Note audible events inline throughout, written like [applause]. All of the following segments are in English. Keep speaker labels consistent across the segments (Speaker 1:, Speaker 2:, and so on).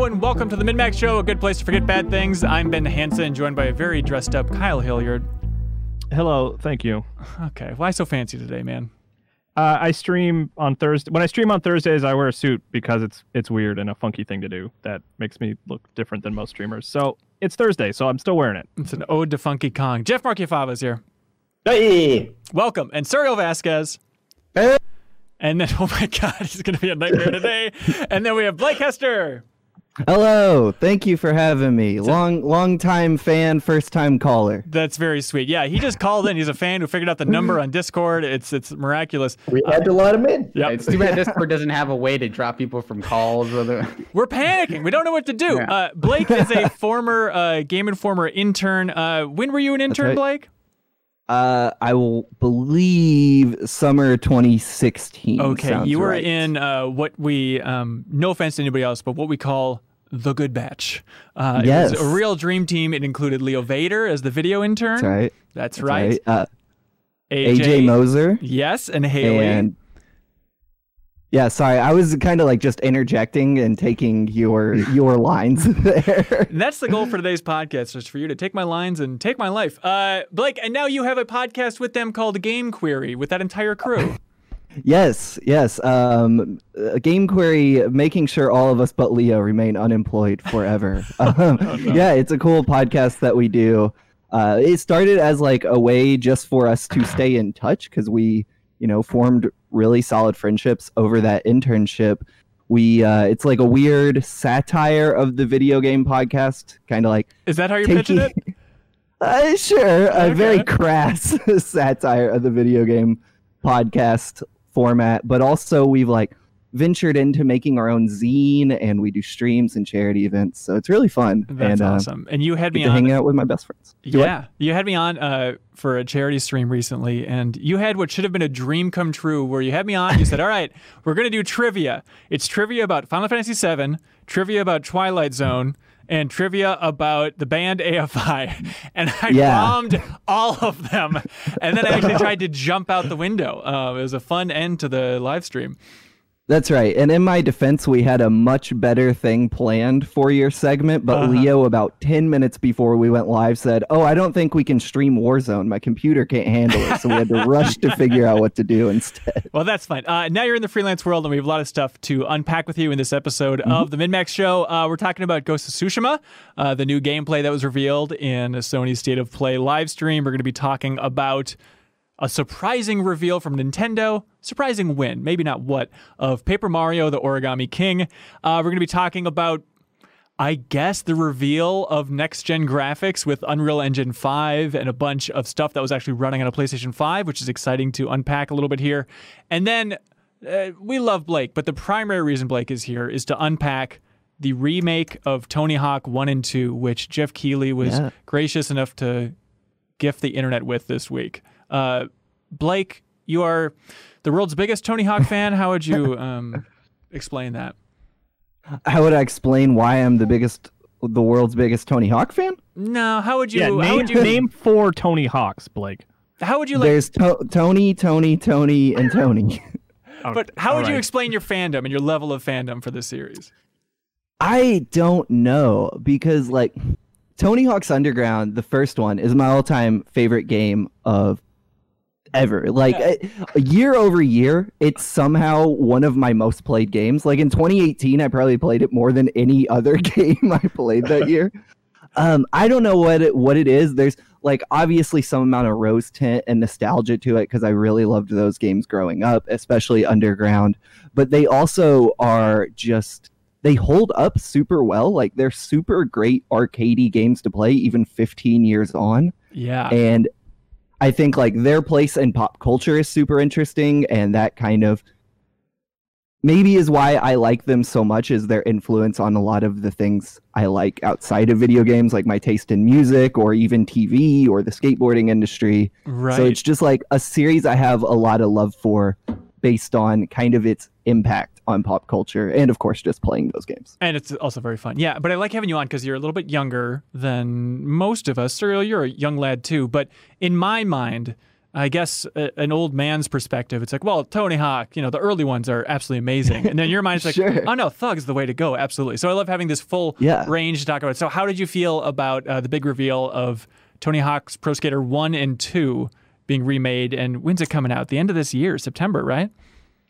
Speaker 1: Hello and welcome to the MinnMax Show, a good place to forget bad things. I'm Ben Hanson, joined by a very dressed up Kyle Hilliard.
Speaker 2: Hello, thank you.
Speaker 1: Okay, why so fancy today, man?
Speaker 2: Uh, I stream on Thursday. When I stream on Thursdays, I wear a suit because it's it's weird and a funky thing to do. That makes me look different than most streamers. So it's Thursday, so I'm still wearing it.
Speaker 1: It's an ode to Funky Kong. Jeff Marchiafava is here.
Speaker 3: Hey!
Speaker 1: Welcome. And Suriel Vazquez.
Speaker 3: Hey!
Speaker 1: And then, [laughs] oh my God, he's going to be a nightmare today. and then we have Blake Hester.
Speaker 3: Hello, thank you for having me. Long, long time fan, first time caller.
Speaker 1: That's very sweet. Yeah, he just called in. He's a fan who figured out the number on Discord. It's it's miraculous.
Speaker 4: We had to let him in.
Speaker 1: Yep.
Speaker 5: It's too bad Discord doesn't have a way to drop people from calls. Or the... [laughs]
Speaker 1: We're panicking. We don't know what to do.
Speaker 5: Yeah.
Speaker 1: Uh, Blake is a former uh, Game Informer intern. Uh, when were you an intern,
Speaker 3: right.
Speaker 1: Blake?
Speaker 3: Uh, I will believe summer 2016.
Speaker 1: Okay, you were
Speaker 3: right.
Speaker 1: in uh, what we, um, no offense to anybody else, but what we call the Good Batch. Uh, It
Speaker 3: Yes.
Speaker 1: was a real dream team. It included Leo Vader as the video intern.
Speaker 3: That's right.
Speaker 1: That's
Speaker 3: That's
Speaker 1: right.
Speaker 3: Uh, AJ Moser
Speaker 1: Yes, and Haley.
Speaker 3: and yeah, sorry, I was kind of like just interjecting and taking your [laughs] your lines there.
Speaker 1: That's the goal for today's podcast, is for you to take my lines and take my life. Uh, Blake, and now you have a podcast with them called Game Query with that entire crew.
Speaker 3: Yes, yes. Um, Game Query making sure all of us but Leo remain unemployed forever. um, [laughs] [laughs] Yeah, it's a cool podcast that we do. Uh, it started as like a way just for us to stay in touch because we, you know, formed really solid friendships over that internship. We, uh, it's like a weird satire of the video game podcast, kind of like
Speaker 1: Is that how you're pitching it? [laughs]
Speaker 3: uh, sure, a very crass satire of the video game podcast format, but also we've like ventured into making our own zine and we do streams and charity events. So it's really fun.
Speaker 1: That's
Speaker 3: and, uh,
Speaker 1: awesome. And you had me
Speaker 3: to
Speaker 1: on.
Speaker 3: hang out with my best friends. Do?
Speaker 1: Yeah, you had me on uh, for a charity stream recently, and you had what should have been a dream come true. Where you had me on, you said, [laughs] "All right, we're gonna do trivia. It's trivia about Final Fantasy VII, trivia about Twilight Zone." And trivia about the band AFI, [laughs] and I
Speaker 3: Yeah.
Speaker 1: bombed all of them. And then I actually [laughs] tried to jump out the window. Uh, it was a fun end to the live stream.
Speaker 3: That's right. And in my defense, we had a much better thing planned for your segment, but
Speaker 1: Uh-huh.
Speaker 3: Leo, about 10 minutes before we went live, said, Oh, I don't think we can stream Warzone. My computer can't handle it. So we had to rush to figure out what to do instead.
Speaker 1: Well, that's fine. Uh, now you're in the freelance world, and we have a lot of stuff to unpack with you in this episode
Speaker 3: Mm-hmm.
Speaker 1: of the MinnMax Show. Uh, we're talking about Ghost of Tsushima, uh, the new gameplay that was revealed in a Sony State of Play live stream. We're going to be talking about a surprising reveal from Nintendo, surprising win, maybe not what, of Paper Mario: The Origami King. Uh, we're going to be talking about I guess the reveal of next gen graphics with Unreal Engine 5 and a bunch of stuff that was actually running on a PlayStation 5, which is exciting to unpack a little bit here. And then uh, we love Blake, but the primary reason Blake is here is to unpack the remake of Tony Hawk 1 and 2, which Geoff Keighley was
Speaker 3: Yeah.
Speaker 1: gracious enough to gift the internet with this week. Uh, Blake, you are the world's biggest Tony Hawk fan. How would you [laughs] um, explain that?
Speaker 3: How would I explain why I'm the biggest, the world's biggest Tony Hawk fan?
Speaker 1: No, how would you?
Speaker 2: yeah,
Speaker 1: how
Speaker 2: name,
Speaker 1: would you
Speaker 2: name four Tony Hawks, Blake.
Speaker 1: How would you like?
Speaker 3: There's to- Tony, Tony, Tony, and Tony. [laughs]
Speaker 1: But how would
Speaker 2: All
Speaker 1: you explain your fandom and your level of fandom for this series?
Speaker 3: I don't know because like Tony Hawk's Underground, the first one, is my all-time favorite game of ever. Like
Speaker 1: Yeah.
Speaker 3: uh, year over year, it's somehow one of my most played games. Like in 2018, I probably played it more than any [laughs] other game I played that year. Um, I don't know what it, what it is. There's like obviously some amount of rose tint and nostalgia to it because I really loved those games growing up, especially Underground. But they also are just they hold up super well. Like they're super great arcadey games to play, even 15 years on.
Speaker 1: Yeah,
Speaker 3: And I think like their place in pop culture is super interesting, and that kind of maybe is why I like them so much is their influence on a lot of the things I like outside of video games, like my taste in music or even TV or the skateboarding industry.
Speaker 1: right.
Speaker 3: So it's just like a series I have a lot of love for based on kind of its impact on pop culture and of course just playing those games.
Speaker 1: and it's also very fun. Yeah, but I like having you on because you're a little bit younger than most of us. Suriel, you're a young lad too. But in my mind, I guess a, an old man's perspective, it's like, well, Tony Hawk, you know, the early ones are absolutely amazing, and then your mind's like, [laughs]
Speaker 3: Sure.
Speaker 1: oh no, Thug's the way to go, absolutely. So I love having this full
Speaker 3: Yeah.
Speaker 1: range to talk about. So how did you feel about uh, the big reveal of Tony Hawk's Pro Skater One and Two being remade, and when's it coming out? The end of this year, September, right?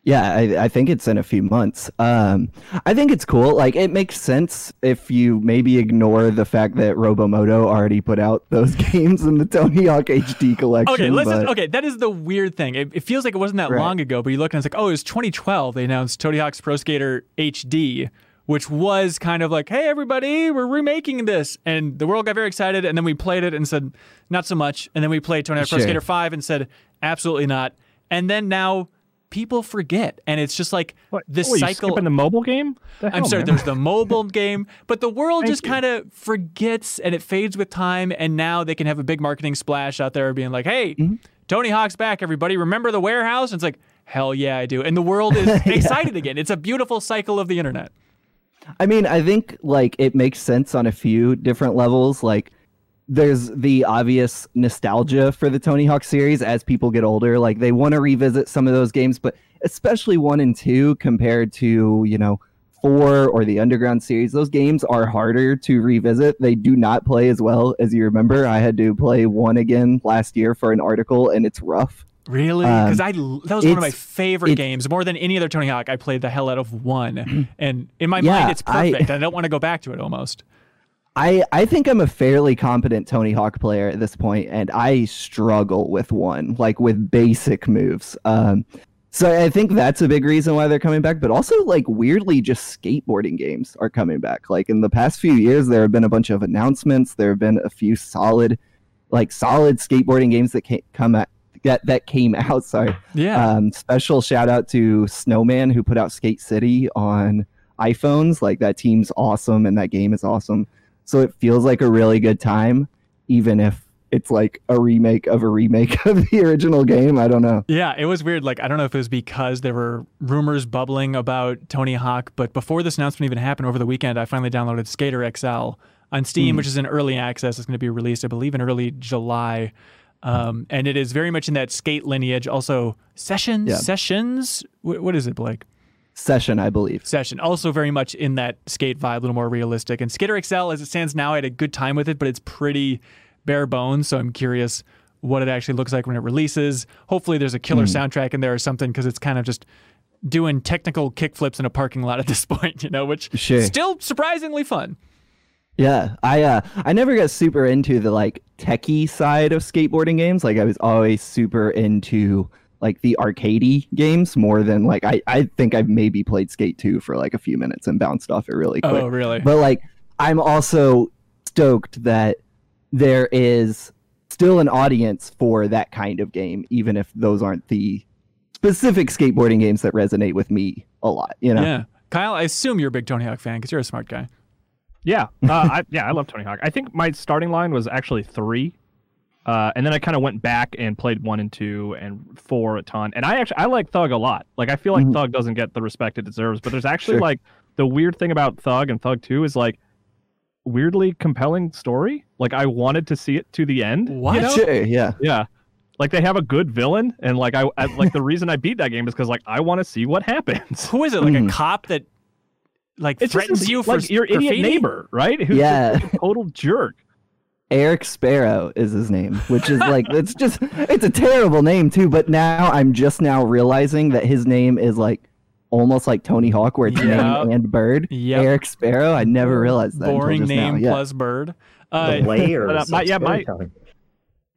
Speaker 3: Yeah, I, I think it's in a few months. Um, I think it's cool. Like, it makes sense if you maybe ignore the fact that Robomodo already put out those [laughs] games in the Tony Hawk HD [laughs] collection.
Speaker 1: Okay, listen.
Speaker 3: but-
Speaker 1: Okay, that is the weird thing. It, it feels like it wasn't that
Speaker 3: Right.
Speaker 1: long ago, but you look and it's like, oh, it was 2012. They announced Tony Hawk's Pro Skater HD, which was kind of like, hey, everybody, we're remaking this, and the world got very excited. And then we played it and said, not so much. And then we played Tony Hawk Pro Skater 5 and said, absolutely not. And then now people forget, and it's just like
Speaker 2: What,
Speaker 1: this
Speaker 2: you
Speaker 1: cycle.
Speaker 2: In the mobile game? The
Speaker 1: I'm sorry,
Speaker 2: man?
Speaker 1: there's the mobile [laughs] game, but the world just kind of forgets and it fades with time. And now they can have a big marketing splash out there being like, hey,
Speaker 2: Mm-hmm.
Speaker 1: Tony Hawk's back, everybody. Remember the warehouse? And it's like, hell yeah, I do. And the world is [laughs] excited again. It's a beautiful cycle of the internet.
Speaker 3: I mean, I think like it makes sense on a few different levels. Like, there's the obvious nostalgia for the Tony Hawk series as people get older. Like, they want to revisit some of those games, but especially one and two compared to, you know, four or the Underground series, those games are harder to revisit. They do not play as well as you remember. I had to play one again last year for an article, and it's rough.
Speaker 1: Really?
Speaker 3: Um,
Speaker 1: Because I l- that was one of my favorite games. More than any other Tony Hawk, I played the hell out of one. [clears throat] and in my
Speaker 3: Yeah,
Speaker 1: mind, it's
Speaker 3: I-
Speaker 1: perfect. I don't want to go back to it almost.
Speaker 3: I, I think I'm a fairly competent Tony Hawk player at this point, and I struggle with one, like with basic moves. Um, so I think that's a big reason why they're coming back. But also, like weirdly, just skateboarding games are coming back. Like in the past few years, there have been a bunch of announcements. There have been a few solid, like solid skateboarding games that came come at, that that came [laughs] out. Sorry.
Speaker 1: Yeah.
Speaker 3: Um, special shout out to Snowman who put out Skate City on iPhones. Like that team's awesome and that game is awesome. So it feels like a really good time, even if it's like a remake of a remake [laughs] of the original game. I don't know.
Speaker 1: Yeah, it was weird. Like, I don't know if it was because there were rumors bubbling about Tony Hawk, but before this announcement even happened over the weekend, I finally downloaded Skater XL on Steam, which is in early access. It's going to be released, I believe, in early July. Um, and it is very much in that skate lineage. Also, Sessions,
Speaker 3: Yeah.
Speaker 1: Sessions, Wh- what is it, Blake?
Speaker 3: Session, I believe.
Speaker 1: Session, also very much in that skate vibe, a little more realistic. And Skater XL, as it stands now, I had a good time with it, but it's pretty bare bones. So I'm curious what it actually looks like when it releases. Hopefully, there's a killer soundtrack in there or something because it's kind of just doing technical kickflips in a parking lot at this [laughs] point, you know, which
Speaker 3: Sure.
Speaker 1: still surprisingly fun.
Speaker 3: Yeah, I uh, I never got super into the like techie side of skateboarding games. Like I was always super into like the arcadey games more than like I I think I've maybe played Skate 2 for like a few minutes and bounced off it really quick.
Speaker 1: Oh, really?
Speaker 3: But like I'm also stoked that there is still an audience for that kind of game even if those aren't the specific skateboarding games that resonate with me a lot, you know.
Speaker 1: Yeah. Kyle, I assume you're a big Tony Hawk fan because you're a smart guy.
Speaker 2: Yeah, uh, I, yeah, I love Tony Hawk. I think my starting line was actually three, uh, and then I kind of went back and played one and two and four a ton. And I actually I like Thug a lot. Like I feel like
Speaker 3: Mhm.
Speaker 2: Thug doesn't get the respect it deserves. But there's actually
Speaker 3: Sure.
Speaker 2: like the weird thing about Thug and Thug Two is like weirdly compelling story. Like I wanted to see it to the end. you
Speaker 1: What?
Speaker 2: know?
Speaker 3: Sure, yeah.
Speaker 2: Yeah. Like they have a good villain, and like I, I like the reason I beat that game is because like I want to see what happens.
Speaker 1: Who is it? Like a
Speaker 3: Mm.
Speaker 1: cop that like
Speaker 2: It's
Speaker 1: threatens
Speaker 2: just
Speaker 1: you for
Speaker 2: like your idiot neighbor, right? Who's
Speaker 3: Yeah.
Speaker 2: just a total jerk.
Speaker 3: Eric Sparrow is his name, which is like [laughs] it's just it's a terrible name too. But now I'm just now realizing that his name is like almost like Tony Hawk, where it's
Speaker 1: Yep.
Speaker 3: name and bird.
Speaker 1: Yep.
Speaker 3: Eric Sparrow. I never realized that.
Speaker 1: Boring name.
Speaker 3: Yeah.
Speaker 1: plus bird. Uh,
Speaker 4: the [laughs] layers.
Speaker 2: but, uh, my- yeah, my-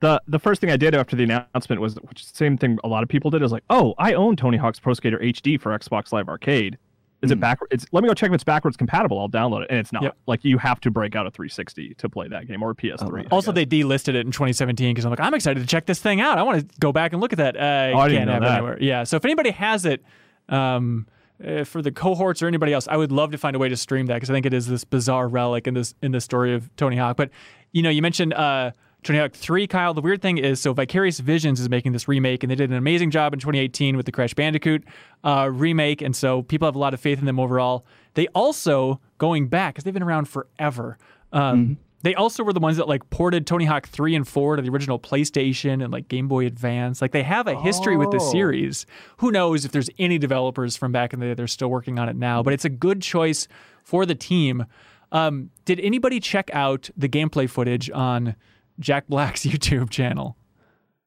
Speaker 2: the the first thing I did after the announcement was which same thing a lot of people did is like, oh, I own Tony Hawk's Pro Skater HD for Xbox Live Arcade. Is it
Speaker 3: Hmm.
Speaker 2: backward? It's let me go check if it's backwards compatible. I'll download it, and it's not.
Speaker 1: Yep.
Speaker 2: Like you have to break out a 360 to play that game or a PS3.
Speaker 3: wow.
Speaker 2: I
Speaker 1: Also,
Speaker 2: guess.
Speaker 1: they delisted it in 2017 because I'm like, I'm excited to check this thing out. I want to go back and look at that. Uh,
Speaker 2: Oh, I didn't
Speaker 1: can't
Speaker 2: know
Speaker 1: have
Speaker 2: that.
Speaker 1: anywhere. Yeah. So if anybody has it, um, uh, for the cohorts or anybody else, I would love to find a way to stream that because I think it is this bizarre relic in this in the story of Tony Hawk. But you know, you mentioned uh, Tony Hawk 3, Kyle. The weird thing is, so Vicarious Visions is making this remake, and they did an amazing job in 2018 with the Crash Bandicoot uh, remake, and so people have a lot of faith in them overall. They also going back because they've been around forever. Um, they also were the ones that like ported Tony Hawk 3 and 4 to the original PlayStation and like Game Boy Advance. Like they have a history with the
Speaker 2: Oh.
Speaker 1: series. Who knows if there's any developers from back in the day they're still working on it now, but it's a good choice for the team. Um, did anybody check out the gameplay footage on Jack Black's [laughs] YouTube channel?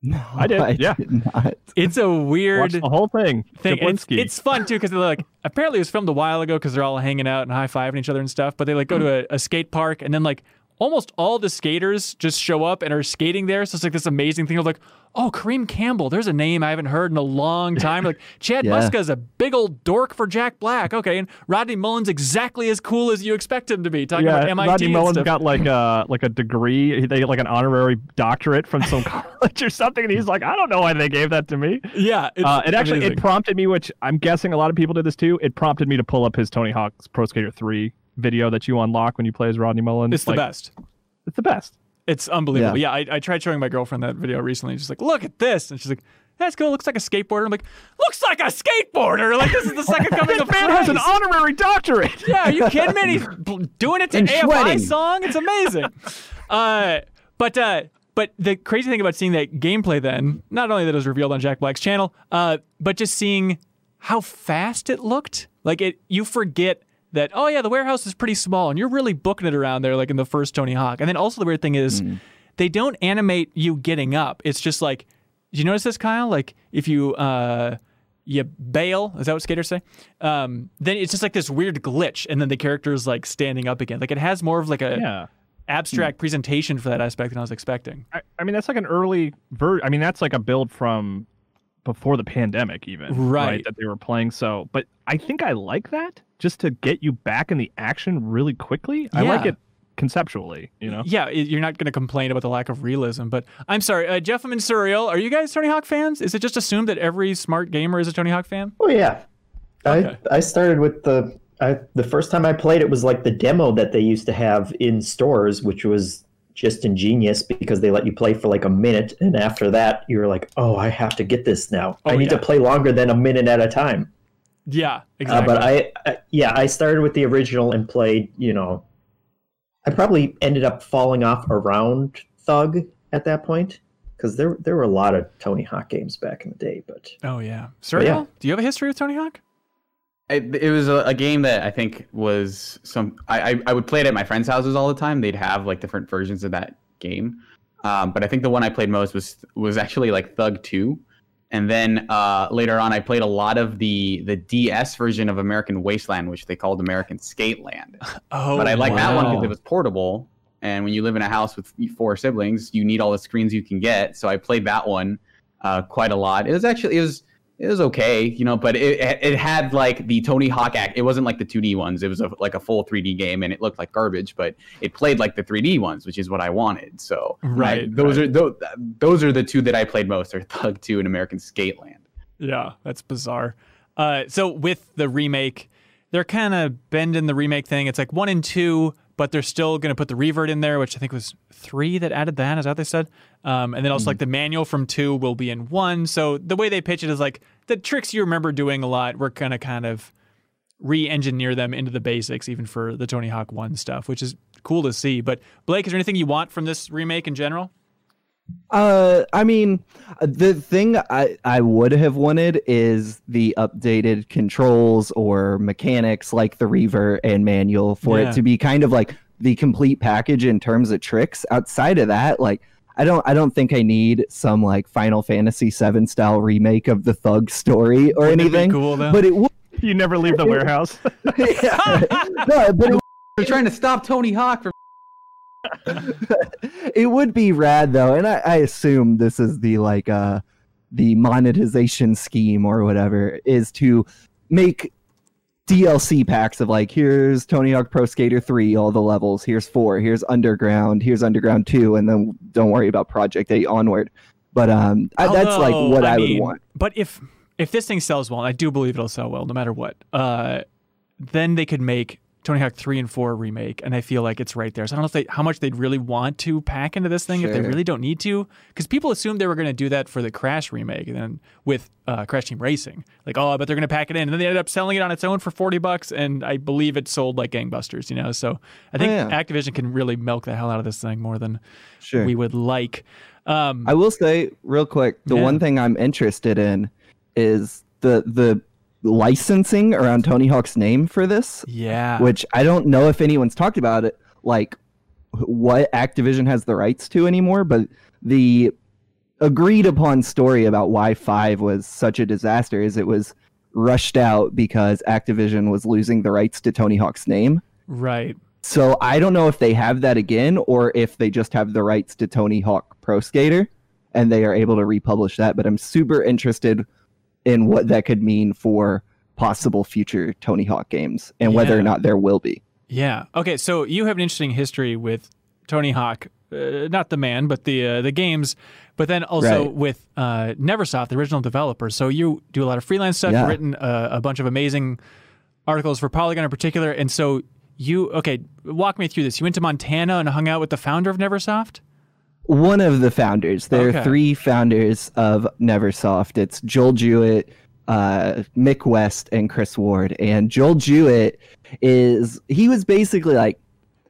Speaker 3: No,
Speaker 2: I did, yeah.
Speaker 3: not.
Speaker 1: It's a weird
Speaker 2: Watch the whole thing.
Speaker 1: thing. It's, it's fun too because they're like apparently it was filmed a while ago because they're all hanging out and high fiving each other and stuff. But they like go to mm. a, a skate park and then like almost all the skaters just show up and are skating there. So it's like this amazing thing of like, oh, Kareem Campbell, there's a name I haven't heard in a long [laughs] time. Like Chad
Speaker 3: Yeah.
Speaker 1: is a big old dork for Jack Black. Okay, and Rodney Mullen's exactly as cool as you expect him to be. Talking
Speaker 2: yeah,
Speaker 1: about MIT
Speaker 2: Rodney
Speaker 1: and
Speaker 2: Mullen's got like a like a degree. They like an honorary doctorate from some [laughs] college or something, and he's like, I don't know why they gave that to me.
Speaker 1: yeah,
Speaker 2: Uh, it actually
Speaker 1: amazing.
Speaker 2: it prompted me, which I'm guessing a lot of people did this too. It prompted me to pull up his Tony Hawk's Pro Skater 3 video that you unlock when you play as Rodney Mullen.
Speaker 1: it's the best.
Speaker 2: It's the best.
Speaker 1: It's unbelievable. Yeah, I, I tried showing my girlfriend that video recently. She's like, "Look at this," and she's like, "That's cool. Looks like a skateboarder." I'm like, "Looks like a skateboarder. Like this is the second [laughs] coming of
Speaker 2: Man has an honorary doctorate.
Speaker 1: Yeah, are you [laughs] kidding me? And he's doing it to
Speaker 5: And
Speaker 1: AFI
Speaker 5: sweating.
Speaker 1: song. It's amazing. [laughs] uh, but uh, but the crazy thing about seeing that gameplay, then, not only that it was revealed on Jack Black's channel, uh, but just seeing how fast it looked. Like it, you forget that. Oh yeah, the warehouse is pretty small, and you're really booking it around there, like in the first Tony Hawk. And then also the weird thing is, they don't animate you getting up. It's just like, did you notice this, Kyle? Like if you. Uh, you bail is that what skaters say um, then it's just like this weird glitch and then the character is like standing up again like it has more of like a
Speaker 2: Yeah.
Speaker 1: abstract presentation for that aspect than i was expecting
Speaker 2: I, I mean, that's like an early ver. I mean, that's like a build from before the pandemic, even.
Speaker 1: Right.
Speaker 2: That they were playing. So, but I think I like that just to get you back in the action really quickly. I like it conceptually, you know?
Speaker 1: yeah you're not going to complain about the lack of realism but i'm sorry uh, jeff and Suriel, are you guys tony hawk fans is it just assumed that every smart gamer is a tony hawk fan
Speaker 4: Oh yeah,
Speaker 1: Okay.
Speaker 4: I I started with the I the first time I played it was like the demo that they used to have in stores, which was just ingenious because they let you play for like a minute, and after that you're like, oh, I have to get this now.
Speaker 1: Oh,
Speaker 4: I need
Speaker 1: yeah.
Speaker 4: to play longer than a minute at a time.
Speaker 1: yeah
Speaker 4: Uh,
Speaker 1: exactly
Speaker 4: but I, I yeah, I started with the original and played. You know, I probably ended up falling off around Thug at that point because there there were a lot of Tony Hawk games back in the day, but.
Speaker 1: oh yeah Suriel,
Speaker 4: yeah.
Speaker 1: do you have a history with tony hawk
Speaker 5: It, it was a, a game that I think was some. I, I I would play it at my friends' houses all the time. They'd have like different versions of that game, um, but I think the one I played most was was actually like Thug Two, and then uh, later on I played a lot of the the DS version of American Wasteland, which they called American Skateland. [laughs]
Speaker 1: oh
Speaker 5: but I like that one because it was portable. And when you live in a house with four siblings, you need all the screens you can get. So I played that one uh, quite a lot. It was actually it was it was okay, you know, but it it had like the Tony Hawk act. It wasn't like the 2D ones. It was a, like a full 3D game, and it looked like garbage, but it played like the 3D ones, which is what I wanted. So I-
Speaker 1: Right,
Speaker 5: those
Speaker 1: right.
Speaker 5: are those, those are the two that I played most: are Thug 2 and American Skateland.
Speaker 1: Yeah, that's bizarre. Uh, so with the remake, they're kind of bending the remake thing. It's like one and two, but they're still going to put the revert in there, which I think was three that added that. Is that what they said? Um, and then also like the manual from two will be in one. So the way they pitch it is like the tricks you remember doing a lot. We're gonna kind of re-engineer them into the basics, even for the Tony Hawk One stuff, which is cool to see. But Blake, is there anything you want from this remake in general?
Speaker 3: Uh, I mean, the thing I, I would have wanted is the updated controls or mechanics like the revert and manual for
Speaker 1: Yeah.
Speaker 3: it to be kind of like the complete package in terms of tricks. Outside of that, like I don't I don't think I need some like Final Fantasy VII style remake of the Thug story or
Speaker 1: Wouldn't it be
Speaker 3: anything.
Speaker 1: cool though.
Speaker 3: But it would.
Speaker 2: You never leave the warehouse. [laughs]
Speaker 3: yeah. no, but it [laughs]
Speaker 5: They're trying to stop Tony Hawk from. [laughs]
Speaker 3: it would be rad though, and I, I assume this is the like uh the monetization scheme or whatever is to make DLC packs of like here's Tony Hawk Pro Skater 3 all the levels here's 4 here's Underground here's Underground 2 and then don't worry about Project 8 onward. But um I, that's like
Speaker 1: Although,
Speaker 3: what I,
Speaker 1: mean,
Speaker 3: would want.
Speaker 1: But if if this thing sells well, I do believe it'll sell well, no matter what, uh, then they could make Tony Hawk 3 and 4 remake, and I feel like it's right there. So I don't know if they, how much they'd really want to pack into this thing if they really don't need to. Because people assumed they were going to do that for the Crash remake and then with uh, Crash Team Racing. Like, oh, but they're going to pack it in. And then they ended up selling it on its own for 40 bucks, and I believe it sold like gangbusters, you know? So I think
Speaker 3: yeah.
Speaker 1: Activision can really milk the hell out of this thing more than
Speaker 3: Sure.
Speaker 1: we would like. Um,
Speaker 3: I will say real quick, the
Speaker 1: Yeah.
Speaker 3: one thing I'm interested in is the the licensing around Tony Hawk's name for this,
Speaker 1: yeah.
Speaker 3: which I don't know if anyone's talked about it, like what Activision has the rights to anymore, but the agreed upon story about why 5 was such a disaster is it was rushed out because Activision was losing the rights to Tony Hawk's name.
Speaker 1: right.
Speaker 3: So I don't know if they have that again or if they just have the rights to Tony Hawk Pro Skater and they are able to republish that. But I'm super interested in what that could mean for possible future Tony Hawk games and whether or not there will be.
Speaker 1: Yeah. Okay. So you have an interesting history with Tony Hawk, uh, not the man, but the uh, the games, but then also
Speaker 3: Right.
Speaker 1: with uh, NeverSoft, the original developer. So you do a lot of freelance stuff.
Speaker 3: Yeah.
Speaker 1: You've written uh, a bunch of amazing articles for Polygon in particular, and so you okay. Walk me through this. You went to Montana and hung out with the founder of NeverSoft.
Speaker 3: One of the founders. There
Speaker 1: Okay.
Speaker 3: are three founders of Neversoft. It's Joel Jewett, uh, Mick West, and Chris Ward. And Joel Jewett is he was basically like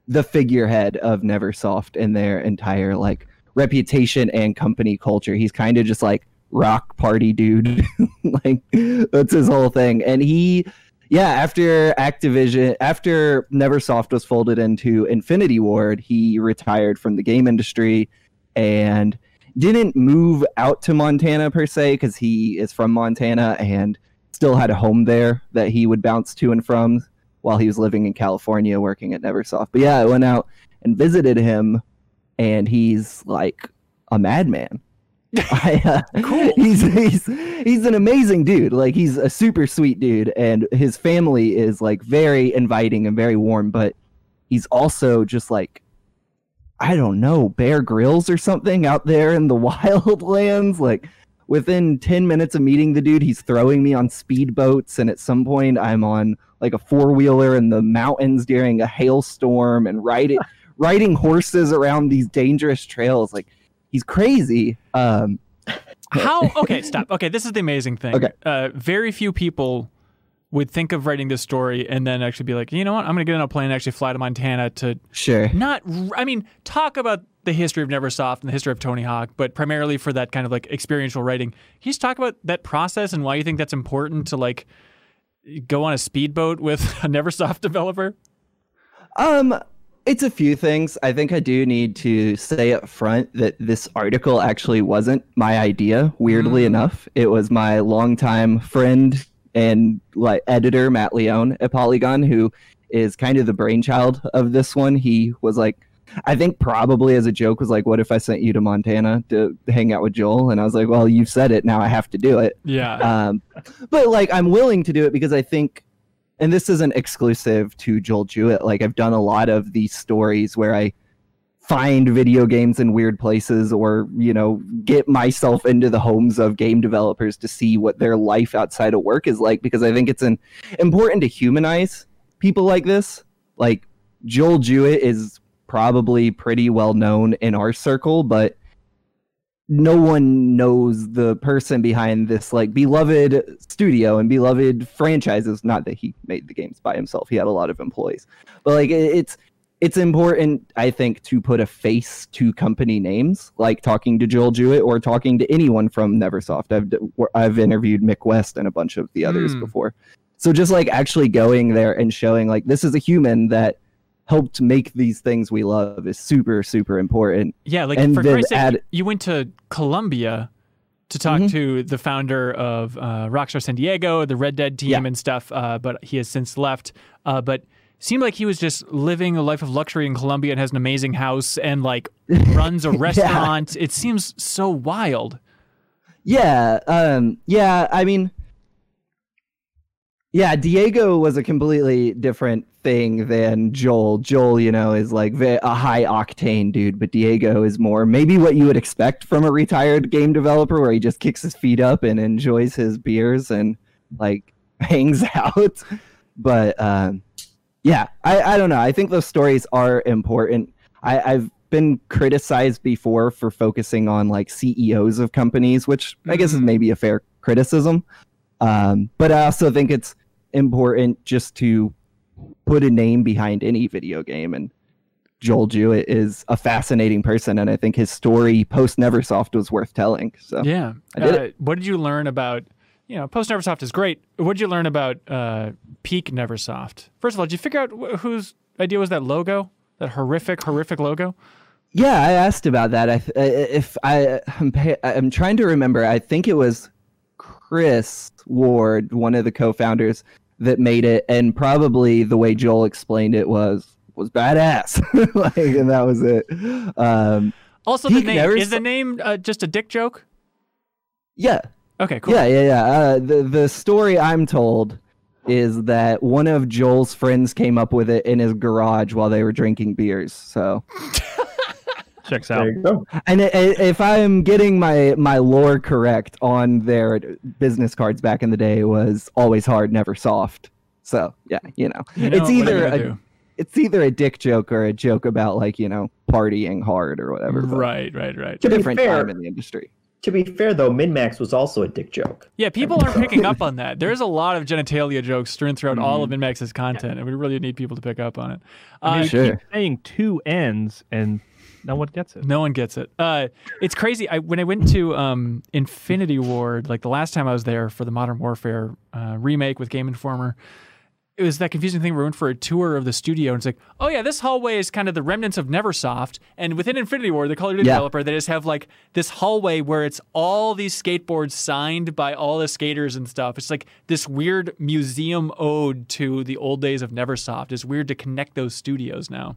Speaker 3: the figurehead of Neversoft in their entire like reputation and company culture. He's kind of just like rock party dude. [laughs] like that's his whole thing. And he yeah, after Activision, after Neversoft was folded into Infinity Ward, he retired from the game industry and didn't move out to Montana per se because he is from Montana and still had a home there that he would bounce to and from while he was living in California working at Neversoft. But yeah, I went out and visited him, and he's like a madman. [laughs] I, uh,
Speaker 1: Cool.
Speaker 3: He's he's he's an amazing dude. Like he's a super sweet dude, and his family is like very inviting and very warm. But he's also just like I don't know, Bear Grylls or something out there in the [laughs] wildlands. Like within 10 minutes of meeting the dude, he's throwing me on speedboats. And at some point, I'm on like a four wheeler in the mountains during a hailstorm and riding, [laughs] riding horses around these dangerous trails. Like he's crazy. Um,
Speaker 1: How? [laughs] Okay, stop. Okay, this is the amazing thing.
Speaker 3: Okay.
Speaker 1: Uh, very few people would think of writing this story and then actually be like, you know what? I'm going to get on a plane and actually fly to Montana to
Speaker 3: sure.
Speaker 1: not I mean talk about the history of neversoft and the history of tony hawk but primarily for that kind of like experiential writing can you just talk about that process and why you think that's important to like go on a speedboat with [laughs] a neversoft developer
Speaker 3: Um, it's a few things. I think I do need to say up front that this article actually wasn't my idea. Weirdly enough, it was my longtime friend and like editor Matt Leone at Polygon, who is kind of the brainchild of this one. He was like, I think probably as a joke was like, "What if I sent you to Montana to hang out with Joel?" And I was like, "Well, you've said it. Now I have to do it."
Speaker 1: yeah
Speaker 3: um, but like I'm willing to do it because I think, and this isn't exclusive to Joel Jewett. Like I've done a lot of these stories where I find video games in weird places, or you know, get myself into the homes of game developers to see what their life outside of work is like. Because I think it's an important to humanize people like this. Like Joel Jewett is probably pretty well known in our circle, but no one knows the person behind this like beloved studio and beloved franchises not that he made the games by himself he had a lot of employees but like it's it's important i think to put a face to company names like talking to joel jewett or talking to anyone from neversoft i've i've interviewed mick west and a bunch of the others
Speaker 1: Hmm.
Speaker 3: before so just like actually going there and showing like this is a human that helped make these things we love is super super important
Speaker 1: yeah like
Speaker 3: and
Speaker 1: for christ's sake
Speaker 3: add-
Speaker 1: you went to colombia to talk
Speaker 3: Mhm.
Speaker 1: to the founder of uh, rockstar san diego the red dead team
Speaker 3: Yeah.
Speaker 1: and stuff uh, but he has since left uh, but seemed like he was just living a life of luxury in Colombia and has an amazing house and like [laughs] runs a restaurant. It seems so wild.
Speaker 3: Yeah, um, yeah. I mean, yeah. Diego was a completely different thing than Joel. Joel, you know, is like a high octane dude, but Diego is more maybe what you would expect from a retired game developer, where he just kicks his feet up and enjoys his beers and like [laughs] hangs out. But um, yeah, I, I don't know. I think those stories are important. I, I've been criticized before for focusing on like CEOs of companies, which I guess is maybe a fair criticism. Um, but I also think it's important just to put a name behind any video game. And Joel Jewett is a fascinating person, and I think his story post Neversoft was worth telling. So
Speaker 1: Yeah.
Speaker 3: I did
Speaker 1: Uh, what did you learn about? You know, post Neversoft is great. What did you learn about uh, peak Neversoft? First of all, did you figure out wh- whose idea was that logo? That horrific, horrific logo?
Speaker 3: Yeah, I asked about that. I if I I'm, I'm trying to remember. I think it was Chris Ward, one of the co-founders, that made it, and probably the way Joel explained it was was badass. [laughs] like, and that was it. Um,
Speaker 1: Also, the name
Speaker 3: Neversoft-
Speaker 1: is the name uh, just a dick joke?
Speaker 3: yeah,
Speaker 1: Okay, cool.
Speaker 3: yeah, yeah, yeah. Uh, the the story I'm told is that one of Joel's friends came up with it in his garage while they were drinking beers. So. [laughs]
Speaker 2: Checks out.
Speaker 4: There you go.
Speaker 3: And i- i- if I'm getting my my lore correct on their business cards back in the day, was always hard, never soft. So yeah, you know,
Speaker 1: You know,
Speaker 3: it's
Speaker 1: what are you
Speaker 3: either a,
Speaker 1: do?
Speaker 3: it's either a dick joke or a joke about like you know partying hard or whatever.
Speaker 1: Right, right, right.
Speaker 4: To be
Speaker 3: Different
Speaker 4: fair-
Speaker 3: time in the industry.
Speaker 4: To be fair, though, MinnMax was also a dick joke.
Speaker 1: Yeah, people aren't picking up on that. There's a lot of genitalia jokes strewn throughout all
Speaker 3: Mm-hmm.
Speaker 1: of MinnMax's content, and we really need people to pick up on it.
Speaker 2: I mean,
Speaker 1: Uh,
Speaker 3: Sure.
Speaker 2: keep saying two ends and no one gets it.
Speaker 1: No one gets it. Uh, it's crazy. I when I went to um, Infinity Ward, like the last time I was there for the Modern Warfare uh, remake with Game Informer, it was that confusing thing. where We went for a tour of the studio, and it's like, oh yeah, this hallway is kind of the remnants of NeverSoft, and within Infinity Ward, the Call of Duty
Speaker 3: Yeah.
Speaker 1: developer, they just have like this hallway where it's all these skateboards signed by all the skaters and stuff. It's like this weird museum ode to the old days of NeverSoft. It's weird to connect those studios now.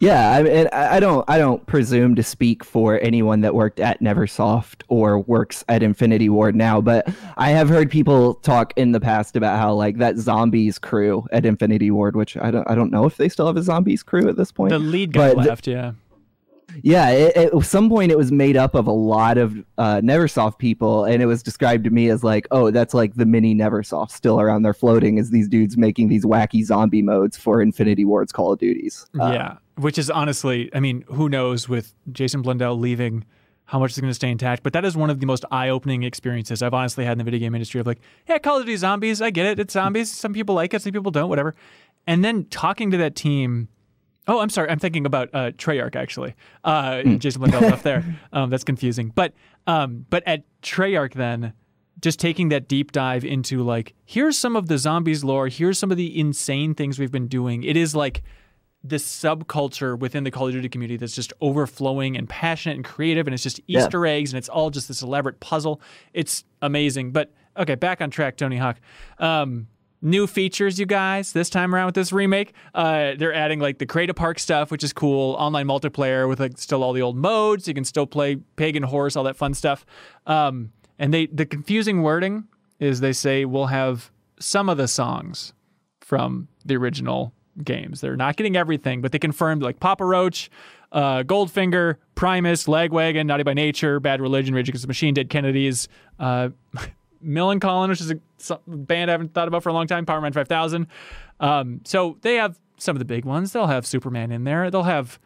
Speaker 3: Yeah, I, mean, I don't I don't presume to speak for anyone that worked at NeverSoft or works at Infinity Ward now, but I have heard people talk in the past about how like that zombies crew at Infinity Ward, which I don't I don't know if they still have a zombies crew at this point.
Speaker 1: The lead guy left, yeah.
Speaker 3: Yeah, it, at some point it was made up of a lot of uh, Neversoft people, and it was described to me as like, oh, that's like the mini Neversoft still around there floating as these dudes making these wacky zombie modes for Infinity Ward's Call of Duties. Uh,
Speaker 1: yeah, which is honestly, I mean, who knows with Jason Blundell leaving, how much is going to stay intact? But that is one of the most eye-opening experiences I've honestly had in the video game industry. Of like, yeah, Call of Duty zombies, I get it, it's zombies. Some people like it, some people don't, whatever. And then talking to that team. Oh, I'm sorry. I'm thinking about uh, Treyarch actually. Uh, Jason Blundell left there. [laughs] Um, that's confusing. But um, but at Treyarch then, just taking that deep dive into like, here's some of the zombies lore. Here's some of the insane things we've been doing. It is like this subculture within the Call of Duty community that's just overflowing and passionate and creative, and it's just
Speaker 3: Yeah.
Speaker 1: Easter eggs, and it's all just this elaborate puzzle. It's amazing. But okay, back on track, Tony Hawk. Um, new features, you guys. This time around with this remake, uh, they're adding like the Create a Park stuff, which is cool. Online multiplayer with like still all the old modes. You can still play Pagan Horse, all that fun stuff. Um, and they the confusing wording is they say we'll have some of the songs from the original games. They're not getting everything, but they confirmed like Papa Roach, uh, Goldfinger, Primus, Lagwagon, Naughty by Nature, Bad Religion, Rage Against the Machine, Dead Kennedys, uh, [laughs] Millencolin, which is a band I haven't thought about for a long time, Power Man 5000. Um, so they have some of the big ones. They'll have Superman in there. They'll have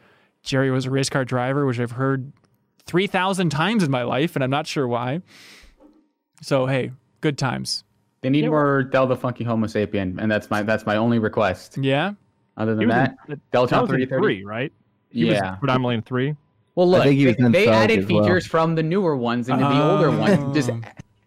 Speaker 1: Jerry was a race car driver, which I've heard 3,000 times in my life, and I'm not sure why. So, hey, good times.
Speaker 5: They need
Speaker 2: Yeah,
Speaker 5: more Del the Funky Homo Sapien, and that's my that's my only request.
Speaker 1: Yeah.
Speaker 5: Other than that,
Speaker 2: in,
Speaker 5: Deltron
Speaker 2: that
Speaker 5: 3030.
Speaker 2: right? He
Speaker 5: yeah.
Speaker 2: was predominantly in three.
Speaker 5: Well, look,
Speaker 3: think he was
Speaker 5: they, they added
Speaker 3: as well.
Speaker 5: features from the newer ones into the older ones. Just
Speaker 1: Oh.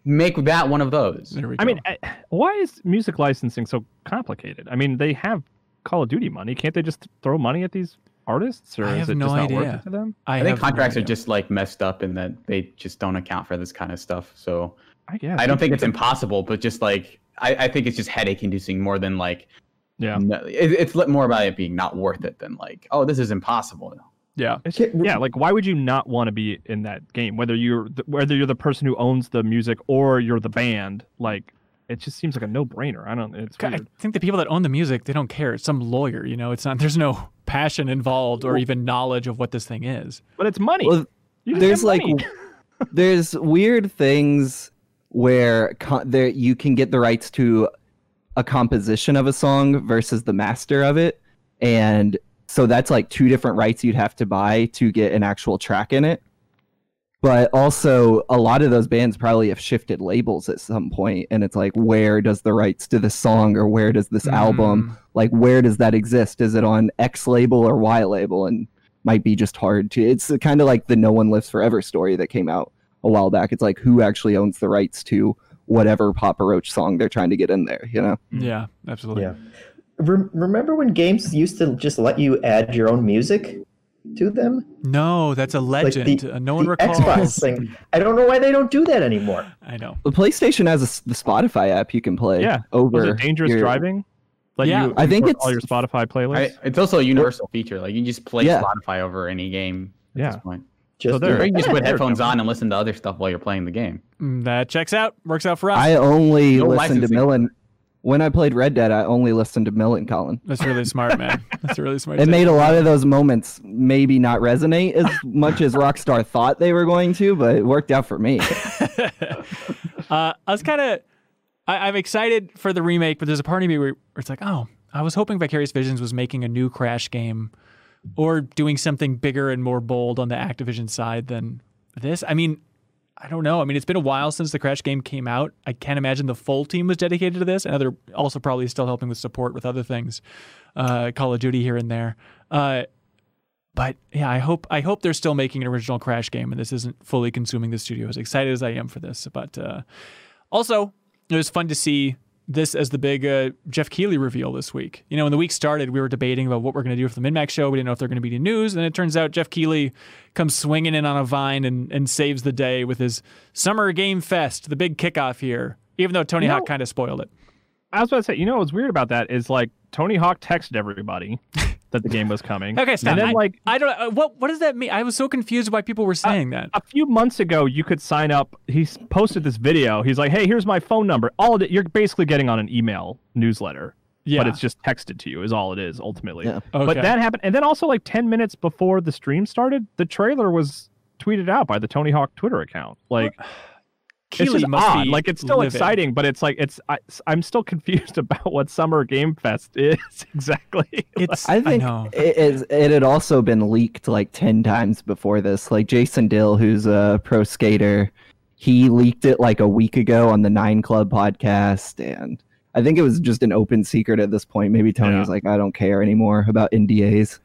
Speaker 5: Make that one of those.
Speaker 1: There we go.
Speaker 2: I mean, I- why is music licensing so complicated? I mean, they have Call of Duty money. Can't they just throw money at these artists, or
Speaker 1: I
Speaker 2: is
Speaker 1: have
Speaker 2: it
Speaker 1: no
Speaker 2: just not worth
Speaker 1: idea.
Speaker 2: it to them?
Speaker 1: I,
Speaker 5: I think
Speaker 1: have no
Speaker 5: contracts are just like messed up in that they just don't account for this kind of stuff. So
Speaker 2: I guess.
Speaker 5: I don't think it's impossible, but just like I, I think it's just headache inducing more than like
Speaker 2: Yeah.
Speaker 5: no, it, it's more about it being not worth it than like oh this is impossible.
Speaker 1: Yeah.
Speaker 2: Yeah, like why would you not want to be in that game? Whether you're the, whether you're the person who owns the music or you're the band, like it just seems like a no brainer. I don't. It's
Speaker 1: I think the people that own the music, they don't care. It's some lawyer, you know. It's not. [laughs] There's no passion involved or even knowledge of what this thing is.
Speaker 2: but it's money.
Speaker 3: Well, there's
Speaker 2: get
Speaker 3: like there's weird things where co- there you can get the rights to a composition of a song versus the master of it, and so that's like two different rights you'd have to buy to get an actual track in it. But also, a lot of those bands probably have shifted labels at some point, and it's like, where does the rights to this song or where does this album, mm. like, where does that exist? Is it on X label or Y label? And might be just hard to. It's kind of like the No One Lives Forever story that came out a while back. It's like who actually owns the rights to whatever Papa Roach song they're trying to get in there, you know?
Speaker 1: Yeah, absolutely.
Speaker 4: Yeah. Re- remember when games used to just let you add your own music to them?
Speaker 1: No, that's a
Speaker 4: Like
Speaker 1: legend.
Speaker 4: the,
Speaker 1: Uh, no one
Speaker 4: the
Speaker 1: recalls.
Speaker 4: Xbox thing. I don't know why they don't do that anymore.
Speaker 1: I know.
Speaker 3: The PlayStation has a s the Spotify app you can play
Speaker 2: Yeah.
Speaker 3: over
Speaker 2: Was it dangerous
Speaker 3: your-
Speaker 2: driving? Let
Speaker 1: Yeah.
Speaker 2: you
Speaker 3: I think
Speaker 2: import all your Spotify playlist.
Speaker 5: I, it's also a universal feature. Like you can just play
Speaker 3: Yeah.
Speaker 5: Spotify over any game at
Speaker 2: Yeah.
Speaker 5: this point.
Speaker 4: Just
Speaker 2: there-
Speaker 5: you can just put headphones on and listen to other stuff while you're playing the game.
Speaker 1: Mm, That checks out. Works out for us.
Speaker 3: I only
Speaker 5: No
Speaker 3: listened to
Speaker 5: licensing.
Speaker 3: Millen. When I played Red Dead, I only listened to Millencolin.
Speaker 1: That's really smart, man. [laughs] That's really smart.
Speaker 3: It made a lot of those moments maybe not resonate as [laughs] much as Rockstar thought they were going to, but it worked out for me. [laughs]
Speaker 1: Uh, I was kind of, I'm excited for the remake, but there's a part of me where, where it's like, oh, I was hoping Vicarious Visions was making a new Crash game, or doing something bigger and more bold on the Activision side than this. I mean, I don't know. I mean, it's been a while since the Crash game came out. I can't imagine the full team was dedicated to this, and they're also probably still helping with support with other things, uh, Call of Duty here and there. Uh, but yeah, I hope I hope they're still making an original Crash game, and this isn't fully consuming the studio. As excited as I am for this, but uh, also it was fun to see this as the big uh, Geoff Keighley reveal this week. You know, when the week started, we were debating about what we're going to do for the MinnMax show. We didn't know if they're going to be any news, and it turns out Geoff Keighley comes swinging in on a vine and, and saves the day with his Summer Game Fest, the big kickoff here. Even though Tony
Speaker 2: You know-
Speaker 1: Hawk kind of spoiled it.
Speaker 2: I was about to say, you know what's weird about that is like Tony Hawk texted everybody [laughs] that the game was coming.
Speaker 1: Okay, stop.
Speaker 2: And then
Speaker 1: I,
Speaker 2: like
Speaker 1: I don't. Uh, what what does that mean? I was so confused why people were saying that.
Speaker 2: a few months ago, you could sign up. He posted this video. He's like, "Hey, here's my phone number." All of it, you're basically getting on an email newsletter,
Speaker 1: Yeah.
Speaker 2: but it's just texted to you. Is all it is ultimately.
Speaker 3: Yeah.
Speaker 1: Okay.
Speaker 2: But that happened, and then also like ten minutes before the stream started, the trailer was tweeted out by the Tony Hawk Twitter account. Like it's
Speaker 1: Keighley
Speaker 2: just
Speaker 1: must
Speaker 2: odd.
Speaker 1: be
Speaker 2: Like it's still
Speaker 1: livid.
Speaker 2: exciting, but it's like it's I, I'm still [laughs] confused about what Summer Game Fest [laughs] is exactly. [laughs]
Speaker 1: It's.
Speaker 3: I think
Speaker 1: know.
Speaker 3: it, is- it had also been leaked like 10 times before this. Like Jason Dill, who's a pro skater, he leaked it like a week ago on the Nine Club podcast. And I think it was just an open secret at this point. Maybe Tony
Speaker 2: Yeah.
Speaker 3: was like, I don't care anymore about NDAs.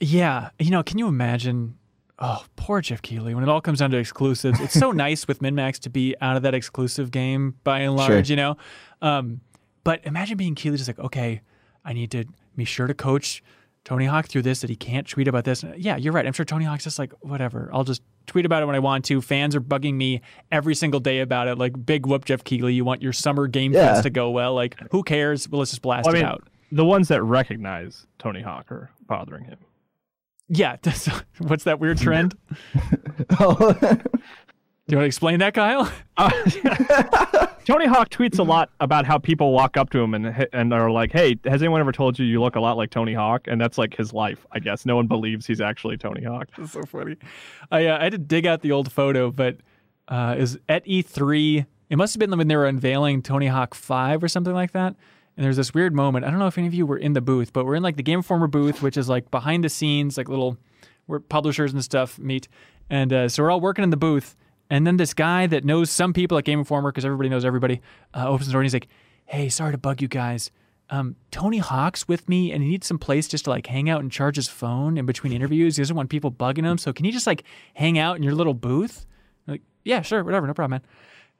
Speaker 1: Yeah, you know, can you imagine? Oh, poor Geoff Keighley. When it all comes down to exclusives, it's so [laughs] nice with MinnMax to be out of that exclusive game by and
Speaker 3: Sure.
Speaker 1: large, you know. Um, but imagine being Keighley, just like, okay, I need to be sure to coach Tony Hawk through this that he can't tweet about this. Yeah, you're right. I'm sure Tony Hawk's just like, whatever. I'll just tweet about it when I want to. Fans are bugging me every single day about it. Like, big whoop, Jeff Keighley. You want your summer game
Speaker 3: Yeah.
Speaker 1: fest to go well. Like, who cares? Well, let's just blast
Speaker 2: Well, I
Speaker 1: it
Speaker 2: mean,
Speaker 1: out.
Speaker 2: the ones that recognize Tony Hawk are bothering him.
Speaker 1: Yeah. [laughs] What's that weird trend?
Speaker 3: Oh, [laughs]
Speaker 1: Do you want to explain that, Kyle?
Speaker 2: Uh, [laughs] Tony Hawk tweets a lot about how people walk up to him and and are like, "Hey, has anyone ever told you you look a lot like Tony Hawk?" And that's like his life, I guess. No one believes he's actually Tony Hawk.
Speaker 1: That's so funny. I uh, I had to dig out the old photo, but uh, is at E3. It must have been when they were unveiling Tony Hawk Five or something like that. And there's this weird moment. I don't know if any of you were in the booth, but we're in like the Game Informer booth, which is like behind the scenes, like little where publishers and stuff meet. And uh, so we're all working in the booth. And then this guy that knows some people at Game Informer, because everybody knows everybody, uh, opens the door and he's like, "Hey, sorry to bug you guys. Um, Tony Hawk's with me, and he needs some place just to like hang out and charge his phone in between interviews. He doesn't want people bugging him, so can you just like hang out in your little booth?" I'm like, yeah, sure, whatever, no problem, man.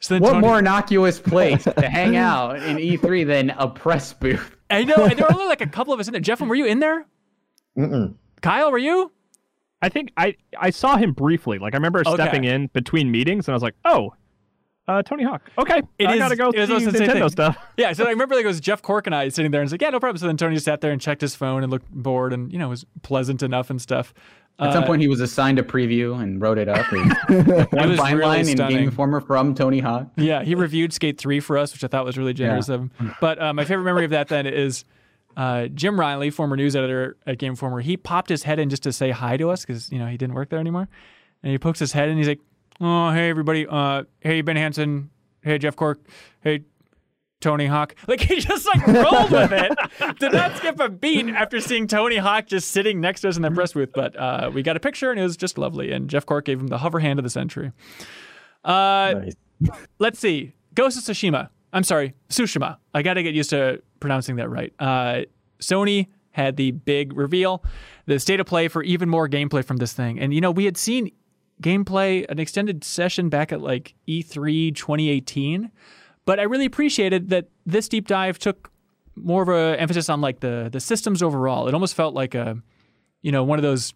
Speaker 1: So then
Speaker 5: What
Speaker 1: Tony-
Speaker 5: more innocuous place to hang [laughs] out in E3 than a press booth?
Speaker 1: I know, and there were only like a couple of us in there. Jeff, were you in there?
Speaker 4: Mm-mm.
Speaker 1: Kyle, were you?
Speaker 2: I think I I saw him briefly. Like I remember
Speaker 1: Okay.
Speaker 2: stepping in between meetings, and I was like, "Oh, uh, Tony Hawk. Okay,
Speaker 1: It
Speaker 2: I
Speaker 1: is-
Speaker 2: gotta go
Speaker 1: it was
Speaker 2: see
Speaker 1: also the same
Speaker 2: Nintendo
Speaker 1: thing.
Speaker 2: stuff." [laughs]
Speaker 1: Yeah, so I remember like it was Jeff Cork and I sitting there and it's like, yeah, no problem. So then Tony just sat there and checked his phone and looked bored and, you know, was pleasant enough and stuff.
Speaker 5: At some
Speaker 1: Uh,
Speaker 5: point, he was assigned a preview and wrote it up. [laughs]
Speaker 1: It
Speaker 5: One
Speaker 1: was
Speaker 5: fine
Speaker 1: really
Speaker 5: line in. Game Informer from Tony Hawk.
Speaker 1: Yeah, he reviewed Skate 3 for us, which I thought was really generous of him. But uh, my favorite memory of that then is uh, Jim Reilly, former news editor at Game Informer, he popped his head in just to say hi to us because, you know, he didn't work there anymore. And he pokes his head and he's like, oh, hey, everybody. Uh, hey, Ben Hanson. Hey, Jeff Cork. Hey, Tony Hawk. [laughs] Like he just like rolled with it. Did not skip a beat after seeing Tony Hawk just sitting next to us in the press booth. But uh, we got a picture and it was just lovely. And Jeff Cork gave him the hover hand of the century. Uh,
Speaker 4: Nice.
Speaker 1: let's see. Ghost of Tsushima. I'm sorry, Tsushima. I got to get used to pronouncing that right. Uh, Sony had the big reveal, the state of play for even more gameplay from this thing. And, you know, we had seen gameplay, an extended session back at like E E3 2018. But I really appreciated that this deep dive took more of a emphasis on like the the systems overall. It almost felt like a, you know, one of those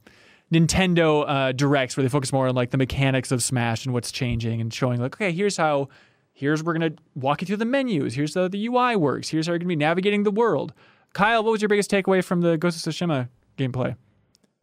Speaker 1: Nintendo uh, directs where they focus more on like the mechanics of Smash and what's changing and showing like, okay, here's how, here's we're gonna walk you through the menus. Here's how the UI works. Here's how you're gonna be navigating the world. Kyle, what was your biggest takeaway from the Ghost of Tsushima gameplay?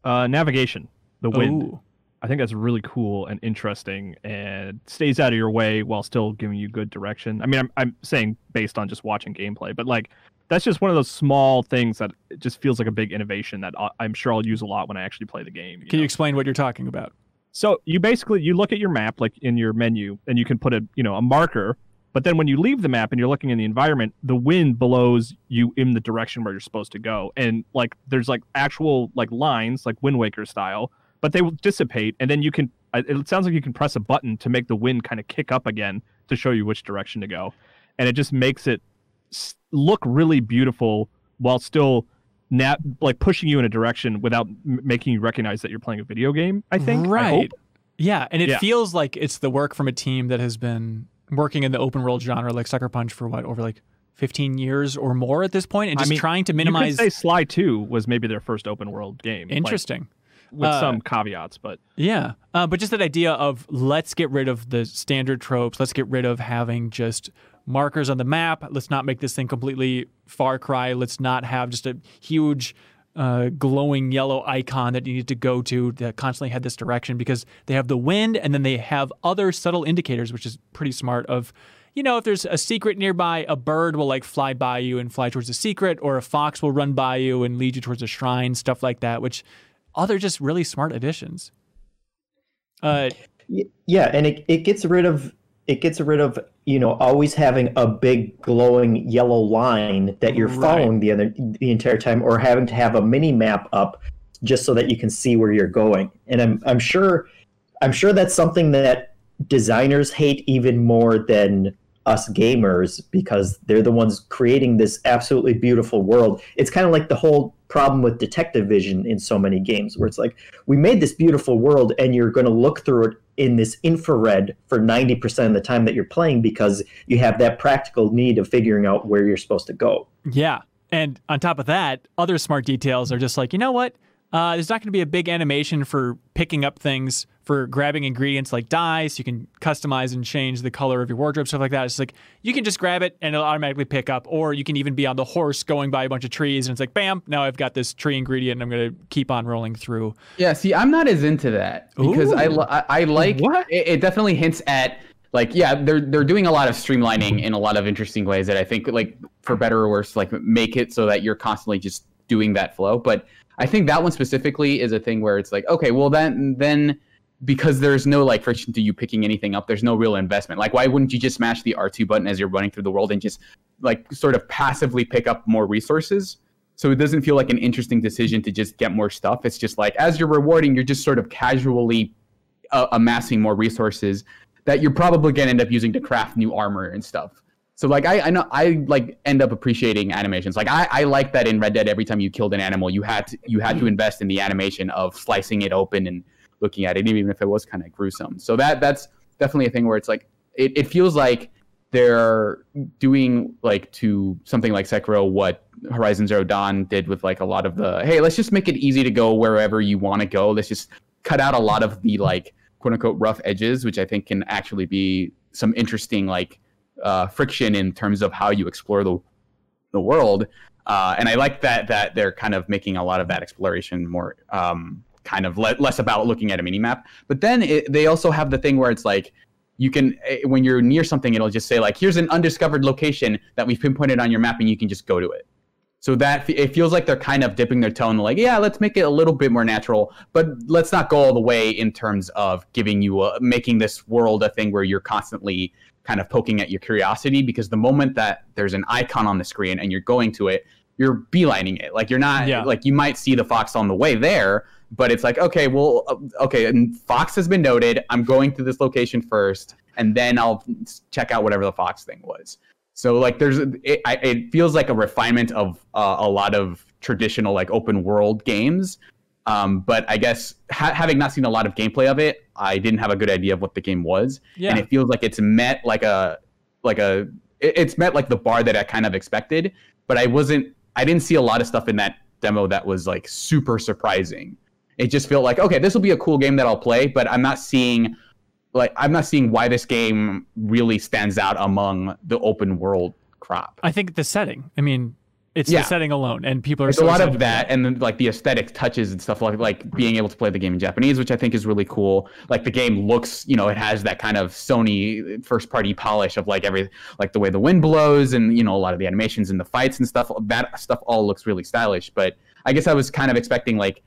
Speaker 2: Uh, navigation, the wind.
Speaker 1: Ooh.
Speaker 2: I think that's really cool and interesting, and stays out of your way while still giving you good direction. I mean, I'm I'm saying based on just watching gameplay, but like that's just one of those small things that it just feels like a big innovation that I'm sure I'll use a lot when I actually play the game.
Speaker 1: Can you explain what you're talking about?
Speaker 2: So you basically you look at your map like in your menu, and you can put a you know a marker. But then when you leave the map and you're looking in the environment, the wind blows you in the direction where you're supposed to go, and like there's like actual like lines like Wind Waker style, but they will dissipate, and then you can. uh, It sounds like you can press a button to make the wind kind of kick up again to show you which direction to go, and it just makes it look really beautiful while still. Nat, like pushing you in a direction without m- making you recognize that you're playing a video game. I think. I hope.
Speaker 1: right. Yeah, and it
Speaker 2: Yeah.
Speaker 1: feels like it's the work from a team that has been working in the open world genre like Sucker Punch for what over like 15 years or more at this point, and
Speaker 2: I
Speaker 1: just
Speaker 2: mean,
Speaker 1: trying to
Speaker 2: You
Speaker 1: minimize.
Speaker 2: could say Sly 2 was maybe their first open world game. like,
Speaker 1: Interesting.
Speaker 2: With
Speaker 1: Uh,
Speaker 2: some caveats, but
Speaker 1: Yeah, uh, but just that idea of let's get rid of the standard tropes. Let's get rid of having just markers on the map. Let's not make this thing completely Far Cry. Let's not have just a huge uh, glowing yellow icon that you need to go to that constantly head this direction because they have the wind and then they have other subtle indicators, which is pretty smart. Of you know, if there's a secret nearby, a bird will like fly by you and fly towards the secret, or a fox will run by you and lead you towards a shrine, stuff like that. Which other just really smart additions. Uh,
Speaker 4: Yeah, and it, it gets rid of it gets rid of you know always having a big glowing yellow line that you're
Speaker 1: Right.
Speaker 4: following the other the entire time, or having to have a mini map up just so that you can see where you're going. And I'm I'm sure I'm sure that's something that designers hate even more than us gamers because they're the ones creating this absolutely beautiful world. It's kind of like the whole problem with detective vision in so many games where it's like we made this beautiful world and you're going to look through it in this infrared for 90% of the time that you're playing because you have that practical need of figuring out where you're supposed to go.
Speaker 1: Yeah. And on top of that, other smart details are just like, you know what? Uh, there's not going to be a big animation for picking up things, for grabbing ingredients like dye, so you can customize and change the color of your wardrobe, stuff like that. It's like you can just grab it and it'll automatically pick up, or you can even be on the horse going by a bunch of trees and it's like, bam, now I've got this tree ingredient and I'm going to keep on rolling through.
Speaker 5: Yeah, see, I'm not as into that because I,
Speaker 1: Ooh.
Speaker 5: I I like
Speaker 2: What?
Speaker 5: It, it. Definitely hints at like yeah, they're they're doing a lot of streamlining in a lot of interesting ways that I think like for better or worse like make it so that you're constantly just doing that flow. But I think that one specifically is a thing where it's like okay, well then then because there's no like friction to you picking anything up, there's no real investment. Like why wouldn't you just smash the R2 button as you're running through the world and just like sort of passively pick up more resources? So it doesn't feel like an interesting decision to just get more stuff. It's just like as you're rewarding, you're just sort of casually uh, amassing more resources that you're probably gonna end up using to craft new armor and stuff. So like I, I know I like end up appreciating animations. Like I, I like that in Red Dead every time you killed an animal, you had to, you had to invest in the animation of slicing it open and looking at it, even if it was kind of gruesome. So that that's definitely a thing where it's like it, it feels like they're doing like to something like Sekiro what Horizon Zero Dawn did with like a lot of the hey, let's just make it easy to go wherever you want to go. Let's just cut out a lot of the like quote unquote rough edges, which I think can actually be some interesting like uh, friction in terms of how you explore the the world. Uh, and I like that that they're kind of making a lot of that exploration more um, kind of le- less about looking at a mini map. But then it, they also have the thing where it's like you can eh, when you're near something, it'll just say like, "Here's an undiscovered location that we've pinpointed on your map, and you can just go to it." So that it feels like they're kind of dipping their toe in like, yeah, let's make it a little bit more natural, but let's not go all the way in terms of giving you a making this world a thing where you're constantly kind of poking at your curiosity because the moment that there's an icon on the screen and you're going to it, you're beelining it. Like you're not
Speaker 1: Yeah.
Speaker 5: like you might see the fox on the way there, but it's like okay, well, uh, okay, and fox has been noted. I'm going to this location first, and then I'll check out whatever the fox thing was. So like there's it, it feels like a refinement of uh, a lot of traditional like open world games. Um, but I guess ha- having not seen a lot of gameplay of it, I didn't have a good idea of what the game was,
Speaker 1: Yeah.
Speaker 5: and it feels like it's met like a like a it's met like the bar that I kind of expected. But I wasn't I didn't see a lot of stuff in that demo that was like super surprising. It just felt like okay, this will be a cool game that I'll play, but I'm not seeing like I'm not seeing why this game really stands out among the open world crop.
Speaker 1: I think the setting. I mean, it's
Speaker 5: Yeah.
Speaker 1: the setting alone, and people are
Speaker 5: There's
Speaker 1: so
Speaker 5: a lot of that, and then like the aesthetic touches and stuff like like being able to play the game in Japanese, which I think is really cool. Like the game looks, you know, it has that kind of Sony first party polish of like every like the way the wind blows, and you know a lot of the animations and the fights and stuff. That stuff all looks really stylish. But I guess I was kind of expecting like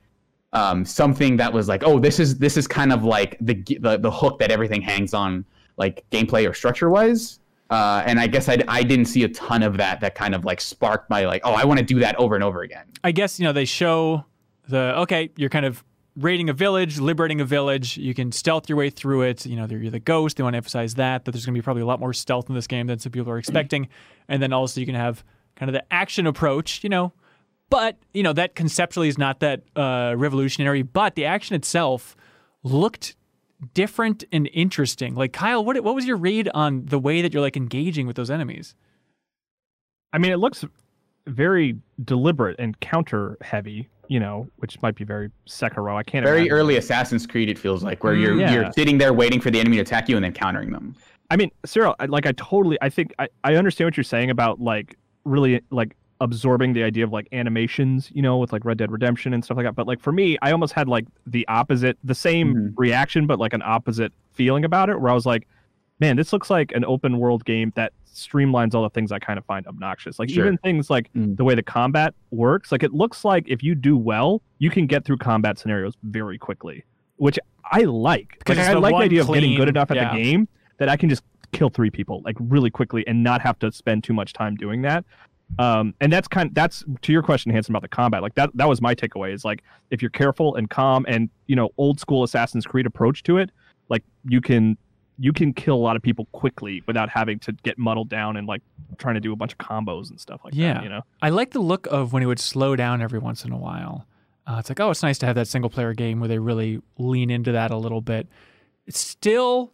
Speaker 5: um, something that was like, oh, this is this is kind of like the the, the hook that everything hangs on, like gameplay or structure wise. Uh, and I guess I, I didn't see a ton of that that kind of like sparked my like, oh, I want to do that over and over again.
Speaker 1: I guess you know they show the okay, you're kind of raiding a village, liberating a village. You can stealth your way through it. You know, you're the ghost. They want to emphasize that that there's going to be probably a lot more stealth in this game than some people are expecting. And then also you can have kind of the action approach. You know, but you know that conceptually is not that uh, revolutionary. But the action itself looked different and interesting. Like Kyle, what what was your read on the way that you're like engaging with those enemies?
Speaker 2: I mean, it looks very deliberate and counter heavy, you know, which might be very Sekiro. I can't
Speaker 5: Very
Speaker 2: imagine.
Speaker 5: early Assassin's Creed, it feels like, where
Speaker 1: Mm,
Speaker 5: you're
Speaker 2: yeah.
Speaker 5: you're sitting there waiting for the enemy to attack you and then countering them.
Speaker 2: I mean, Suriel, like I totally, I think I, I understand what you're saying about like really like absorbing the idea of like animations, you know, with like Red Dead Redemption and stuff like that. But like for me, I almost had like the opposite, the same
Speaker 5: Mhm.
Speaker 2: reaction, but like an opposite feeling about it, where I was like, man, this looks like an open world game that streamlines all the things I kind of find obnoxious. Like
Speaker 5: Sure.
Speaker 2: even things like
Speaker 3: Mm.
Speaker 2: the way the combat works, like it looks like if you do well, you can get through combat scenarios very quickly, which I like.
Speaker 1: Because
Speaker 2: Like I like the idea of getting good enough at
Speaker 1: yeah.
Speaker 2: the game that I can just kill three people like really quickly and not have to spend too much time doing that. Um, and that's kind that's to your question, Hanson, about the combat. Like that that was my takeaway is like if you're careful and calm and you know old school Assassin's Creed approach to it, like you can you can kill a lot of people quickly without having to get muddled down and like trying to do a bunch of combos and stuff like
Speaker 1: Yeah.
Speaker 2: that. You know,
Speaker 1: I like the look of when it would slow down every once in a while. Uh, it's like, oh, it's nice to have that single player game where they really lean into that a little bit. It's still,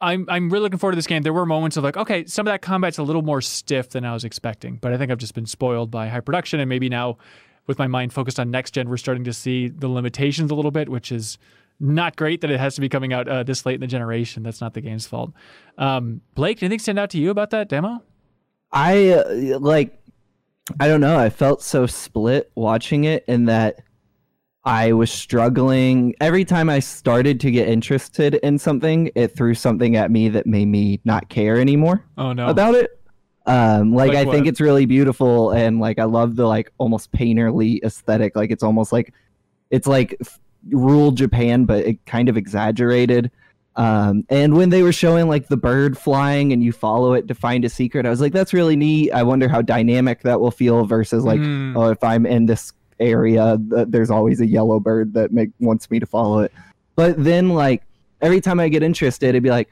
Speaker 1: I'm I'm really looking forward to this game. There were moments of like, okay, some of that combat's a little more stiff than I was expecting, but I think I've just been spoiled by high production, and maybe now, with my mind focused on next gen, we're starting to see the limitations a little bit, which is not great that it has to be coming out uh, this late in the generation. That's not the game's fault. Um, Blake, anything stand out to you about that demo?
Speaker 3: I uh, like I don't know, I felt so split watching it in that I was struggling every time I started to get interested in something, it threw something at me that made me not care anymore
Speaker 1: Oh no,
Speaker 3: about it. Um like,
Speaker 1: Like
Speaker 3: I think it's really beautiful and like I love the like almost painterly aesthetic. Like it's almost like it's like rule Japan but it kind of exaggerated. Um, and when they were showing like the bird flying and you follow it to find a secret, I was like, that's really neat. I wonder how dynamic that will feel versus like,
Speaker 1: Mm.
Speaker 3: oh, if I'm in this area, th- there's always a yellow bird that make wants me to follow it. But then like every time I get interested, it'd be like,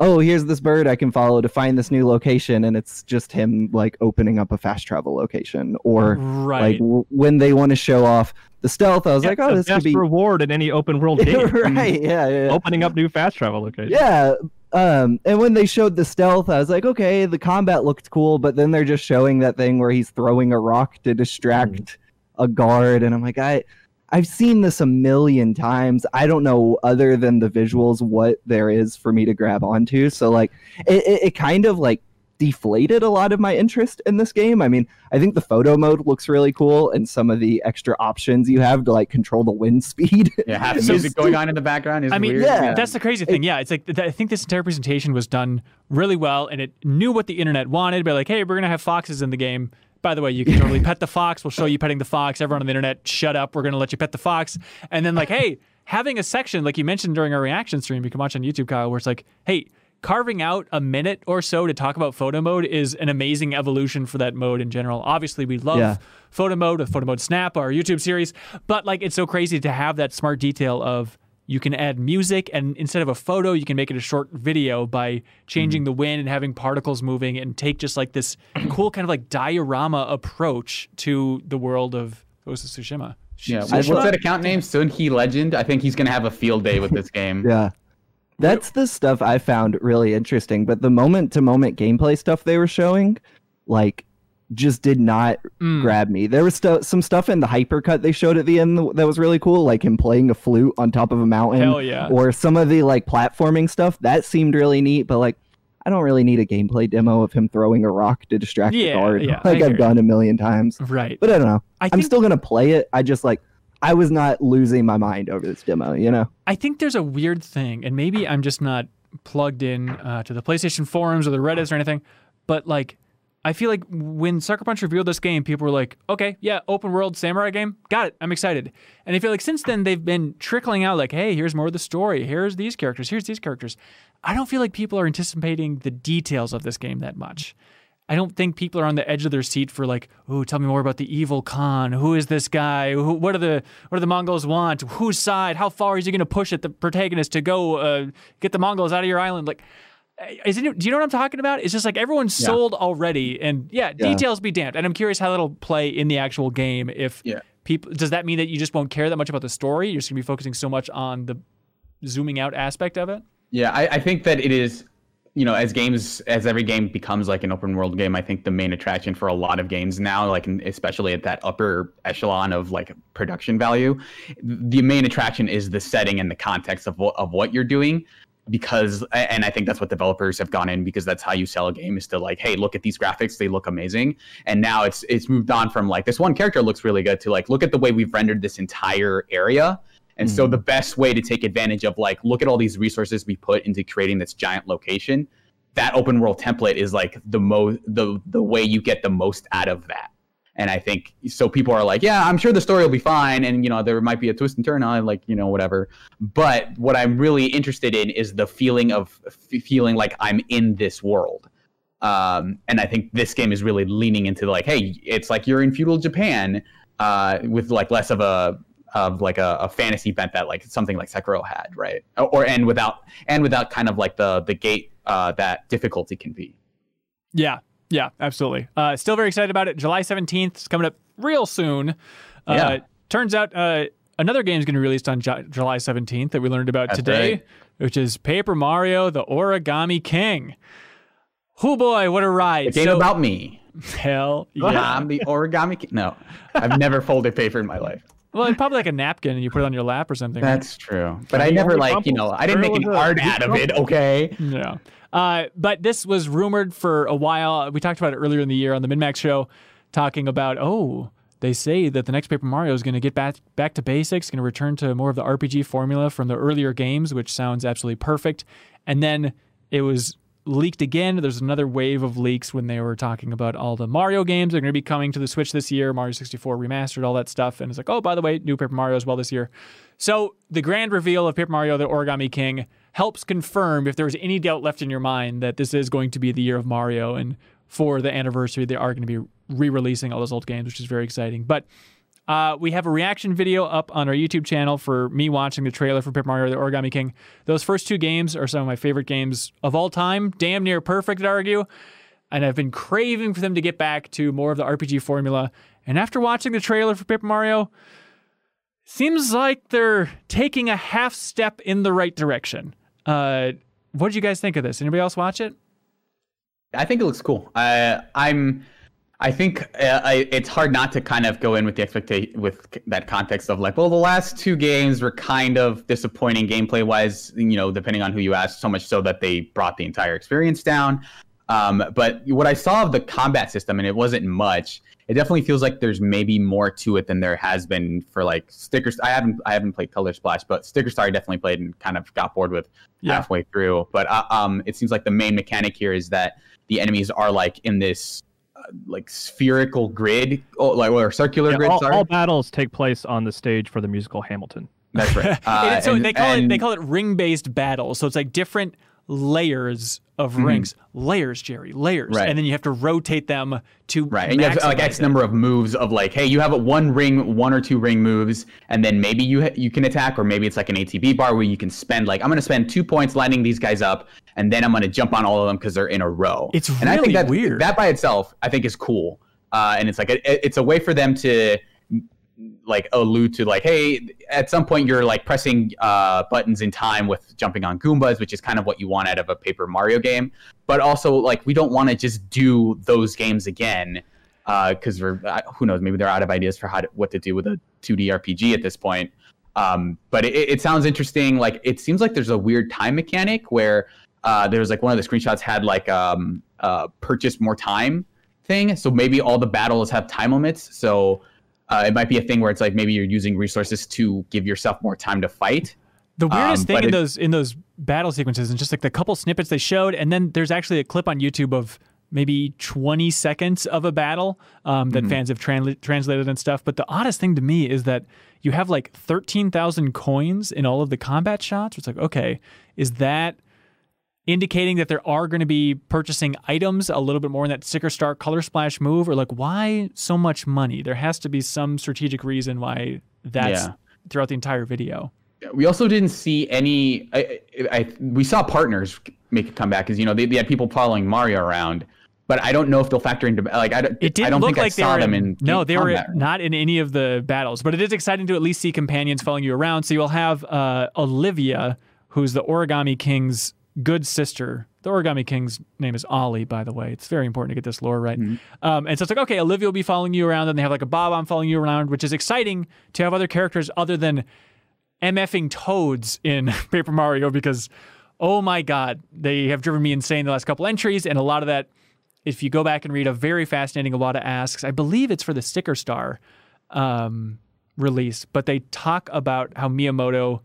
Speaker 3: oh, here's this bird I can follow to find this new location, and it's just him like opening up a fast travel location, or
Speaker 1: right.
Speaker 3: like w- when they want to show off the stealth, I was
Speaker 2: Yeah,
Speaker 3: like, oh, this could
Speaker 2: best
Speaker 3: be
Speaker 2: reward in any open world [laughs] game.
Speaker 3: right, yeah, yeah, yeah.
Speaker 2: Opening up new fast travel locations.
Speaker 3: Yeah. Um, and when they showed the stealth, I was like, okay, the combat looked cool, but then they're just showing that thing where he's throwing a rock to distract a guard, and I'm like, I, I've seen this a million times. I don't know other than the visuals what there is for me to grab onto. So like, it, it, it kind of like deflated a lot of my interest in this game. I mean, I think the photo mode looks really cool, and some of the extra options you have to like control the wind [laughs] speed.
Speaker 5: Yeah, have
Speaker 3: So
Speaker 5: music going on in the background is
Speaker 1: I mean,
Speaker 5: weird.
Speaker 3: yeah.
Speaker 1: that's the crazy thing. Yeah, it's like th- I think this entire presentation was done really well, and it knew what the internet wanted. By like, hey, we're gonna have foxes in the game. By the way, you can [laughs] totally pet the fox. We'll show you petting the fox. Everyone on the internet, shut up. We're gonna let you pet the fox. And then like, hey, having a section like you mentioned during our reaction stream, you can watch on YouTube, Kyle, where it's like, hey. Carving out a minute or so to talk about photo mode is an amazing evolution for that mode in general. Obviously, we love
Speaker 3: Yeah.
Speaker 1: photo mode with photo mode snap, our YouTube series, but like it's so crazy to have that smart detail of you can add music and instead of a photo, you can make it a short video by changing mm-hmm. the wind and having particles moving and take just like this [clears throat] cool kind of like diorama approach to the world of Ghost of Tsushima.
Speaker 5: Yeah,
Speaker 3: I
Speaker 5: what's that account name? Sun He Legend. I think he's gonna have a field day with this game. [laughs]
Speaker 3: Yeah. That's the stuff I found really interesting. But the moment to moment gameplay stuff they were showing, like, just did not
Speaker 1: Mm.
Speaker 3: grab me. There was stu- some stuff in the hypercut they showed at the end that was really cool, like him playing a flute on top of a mountain.
Speaker 1: Hell yeah.
Speaker 3: Or some of the like platforming stuff that seemed really neat. But like, I don't really need a gameplay demo of him throwing a rock to distract
Speaker 1: Yeah,
Speaker 3: the guard,
Speaker 1: yeah,
Speaker 3: like
Speaker 1: hear
Speaker 3: I've done a million times.
Speaker 1: Right.
Speaker 3: But I don't know.
Speaker 1: I
Speaker 3: I'm
Speaker 1: think
Speaker 3: still gonna play it. I just like I was not losing my mind over this demo. You know.
Speaker 1: I think there's a weird thing, and maybe I'm just not plugged in uh, to the PlayStation forums or the Reddits or anything, but like, I feel like when Sucker Punch revealed this game, people were like, okay, yeah, open world samurai game, got it, I'm excited. And I feel like since then they've been trickling out, like, hey, here's more of the story, here's these characters, here's these characters. I don't feel like people are anticipating the details of this game that much. I don't think people are on the edge of their seat for like, oh, tell me more about the evil Khan. Who is this guy? Who, what are the what do the Mongols want? Whose side? How far is he going to push it, the protagonist, to go uh, get the Mongols out of your island? Like, isn't it? Do you know what I'm talking about? It's just like everyone's
Speaker 5: Yeah.
Speaker 1: sold already, and yeah,
Speaker 3: Yeah.
Speaker 1: details be damned. And I'm curious how that'll play in the actual game. If
Speaker 5: Yeah.
Speaker 1: people, does that mean that you just won't care that much about the story? You're just gonna be focusing so much on the zooming out aspect of it.
Speaker 5: Yeah, I, I think that it is, you know, as games, as every game becomes like an open world game, I think the main attraction for a lot of games now, like especially at that upper echelon of like production value, the main attraction is the setting and the context of what of what you're doing. Because, and I think that's what developers have gone in because that's how you sell a game is to like, hey, look at these graphics, they look amazing. And now it's it's moved on from like this one character looks really good to like, look at the way we've rendered this entire area and so the best way to take advantage of like look at all these resources we put into creating this giant location, that open world template is like the most the the way you get the most out of that. And I think so people are like, yeah, I'm sure the story will be fine and you know there might be a twist and turn on like, you know, whatever. But what I'm really interested in is the feeling of f- feeling like I'm in this world. Um, and I think this game is really leaning into like, hey, it's like you're in feudal Japan uh, with like less of a of like a, a fantasy bent that like something like Sekiro had, right? Or, and without and without kind of like the the gate uh, that difficulty can be.
Speaker 1: Yeah, yeah, absolutely. Uh, still very excited about it. July 17th is coming up real soon. Uh,
Speaker 5: Yeah.
Speaker 1: Turns out uh, another game is going to be released on Ju- July 17th that we learned about
Speaker 5: That's
Speaker 1: today,
Speaker 5: right.
Speaker 1: which is Paper Mario: The Origami King. Oh boy, what a ride!
Speaker 5: A game
Speaker 1: So-
Speaker 5: about me. [laughs]
Speaker 1: hell [laughs] yeah.
Speaker 5: I'm the origami. Ki- no, I've never folded paper in my life.
Speaker 1: Well, it's probably like a napkin, and you put it on your lap or something. right?
Speaker 5: That's true. But
Speaker 2: I
Speaker 5: never like you know I didn't make an art out of it. Okay.
Speaker 1: Yeah. Uh, but this was rumored for a while. We talked about it earlier in the year on the MinnMax show, talking about, oh, they say that the next Paper Mario is going to get back, back to basics, going to return to more of the RPG formula from the earlier games, which sounds absolutely perfect. And then it was leaked again. There's another wave of leaks when they were talking about all the Mario games that are going to be coming to the Switch this year, Mario 64 remastered, all that stuff. And it's like, oh, by the way, new Paper Mario as well this year. So the grand reveal of Paper Mario: The Origami King helps confirm, if there was any doubt left in your mind, that this is going to be the year of Mario, and for the anniversary, they are going to be re-releasing all those old games, which is very exciting. But uh, we have a reaction video up on our YouTube channel for me watching the trailer for Paper Mario: The Origami King. Those first two games are some of my favorite games of all time, damn near perfect, I'd argue. And I've been craving for them to get back to more of the RPG formula. And after watching the trailer for Paper Mario, seems like they're taking a half step in the right direction. Uh, what did you guys think of this? Anybody else watch it?
Speaker 5: I think it looks cool. I I'm I think uh, I, it's hard not to kind of go in with the expectation with that context of like, well, the last two games were kind of disappointing gameplay wise, you know, depending on who you ask. So much so that they brought the entire experience down. Um, but what I saw of the combat system, and it wasn't much. It definitely feels like there's maybe more to it than there has been for like stickers. I haven't I haven't played Color Splash, but Sticker Star I definitely played and kind of got bored with
Speaker 1: Yeah.
Speaker 5: halfway through. But uh, um, it seems like the main mechanic here is that the enemies are like in this like spherical grid, oh, like or circular
Speaker 2: Yeah,
Speaker 5: grid.
Speaker 2: all,
Speaker 5: sorry,
Speaker 2: all battles take place on the stage for the musical Hamilton.
Speaker 5: that's right. [laughs] Uh,
Speaker 1: it's- so
Speaker 5: and-
Speaker 1: they call it they call it ring based battles. So it's like different layers of rings, layers, Jerry, layers,
Speaker 5: Mm-hmm. Right.
Speaker 1: and then you have to rotate them to
Speaker 5: Right, and you have like X
Speaker 1: it.
Speaker 5: number of moves of like, hey, you have a one ring, one or two ring moves, and then maybe you ha- you can attack, or maybe it's like an ATB bar where you can spend like I'm gonna spend two points lining these guys up, and then I'm gonna jump on all of them because they're in a row.
Speaker 1: It's
Speaker 5: and I
Speaker 1: really
Speaker 5: think that
Speaker 1: weird.
Speaker 5: that by itself I think is cool, uh, and it's like a, it's a way for them to like allude to like hey at some point you're like pressing uh, buttons in time with jumping on goombas which is kind of what you want out of a paper mario game. But also like we don't want to just do those games again because we're uh, who knows maybe they're out of ideas for how to, what to do with a 2d rpg at this point. Um, but it, it sounds interesting like it seems like there's a weird time mechanic where uh, there's like one of the screenshots had like um, uh, purchase more time thing. So maybe all the battles have time limits. So uh, it might be a thing where it's like maybe you're using resources to give yourself more time to fight.
Speaker 1: The weirdest
Speaker 5: Um,
Speaker 1: thing in
Speaker 5: it-
Speaker 1: those in those battle sequences and just like the couple snippets they showed, and then there's actually a clip on YouTube of maybe 20 seconds of a battle um,
Speaker 5: Mm-hmm.
Speaker 1: that fans have transla- translated and stuff. But the oddest thing to me is that you have like 13,000 coins in all of the combat shots. It's like, okay, is that indicating that there are going to be purchasing items a little bit more in that sticker star color splash move or like why so much money there has to be some strategic reason why that's
Speaker 5: Yeah.
Speaker 1: throughout the entire video
Speaker 5: We also didn't see any. I, I, we saw partners make a comeback because you know they, they had people following Mario around, but I don't know if they'll factor into like I don't.
Speaker 1: It didn't
Speaker 5: I don't
Speaker 1: look
Speaker 5: think
Speaker 1: like
Speaker 5: I
Speaker 1: they
Speaker 5: saw
Speaker 1: were
Speaker 5: them
Speaker 1: in, no, they were not in any of the battles. But it is exciting to at least see companions following you around. So you'll have uh, Olivia, who's the Origami King's good sister. The Origami King's name is Ollie, by the way. It's very important to get this lore right. Um, and so it's like, okay, Olivia will be following you around, and they have like a Bob I'm following you around, which is exciting to have other characters other than MFing Toads in [laughs] Paper Mario because, oh my God, they have driven me insane the last couple entries, and a lot of that if you go back and read a very fascinating Iwata asks, I believe it's for the Sticker Star um, release, but they talk about how Miyamoto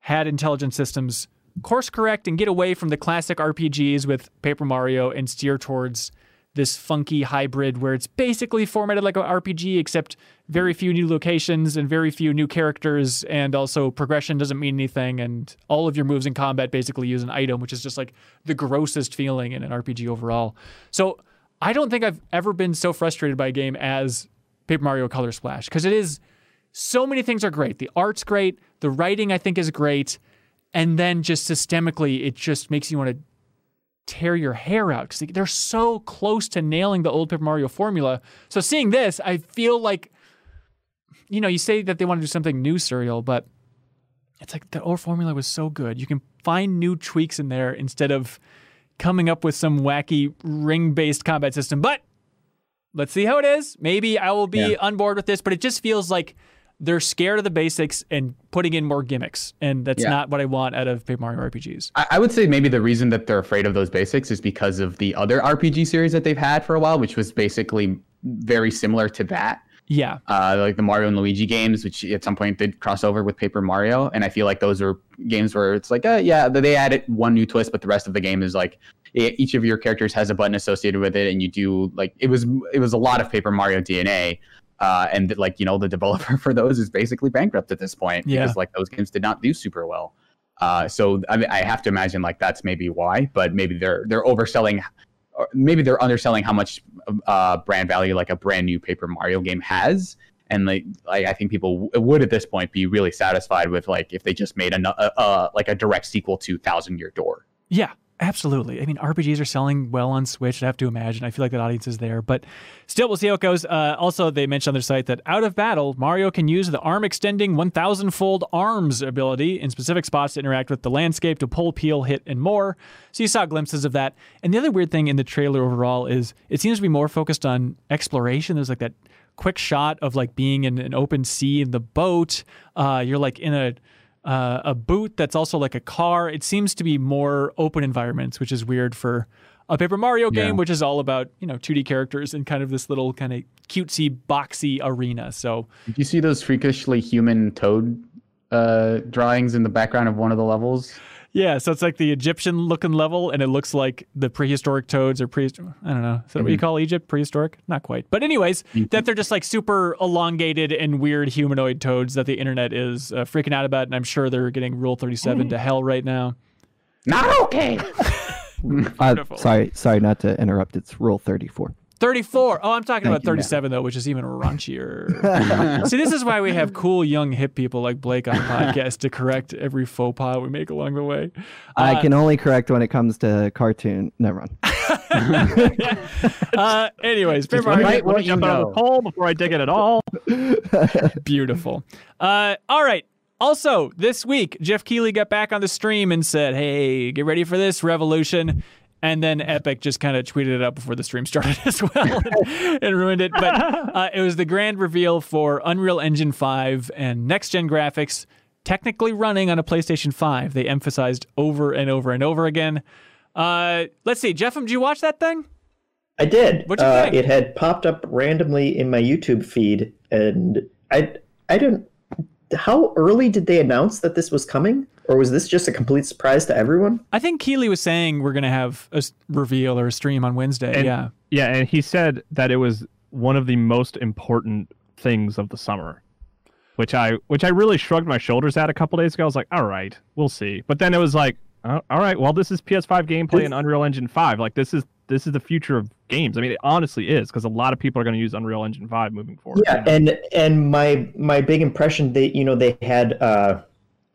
Speaker 1: had intelligent systems course correct and get away from the classic RPGs with Paper Mario and steer towards this funky hybrid where it's basically formatted like an RPG, except very few new locations and very few new characters, and also progression doesn't mean anything, and all of your moves in combat basically use an item, which is just like the grossest feeling in an RPG overall. So I don't think I've ever been so frustrated by a game as Paper Mario Color Splash because it is so many things are great. The art's great, the writing I think is great, and then just systemically it just makes you want to tear your hair out because they're so close to nailing the old Paper Mario formula. So seeing this, I feel like, you know, you say that they want to do something new, Suriel, but it's like the old formula was so good. You can find new tweaks in there instead of coming up with some wacky ring-based combat system. But let's see how it is. Maybe I will be
Speaker 4: Yeah.
Speaker 1: on board with this, but it just feels like they're scared of the basics and putting in more gimmicks, and that's
Speaker 5: Yeah.
Speaker 1: not what I want out of Paper Mario RPGs.
Speaker 5: I, I would say maybe the reason that they're afraid of those basics is because of the other RPG series that they've had for a while, which was basically very similar to that.
Speaker 1: Yeah,
Speaker 5: uh, like the Mario and Luigi games, which at some point did cross over with Paper Mario, and I feel like those are games where it's like, uh, yeah, they added one new twist, but the rest of the game is like each of your characters has a button associated with it, and you do like it was it was a lot of Paper Mario DNA, uh, and like you know the developer [laughs] for those is basically bankrupt at this point
Speaker 1: Yeah.
Speaker 5: because like those games did not do super well. Uh, so I, mean, I have to imagine like that's maybe why, but maybe they're they're overselling or maybe they're underselling how much uh, brand value like a brand new Paper Mario game has. And like, like I think people w- would at this point be really satisfied with like if they just made a, a, a like a direct sequel to Thousand Year Door.
Speaker 1: Yeah, absolutely. I mean, RPGs are selling well on Switch. I have to imagine. I feel like that audience is there, but still, we'll see how it goes. Uh, also, they mentioned on their site that out of battle, Mario can use the arm extending 1,000 fold arms ability in specific spots to interact with the landscape to pull, peel, hit, and more. So you saw glimpses of that. And the other weird thing in the trailer overall is it seems to be more focused on exploration. There's like that quick shot of like being in an open sea in the boat. Uh, you're like in a uh, a boot that's also like a car. It seems to be more open environments, which is weird for a Paper Mario game,
Speaker 5: Yeah.
Speaker 1: which is all about you know 2D characters and kind of this little kind of cutesy boxy arena. So
Speaker 5: Did you see those freakishly human toad uh, drawings in the background of one of the levels?
Speaker 1: Yeah, so it's like the Egyptian looking level, and it looks like the prehistoric toads or pre I don't know. Is that what you call Egypt? Prehistoric? Not quite. But anyways, that they're just like super elongated and weird humanoid toads that the internet is uh, freaking out about, and I'm sure they're getting Rule 37 to hell right now.
Speaker 5: Not okay. [laughs]
Speaker 3: Uh, sorry, sorry, not to interrupt. It's Rule 34.
Speaker 1: 34. Oh, I'm talking
Speaker 3: Thank
Speaker 1: about
Speaker 3: you,
Speaker 1: 37 though, which is even raunchier. [laughs] See, this is why we have cool young hip people like Blake on podcast to correct every faux pas we make along the way.
Speaker 3: I
Speaker 1: Uh,
Speaker 3: can only correct when it comes to cartoon. Never mind. [laughs] [laughs]
Speaker 1: Uh, anyways, Paper
Speaker 2: Let me,
Speaker 1: Mario,
Speaker 5: Right,
Speaker 2: let me jump out of the poll before I dig it at all.
Speaker 1: beautiful. Uh, all right. Also, this week, Geoff Keighley got back on the stream and said, "Hey, get ready for this revolution." And then Epic just kind of tweeted it out before the stream started [laughs] as well and, and ruined it. But uh, it was the grand reveal for Unreal Engine 5 and next gen graphics, technically running on a PlayStation 5. They emphasized over and over and over again. Uh, let's see, Jeff, did you watch that thing?
Speaker 4: I did.
Speaker 1: What'd you
Speaker 4: uh,
Speaker 1: think?
Speaker 4: It had popped up randomly in my YouTube feed, and I I didn't. How early did they announce that this was coming, or was this just a complete surprise to everyone?
Speaker 1: I think Keighley was saying we're going to have a reveal or a stream on Wednesday.
Speaker 2: And-
Speaker 1: yeah.
Speaker 2: Yeah, and he said that it was one of the most important things of the summer, which I which I really shrugged my shoulders at a couple days ago. I was like, all right, we'll see. But then it was like, oh, all right, well, this is PS5 gameplay in Unreal Engine 5. Like this is this is the future of games. I mean, it honestly is because a lot of people are going to use Unreal Engine 5 moving forward.
Speaker 4: Yeah, and and my my big impression that, you know they had uh, a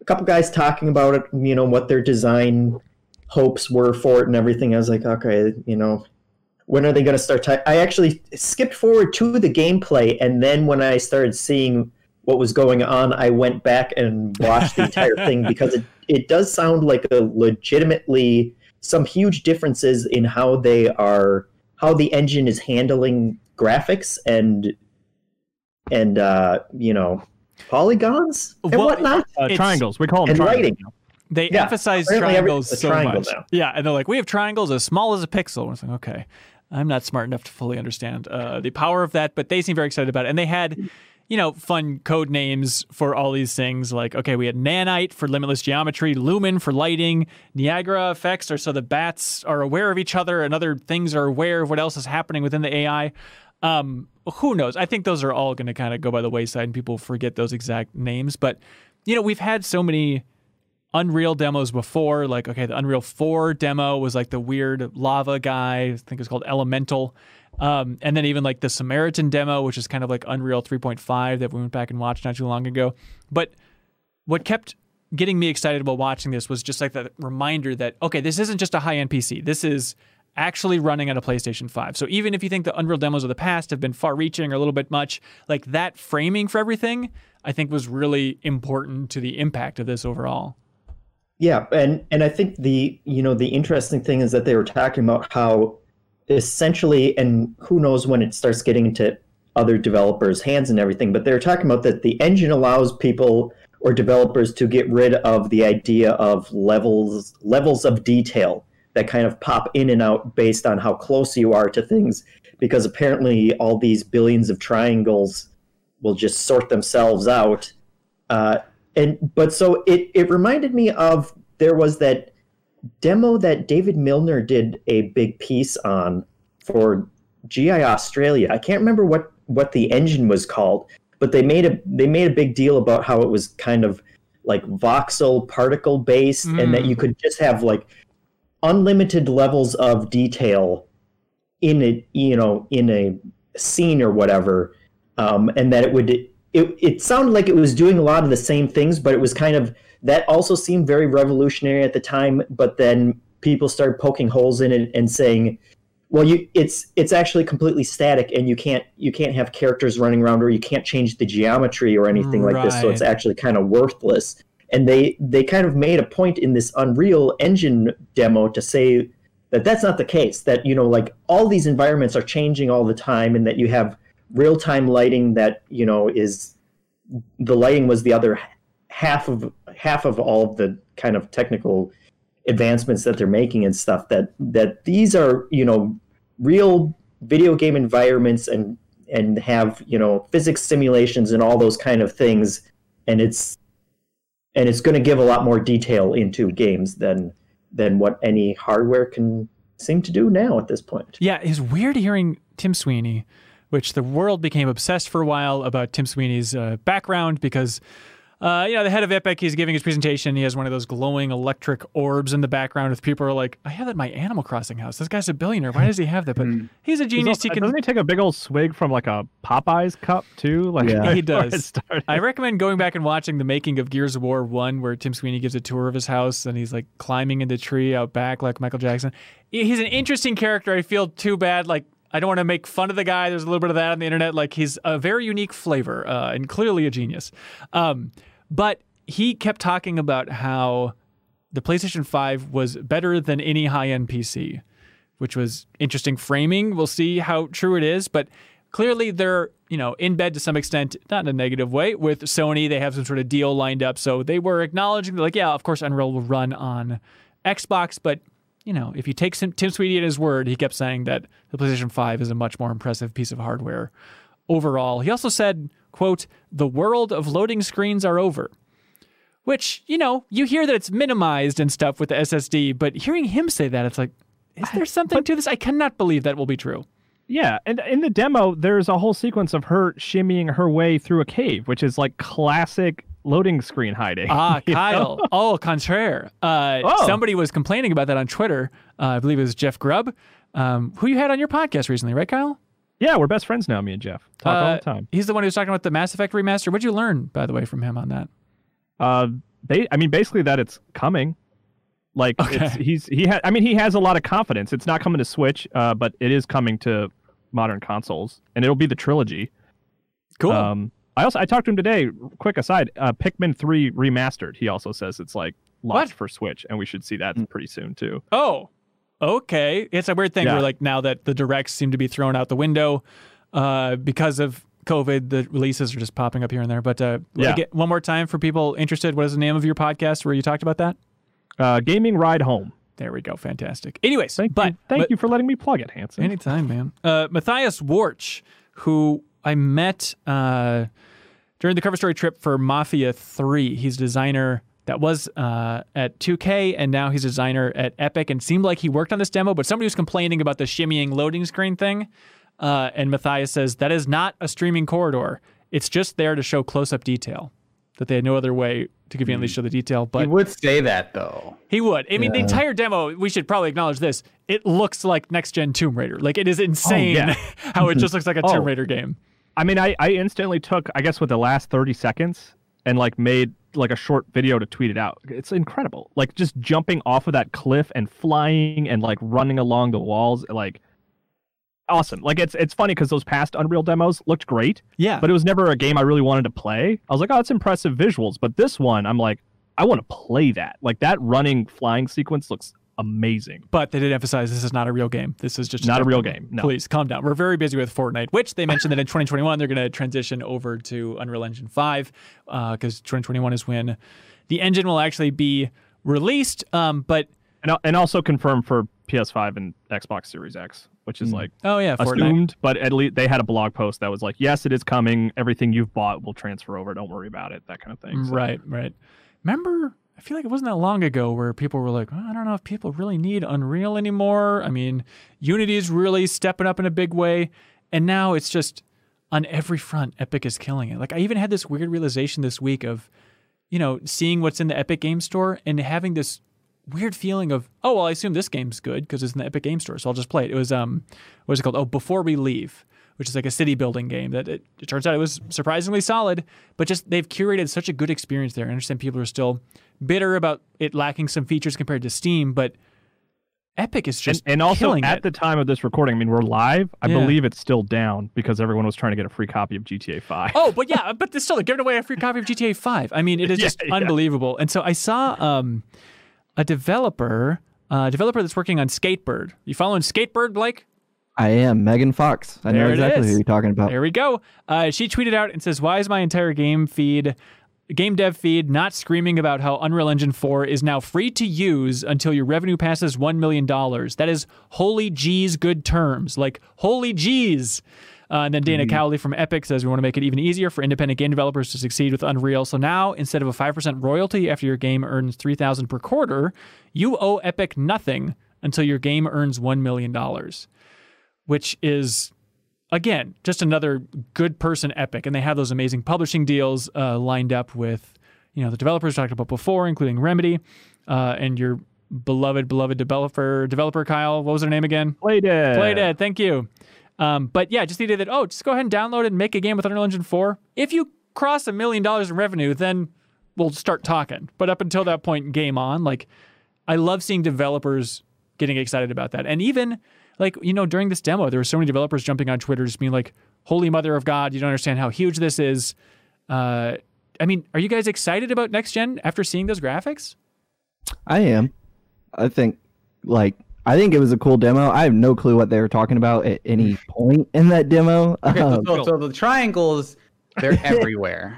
Speaker 4: couple guys talking about it, you know what their design hopes were for it and everything. I was like, okay, you know, when are they going to start? Ty-? I actually skipped forward to the gameplay, and then when I started seeing what was going on, I went back and watched the entire [laughs] thing because it it does sound like a legitimately some huge differences in how they are how the engine is handling graphics and and uh, you know polygons and
Speaker 1: Well,
Speaker 4: whatnot.
Speaker 2: Uh, triangles. We call them
Speaker 4: and
Speaker 2: triangles.
Speaker 4: lighting.
Speaker 1: They
Speaker 4: Yeah,
Speaker 1: emphasize triangles
Speaker 4: everything's
Speaker 1: so
Speaker 4: triangle
Speaker 1: much.
Speaker 4: now.
Speaker 1: Yeah, and they're like, we have triangles as small as a pixel. And it's like, okay, I'm not smart enough to fully understand uh, the power of that, but they seem very excited about it. And they had, you know, fun code names for all these things. Like, okay, we had nanite for limitless geometry, lumen for lighting, Niagara effects are so the bats are aware of each other and other things are aware of what else is happening within the AI. Um, who knows? I think those are all going to kind of go by the wayside and people forget those exact names. But, you know, we've had so many Unreal demos before. Like, okay, the Unreal 4 demo was like the weird lava guy. I think it's called Elemental. Um, and then even like the Samaritan demo, which is kind of like Unreal 3.5 that we went back and watched not too long ago. But what kept getting me excited about watching this was just like that reminder that, okay, this isn't just a high end PC. This is actually running on a PlayStation 5. So even if you think the Unreal demos of the past have been far reaching or a little bit much, like that framing for everything, I think was really important to the impact of this overall.
Speaker 4: Yeah, and and I think the you know the interesting thing is that they were talking about how essentially, and who knows when it starts getting into other developers' hands and everything, but they were talking about that the engine allows people or developers to get rid of the idea of levels levels of detail that kind of pop in and out based on how close you are to things, because apparently all these billions of triangles will just sort themselves out. Uh, and but so it it reminded me of there was that demo that David Milner did a big piece on for GI Australia. I can't remember what what the engine was called, but they made a they made a big deal about how it was kind of like voxel particle based and that you could just have like unlimited levels of detail in a you know in a scene or whatever um, and that it would it, it sounded like it was doing a lot of the same things but it was kind of that also seemed very revolutionary at the time but then people started poking holes in it and saying well you it's it's actually completely static and you can't you can't have characters running around or you can't change the geometry or anything like this so it's actually kind of worthless and they they kind of made a point in this unreal engine demo to say that that's not the case that you know like all these environments are changing all the time and that you have real-time lighting that you know is the lighting was the other half of half of all of the kind of technical advancements that they're making and stuff that that these are you know real video game environments and and have you know physics simulations and all those kind of things. And it's and it's going to give a lot more detail into games than than what any hardware can seem to do now at this point.
Speaker 1: Yeah, it's weird hearing Tim Sweeney, which the world became obsessed for a while about Tim Sweeney's uh, background because uh, you know, the head of Epic, he's giving his presentation. He has one of those glowing electric orbs in the background with people are like, I have that in my Animal Crossing house. This guy's a billionaire. Why does he have that? But he's a
Speaker 2: He's
Speaker 1: genius.
Speaker 2: also-
Speaker 1: He can
Speaker 2: Doesn't he take a big old swig from like a Popeyes cup too? Like
Speaker 3: Yeah. [laughs]
Speaker 1: He does. I recommend going back and watching the making of Gears of War 1, where Tim Sweeney gives a tour of his house and he's like climbing in the tree out back like Michael Jackson. He's an interesting character. I feel too bad. Like, I don't want to make fun of the guy. There's a little bit of that on the internet. Like, he's a very unique flavor uh, and clearly a genius. Um, but he kept talking about how the PlayStation 5 was better than any high end PC, which was interesting framing. We'll see how true it is, but clearly they're, you know, in bed to some extent, not in a negative way, with Sony. They have some sort of deal lined up. So they were acknowledging, like, yeah, of course, Unreal will run on Xbox, but. You know, if you take Tim Tim Sweeney at his word, he kept saying that the PlayStation 5 is a much more impressive piece of hardware overall. He also said, quote, the world of loading screens are over which you know you hear that it's minimized and stuff with the SSD, but hearing him say that, it's like, is there something to this? I cannot believe that will be true.
Speaker 2: Yeah, and in the demo, there's a whole sequence of her shimmying her way through a cave, which is like classic loading screen hiding.
Speaker 1: Ah? [laughs] Kyle. Oh, contraire. Uh,
Speaker 2: Oh.
Speaker 1: Somebody was complaining about that on Twitter. Uh, I believe it was Jeff Grubb, um, who you had on your podcast recently, right, Kyle?
Speaker 2: Yeah, we're best friends now, me and Jeff. Talk all
Speaker 1: Uh,
Speaker 2: the time.
Speaker 1: He's the one who was talking about the Mass Effect remaster. What'd you learn, by the way, from him on that?
Speaker 2: Uh, I mean, basically that it's coming. Like it's,
Speaker 1: Okay.
Speaker 2: he's he had. I mean, he has a lot of confidence. It's not coming to Switch, uh, but it is coming to modern consoles, and it'll be the trilogy.
Speaker 1: Cool.
Speaker 2: Um, I also I talked to him today. Quick aside, uh, Pikmin three remastered. He also says it's like launched
Speaker 1: What?
Speaker 2: for Switch, and we should see that pretty soon too.
Speaker 1: Oh, okay. It's a weird thing
Speaker 2: Yeah.
Speaker 1: where like now that the directs seem to be thrown out the window uh, because of COVID, the releases are just popping up here and there. But uh,
Speaker 2: Yeah.
Speaker 1: again, one more time for people interested, what is the name of your podcast where you talked about that?
Speaker 2: Uh, gaming ride home.
Speaker 1: There we go. Fantastic. Anyways,
Speaker 2: Thank
Speaker 1: but
Speaker 2: you. Thank
Speaker 1: but-
Speaker 2: you for letting me plug it, Hanson.
Speaker 1: Anytime, man. Uh, Matthias Worch, who I met uh, during the cover story trip for Mafia 3. He's a designer that was uh, at 2K, and now he's a designer at Epic, and seemed like he worked on this demo, but somebody was complaining about the shimmying loading screen thing. Uh, and Matthias says that is not a streaming corridor. It's just there to show close up detail. That they had no other way to conveniently show the detail, but
Speaker 5: he would say that though.
Speaker 1: he would. I mean, the entire demo, we should probably acknowledge this. It looks like next gen Tomb Raider. Like, it is insane
Speaker 2: yeah. [laughs]
Speaker 1: how it just looks like a [laughs]
Speaker 2: Oh.
Speaker 1: Tomb Raider game.
Speaker 2: I mean, I, I instantly took, I guess, with the last 30 seconds and like made like a short video to tweet it out. It's incredible. Like just jumping off of that cliff and flying and like running along the walls, like awesome. Like it's it's funny because those past Unreal demos looked great,
Speaker 1: Yeah.
Speaker 2: but it was never a game I really wanted to play. I was like, oh, it's impressive visuals, but this one, I'm like, I want to play that. Like that running flying sequence looks amazing.
Speaker 1: But they did emphasize this is not a real game. This is just
Speaker 2: Not a
Speaker 1: demo.
Speaker 2: real game, no.
Speaker 1: Please calm down. We're very busy with Fortnite, which they mentioned that in 2021 they're going to transition over to Unreal Engine 5 because 2021 is when the engine will actually be released. Um, but
Speaker 2: And and also confirmed for PS5 and Xbox Series X, which is like
Speaker 1: oh yeah, Fortnite.
Speaker 2: assumed, but at least they had a blog post that was like, "Yes, it is coming. Everything you've bought will transfer over. Don't worry about it." That kind of thing. So-
Speaker 1: Right, right. Remember, I feel like it wasn't that long ago where people were like, "Oh, I don't know if people really need Unreal anymore. I mean, Unity's really stepping up in a big way. And now it's just on every front, Epic is killing it. Like, I even had this weird realization this week of, you know, seeing what's in the Epic Game Store and having this weird feeling of, oh, well, I assume this game's good because it's in the Epic Game Store, so I'll just play it. It was, um, what was it called? Oh, Before We Leave, which is like a city building game that it, it turns out it was surprisingly solid, but just they've curated such a good experience there. I understand people are still bitter about it lacking some features compared to Steam, but Epic is just
Speaker 2: and also
Speaker 1: killing
Speaker 2: at
Speaker 1: it.
Speaker 2: the time of this recording, I mean, we're live. I
Speaker 1: Yeah.
Speaker 2: believe it's still down because everyone was trying to get a free copy of GTA 5.
Speaker 1: Oh, but yeah, [laughs] but they're still giving away a free copy of GTA 5. I mean, it is [laughs]
Speaker 2: Yeah,
Speaker 1: just
Speaker 2: yeah.
Speaker 1: unbelievable. And so I saw um, a developer, a developer that's working on Skatebird. You following Skatebird, Blake?
Speaker 3: I am Megan Fox. I
Speaker 1: There
Speaker 3: know exactly who you're talking about.
Speaker 1: There we go. Uh, she tweeted out and says, "Why is my entire game feed, game dev feed, not screaming about how Unreal Engine 4 is now free to use until your revenue passes one million dollars? That is holy geez, good terms. Like holy geez." Uh, and then Dana Cowley from Epic says we want to make it even easier for independent game developers to succeed with Unreal. So now, instead of a five percent royalty after your game earns three thousand per quarter, you owe Epic nothing until your game earns one million dollars, which is again, just another good person epic. And they have those amazing publishing deals uh, lined up with you know the developers talked about before, including Remedy uh, and your beloved beloved developer developer Kyle. What was her name again? Playdead. Playdead. Thank you. Um, but yeah, just the idea that oh, just go ahead and download it and make a game with Unreal Engine 4. If you cross a million dollars in revenue, then we'll start talking. But up until that point, game on. Like, I love seeing developers getting excited about that, and even like you know during this demo, there were so many developers jumping on Twitter, just being like, "Holy Mother of God, you don't understand how huge this is." Uh, I mean, are you guys excited about next gen after seeing those graphics?
Speaker 3: I am. I think like I think it was a cool demo. I have no clue what they were talking about at any [laughs] point in that demo.
Speaker 5: Okay, so,
Speaker 3: Um,
Speaker 5: so, so the triangles, they're [laughs] everywhere.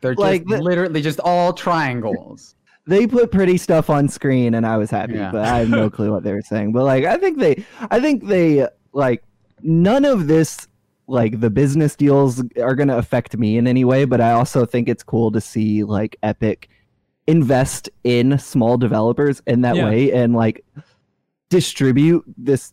Speaker 5: They're just
Speaker 3: Like the-
Speaker 5: literally just all triangles.
Speaker 3: They put pretty stuff on screen and I was happy,
Speaker 5: Yeah.
Speaker 3: but I have no clue what they were saying. But like I think they I think they like none of this like the business deals are going to affect me in any way, but I also think it's cool to see like Epic invest in small developers in that
Speaker 1: Yeah.
Speaker 3: way and like distribute this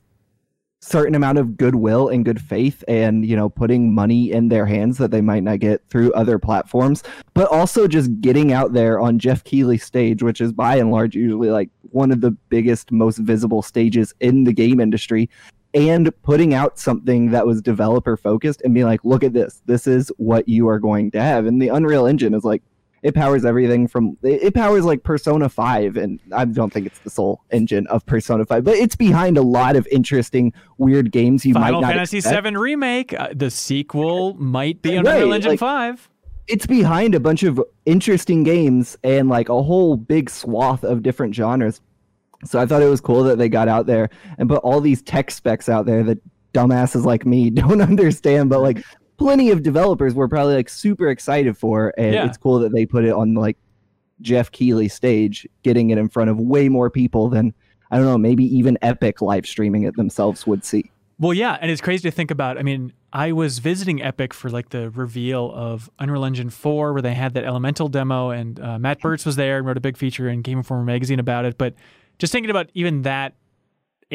Speaker 3: certain amount of goodwill and good faith and you know putting money in their hands that they might not get through other platforms but also just getting out there on Geoff Keighley's stage which is by and large usually like one of the biggest most visible stages in the game industry and putting out something that was developer focused and being like look at this. This is what you are going to have. And the Unreal Engine is like it powers everything from it powers like Persona 5 and I don't think it's the sole engine of Persona 5 but it's behind a lot of interesting weird games you
Speaker 1: Final
Speaker 3: might not
Speaker 1: Fantasy
Speaker 3: expect.
Speaker 1: VII remake. Uh, the sequel might be
Speaker 3: Right,
Speaker 1: Unreal Engine
Speaker 3: like-
Speaker 1: 5.
Speaker 3: it's behind a bunch of interesting games and like a whole big swath of different genres. So I thought it was cool that they got out there and put all these tech specs out there that dumbasses like me [laughs] don't understand, but like plenty of developers were probably like super excited for. And
Speaker 1: Yeah.
Speaker 3: it's cool that they put it on like Geoff Keighley stage, getting it in front of way more people than I don't know, maybe even Epic live streaming it themselves would see.
Speaker 1: Well, yeah, and it's crazy to think about. I mean, I was visiting Epic for like the reveal of Unreal Engine 4, where they had that Elemental demo, and uh, Matt Bertz was there and wrote a big feature in Game Informer magazine about it. But just thinking about even that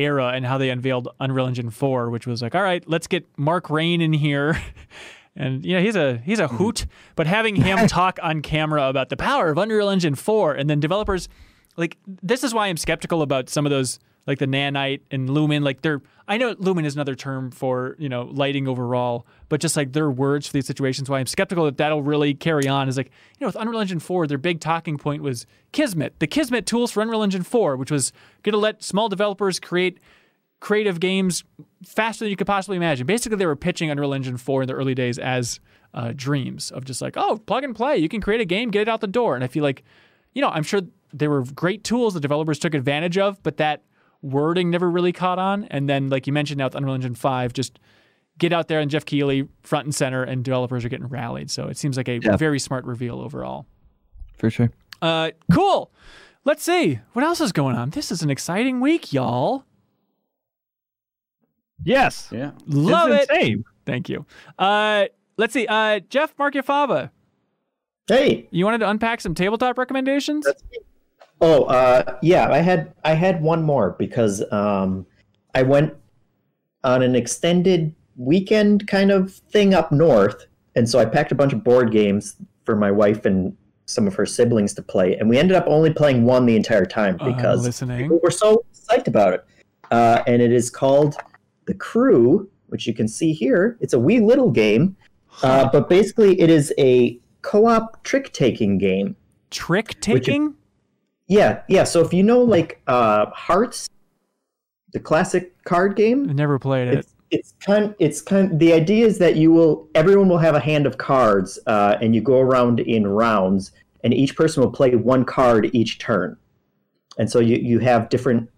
Speaker 1: era and how they unveiled Unreal Engine 4, which was like, all right, let's get Mark Rein in here. [laughs] And yeah, he's a he's a hmm. hoot, but having him [laughs] talk on camera about the power of Unreal Engine 4 and then developers like this is why I'm skeptical about some of those like the nanite and lumen like they're I know lumen is another term for you know lighting overall but just like their words for these situations why I'm skeptical that that'll really carry on is like you know with Unreal Engine 4 their big talking point was Kismet the Kismet tools for Unreal Engine 4 which was going to let small developers create creative games faster than you could possibly imagine. Basically, they were pitching Unreal Engine 4 in the early days as uh, dreams of just like, oh, plug and play. You can create a game, get it out the door. And I feel like, you know, I'm sure there were great tools the developers took advantage of, but that wording never really caught on. And then, like you mentioned now with Unreal Engine 5, just get out there and Geoff Keighley front and center, and developers are getting rallied. So it seems like a
Speaker 3: Yeah.
Speaker 1: very smart reveal overall.
Speaker 3: For sure.
Speaker 1: Uh, cool. Let's see what else is going on. This is an exciting week, y'all.
Speaker 2: Yes.
Speaker 5: Yeah.
Speaker 1: Love
Speaker 2: it's
Speaker 1: it.
Speaker 2: insane.
Speaker 1: Thank you. Uh, let's see. Uh, Jeff Marchiafava,
Speaker 4: Hey,
Speaker 1: you wanted to unpack some tabletop recommendations?
Speaker 4: Oh, uh, yeah, I had I had one more because um, I went on an extended weekend kind of thing up north, and so I packed a bunch of board games for my wife and some of her siblings to play, and we ended up only playing one the entire time
Speaker 1: Uh,
Speaker 4: because people were so psyched about it. Uh, and it is called The Crew, which you can see here. It's a wee little game, uh, but basically it is a co-op trick-taking game.
Speaker 1: Trick taking?
Speaker 4: Yeah, yeah. So if you know like uh Hearts, the classic card game,
Speaker 1: I've never played it.
Speaker 4: it's it's kind it's kind the idea is that you will everyone will have a hand of cards uh, and you go around in rounds and each person will play one card each turn. And so you, you have different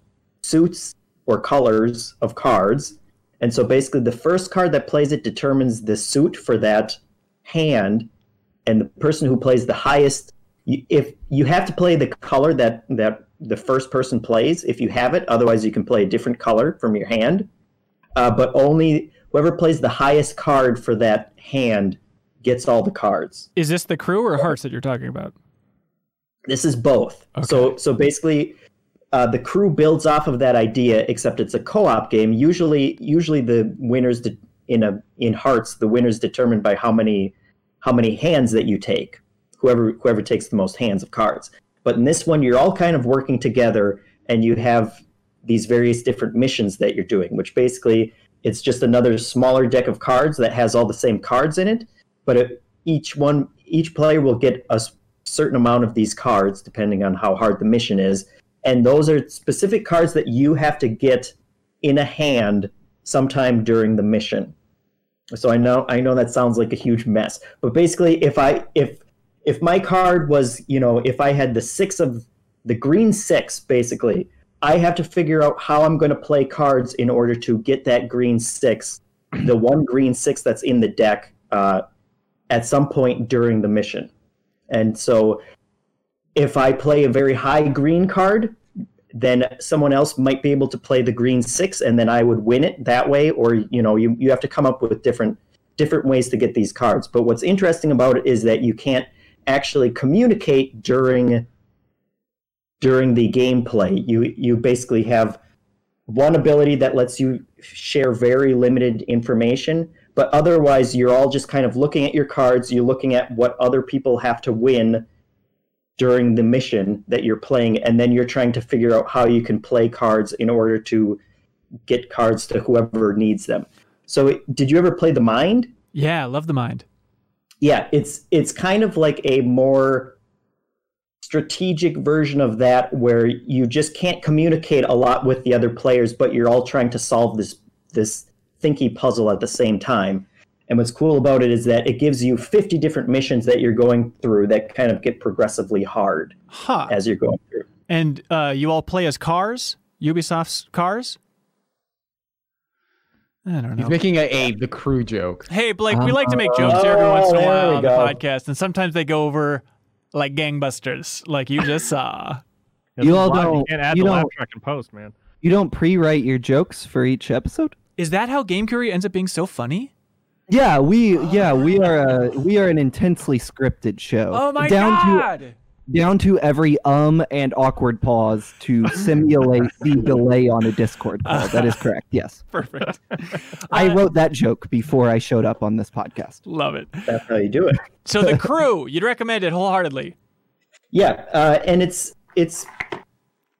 Speaker 4: suits or colors of cards. And so basically the first card that plays it determines the suit for that hand and the person who plays the highest you- if you have to play the color that that the first person plays if you have it otherwise you can play a different color from your hand. Uh, but only whoever plays the highest card for that hand gets all the cards.
Speaker 1: Is this the crew or hearts that you're talking about?
Speaker 4: this is both. So so basically uh, the crew builds off of that idea except it's a co-op game. Usually usually the winners de- in a in hearts the winners determined by how many how many hands that you take whoever whoever takes the most hands of cards. But in this one, you're all kind of working together, and you have these various different missions that you're doing, which basically it's just another smaller deck of cards that has all the same cards in it, but it, each one each player will get a certain amount of these cards depending on how hard the mission is, and those are specific cards that you have to get in a hand sometime during the mission. So I know I know that sounds like a huge mess, but basically if I if if my card was, you know, if I had the 6 of the green 6 basically, I have to figure out how I'm going to play cards in order to get that green 6, the one green 6 that's in the deck uh, at some point during the mission. And so if I play a very high green card, then someone else might be able to play the green six and then I would win it that way. Or, you know, you, you have to come up with different different ways to get these cards. But what's interesting about it is that you can't actually communicate during during the gameplay. You you basically have one ability that lets you share very limited information, but otherwise you're all just kind of looking at your cards, you're looking at what other people have to win during the mission that you're playing, and then you're trying to figure out how you can play cards in order to get cards to whoever needs them. So, did you ever play the Mind?
Speaker 1: Yeah, I love the mind.
Speaker 4: Yeah, it's it's kind of like a more strategic version of that where you just can't communicate a lot with the other players, but you're all trying to solve this this thinky puzzle at the same time. And what's cool about it is that it gives you 50 different missions that you're going through that kind of get progressively hard
Speaker 1: Huh.
Speaker 4: as you're going through.
Speaker 1: And uh, you all play as cars? Ubisoft's cars? I don't know.
Speaker 5: He's making a, a the crew joke.
Speaker 1: Hey, Blake, we like to make uh, jokes here every
Speaker 4: Oh,
Speaker 1: once in a while
Speaker 4: we
Speaker 1: on the podcast, and sometimes they go over like gangbusters, like you just saw. [laughs]
Speaker 3: You all don't-
Speaker 2: You can't add
Speaker 3: you
Speaker 2: the laugh
Speaker 3: don't-
Speaker 2: track and post, man.
Speaker 3: You don't pre-write your jokes for each episode?
Speaker 1: Is that how Game Curie ends up being so funny?
Speaker 3: Yeah, we yeah we are a we are an intensely scripted show.
Speaker 1: Oh my
Speaker 3: down
Speaker 1: god!
Speaker 3: to down to every um and awkward pause to [laughs] simulate the delay on a Discord call. That is correct. Yes, [laughs]
Speaker 1: Perfect.
Speaker 3: I
Speaker 1: Uh,
Speaker 3: wrote that joke before I showed up on this podcast.
Speaker 1: Love it.
Speaker 4: That's how you do it. [laughs]
Speaker 1: So the crew, you'd recommend it wholeheartedly.
Speaker 4: Yeah, uh, and it's it's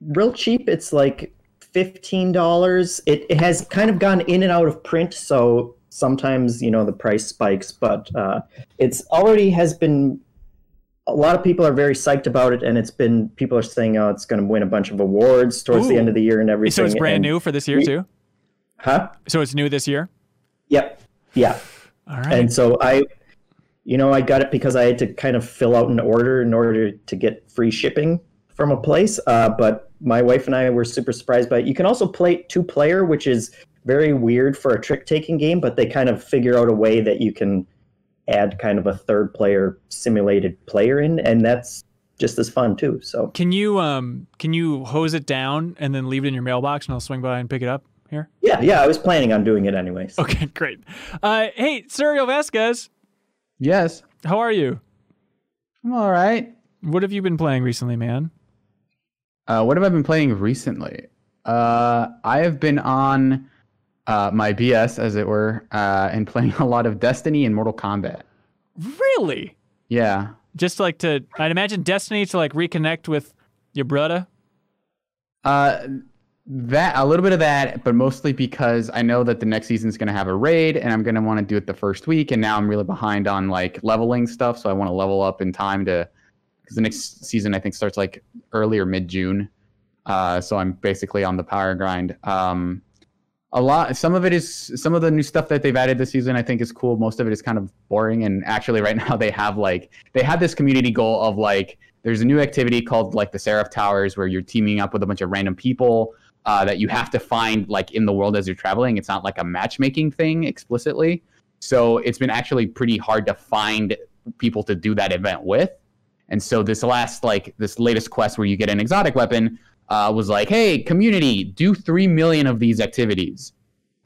Speaker 4: real cheap. It's like fifteen dollars. It it has kind of gone in and out of print, so sometimes you know the price spikes, but uh, it's already has been. A lot of people are very psyched about it, and it's been people are saying, "Oh, it's going to win a bunch of awards towards the end of the year and everything."
Speaker 1: So it's brand
Speaker 4: and-
Speaker 1: new for this year
Speaker 4: we-
Speaker 1: too.
Speaker 4: huh?
Speaker 1: So it's new this year.
Speaker 4: Yep, yeah.
Speaker 1: All right.
Speaker 4: And so I, you know, I got it because I had to kind of fill out an order in order to get free shipping from a place. Uh, but my wife and I were super surprised by it. You can also play two player, which is very weird for a trick taking game, but they kind of figure out a way that you can add kind of a third player simulated player in, and that's just as fun too. So
Speaker 1: Can you um can you hose it down and then leave it in your mailbox and I'll swing by and pick it up here?
Speaker 4: yeah, yeah, I was planning on doing it anyways.
Speaker 1: Okay, [laughs] great. Uh, hey, Suriel Vazquez,
Speaker 5: Yes.
Speaker 1: how are you?
Speaker 5: I'm all right.
Speaker 1: What have you been playing recently, man?
Speaker 5: Uh, what have I been playing recently? Uh, I have been on uh, my BS, as it were, uh, and playing [laughs] a lot of Destiny and Mortal Kombat.
Speaker 1: Really?
Speaker 5: Yeah.
Speaker 1: Just like to, I'd imagine Destiny to like reconnect with your brother.
Speaker 5: Uh, that a little bit of that, but mostly because I know that the next season is going to have a raid, and I'm going to want to do it the first week. And now I'm really behind on like leveling stuff, so I want to level up in time to because the next season I think starts like early or mid June. Uh, so I'm basically on the power grind. Um, a lot, some of it is some of the new stuff that they've added this season. I think is cool. Most of it is kind of boring, and actually, right [laughs] now they have like they have this community goal of like there's a new activity called like the Seraph Towers where you're teaming up with a bunch of random people uh, that you have to find like in the world as you're traveling. It's not like a matchmaking thing explicitly. So it's been actually pretty hard to find people to do that event with. And so this last like this latest quest where you get an exotic weapon uh, was like, hey, community, do three million of these activities.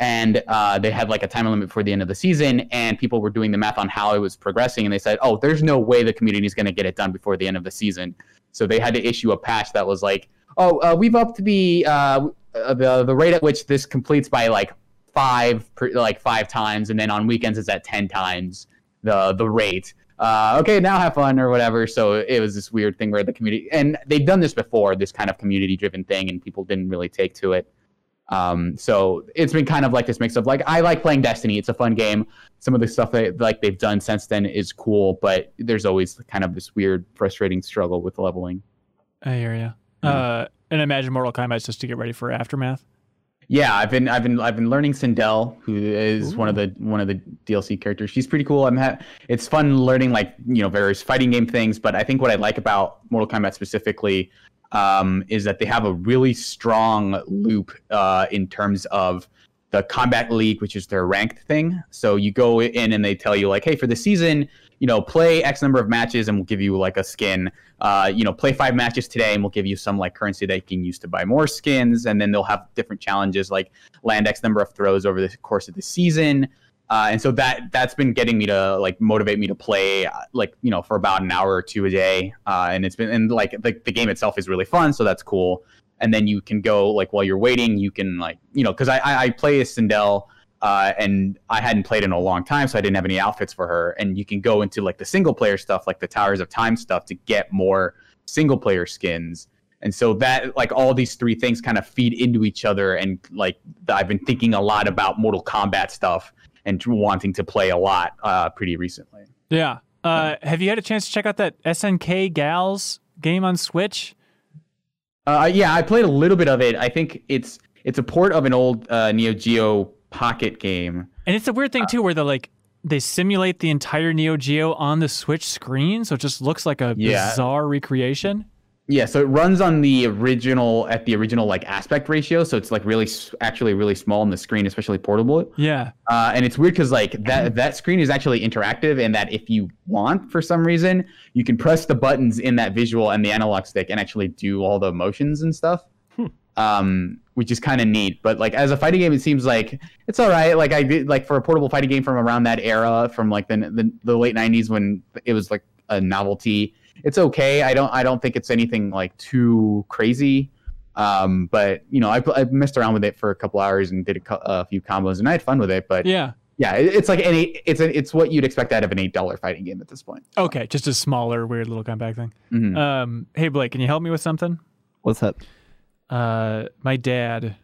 Speaker 5: And uh, they had like a time limit for the end of the season, and people were doing the math on how it was progressing, and they said, "Oh, there's no way the community is going to get it done before the end of the season." So they had to issue a patch that was like, "Oh, uh, we've upped the uh, uh, the the rate at which this completes by like five like five times, and then on weekends it's at ten times the the rate." Uh, okay, now have fun or whatever. So it was this weird thing where the community, and they've done this before, this kind of community driven thing, and people didn't really take to it. Um, so it's been kind of like this mix of like I like playing Destiny. It's a fun game. Some of the stuff that like they've done since then is cool, but there's always kind of this weird, frustrating struggle with leveling.
Speaker 1: I hear you. Uh, and I imagine Mortal Kombat's just to get ready for Aftermath.
Speaker 5: Yeah, I've been I've been I've been learning Sindel, who is one of the one of the DLC characters. She's pretty cool. I'm ha- it's fun learning like you know various fighting game things. But I think what I like about Mortal Kombat specifically um, is that they have a really strong loop uh, in terms of the Combat League, which is their ranked thing. So you go in and they tell you like, hey, for the season, you know, play X number of matches and we'll give you like a skin. Uh, you know, play five matches today and we'll give you some like currency that you can use to buy more skins. And then they'll have different challenges like land X number of throws over the course of the season. Uh, and so that that's been getting me to like motivate me to play uh, like you know for about an hour or two a day. Uh, and it's been and like the, the game itself is really fun, so that's cool. And then you can go like while you're waiting, you can like you know because I, I I play as Sindel. Uh, and I hadn't played in a long time, so I didn't have any outfits for her. And you can go into like the single player stuff, like the Towers of Time stuff, to get more single player skins. And so that like all these three things kind of feed into each other. And like I've been thinking a lot about Mortal Kombat stuff and wanting to play a lot uh, pretty recently.
Speaker 1: Yeah. Uh, have you had a chance to check out that SNK Gals game on Switch?
Speaker 5: Uh, yeah, I played a little bit of it. I think it's it's a port of an old uh, Neo Geo Pocket game.
Speaker 1: And it's a weird thing too, where they like they simulate the entire Neo Geo on the Switch screen, so it just looks like a
Speaker 5: Yeah.
Speaker 1: bizarre recreation.
Speaker 5: Yeah, so it runs on the original at the original like aspect ratio, so it's like really actually really small on the screen, especially portable.
Speaker 1: Yeah.
Speaker 5: Uh, and it's weird because like that that screen is actually interactive, and that if you want for some reason, you can press the buttons in that visual and the analog stick and actually do all the motions and stuff. Um, which is kind of neat, but like as a fighting game, it seems like it's all right. Like I did like for a portable fighting game from around that era, from like the the, the late '90s when it was like a novelty. It's okay. I don't I don't think it's anything like too crazy. Um, but you know, I, I messed around with it for a couple hours and did a, a few combos, and I had fun with it. But
Speaker 1: Yeah.
Speaker 5: yeah, it's like any it's a, it's what you'd expect out of an eight dollar fighting game at this point.
Speaker 1: Okay, just a smaller, weird little compact thing.
Speaker 5: Mhm.
Speaker 1: Um, hey Blake, can you help me with something?
Speaker 3: What's up?
Speaker 1: Uh, my dad,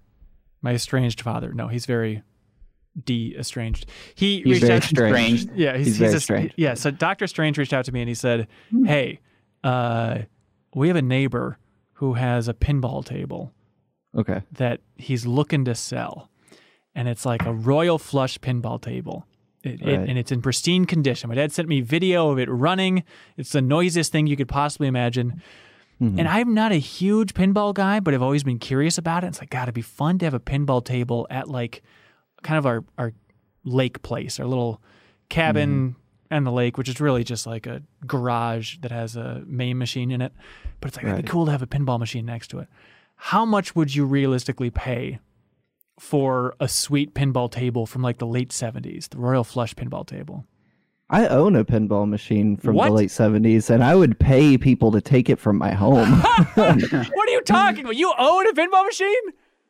Speaker 1: my estranged father. No, he's very de-estranged. He
Speaker 5: He's
Speaker 1: reached
Speaker 3: very
Speaker 1: out.
Speaker 3: strange.
Speaker 5: Strange.
Speaker 1: Yeah, he's,
Speaker 3: He's very
Speaker 1: a-
Speaker 3: strange.
Speaker 1: Yeah, so Doctor Strange reached out to me and he said,
Speaker 5: Hmm.
Speaker 1: "Hey, uh, we have a neighbor who has a pinball table
Speaker 3: Okay.
Speaker 1: that he's looking to sell, and it's like a royal flush pinball table." It, it-
Speaker 3: Right.
Speaker 1: and it's in pristine condition. My dad sent me video of it running. It's the noisiest thing you could possibly imagine.
Speaker 3: Mm-hmm.
Speaker 1: And I'm not a huge pinball guy, but I've always been curious about it. It's like, God, it'd be fun to have a pinball table at like kind of our, our lake place, our little cabin and the lake, which is really just like a garage that has a main machine in it. But it's like, it'd be cool to have a pinball machine next to it. How much would you realistically pay for a sweet pinball table from like the late 70s, the Royal Flush pinball table?
Speaker 3: I own a pinball machine from
Speaker 1: What?
Speaker 3: the late 70s, and I would pay people to take it from my home. [laughs] [laughs]
Speaker 1: what are you talking about? You own a pinball machine?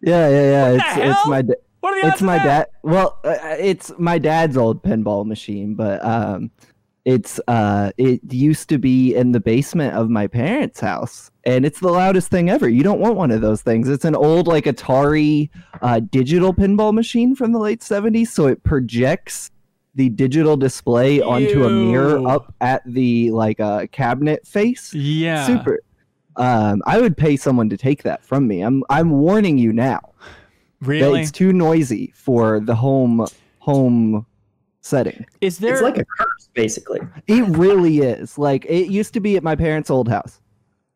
Speaker 3: yeah, yeah, yeah.
Speaker 1: What
Speaker 3: it's
Speaker 1: the
Speaker 3: it's
Speaker 1: hell?
Speaker 3: my da-
Speaker 1: What are the
Speaker 3: it's my dad. Well, uh, it's my dad's old pinball machine, but um, it's uh, it used to be in the basement of my parents' house, and it's the loudest thing ever. You don't want one of those things. It's an old like Atari uh, digital pinball machine from the late '70s, so it projects the digital display onto a mirror up at the like uh, cabinet face.
Speaker 1: Yeah.
Speaker 3: Super. Um, I would pay someone to take that from me. I'm I'm warning you now
Speaker 1: Really?
Speaker 3: it's too noisy for the home home setting.
Speaker 1: Is there
Speaker 4: It's like a curse, basically.
Speaker 3: It really is. Like it used to be at my parents' old house.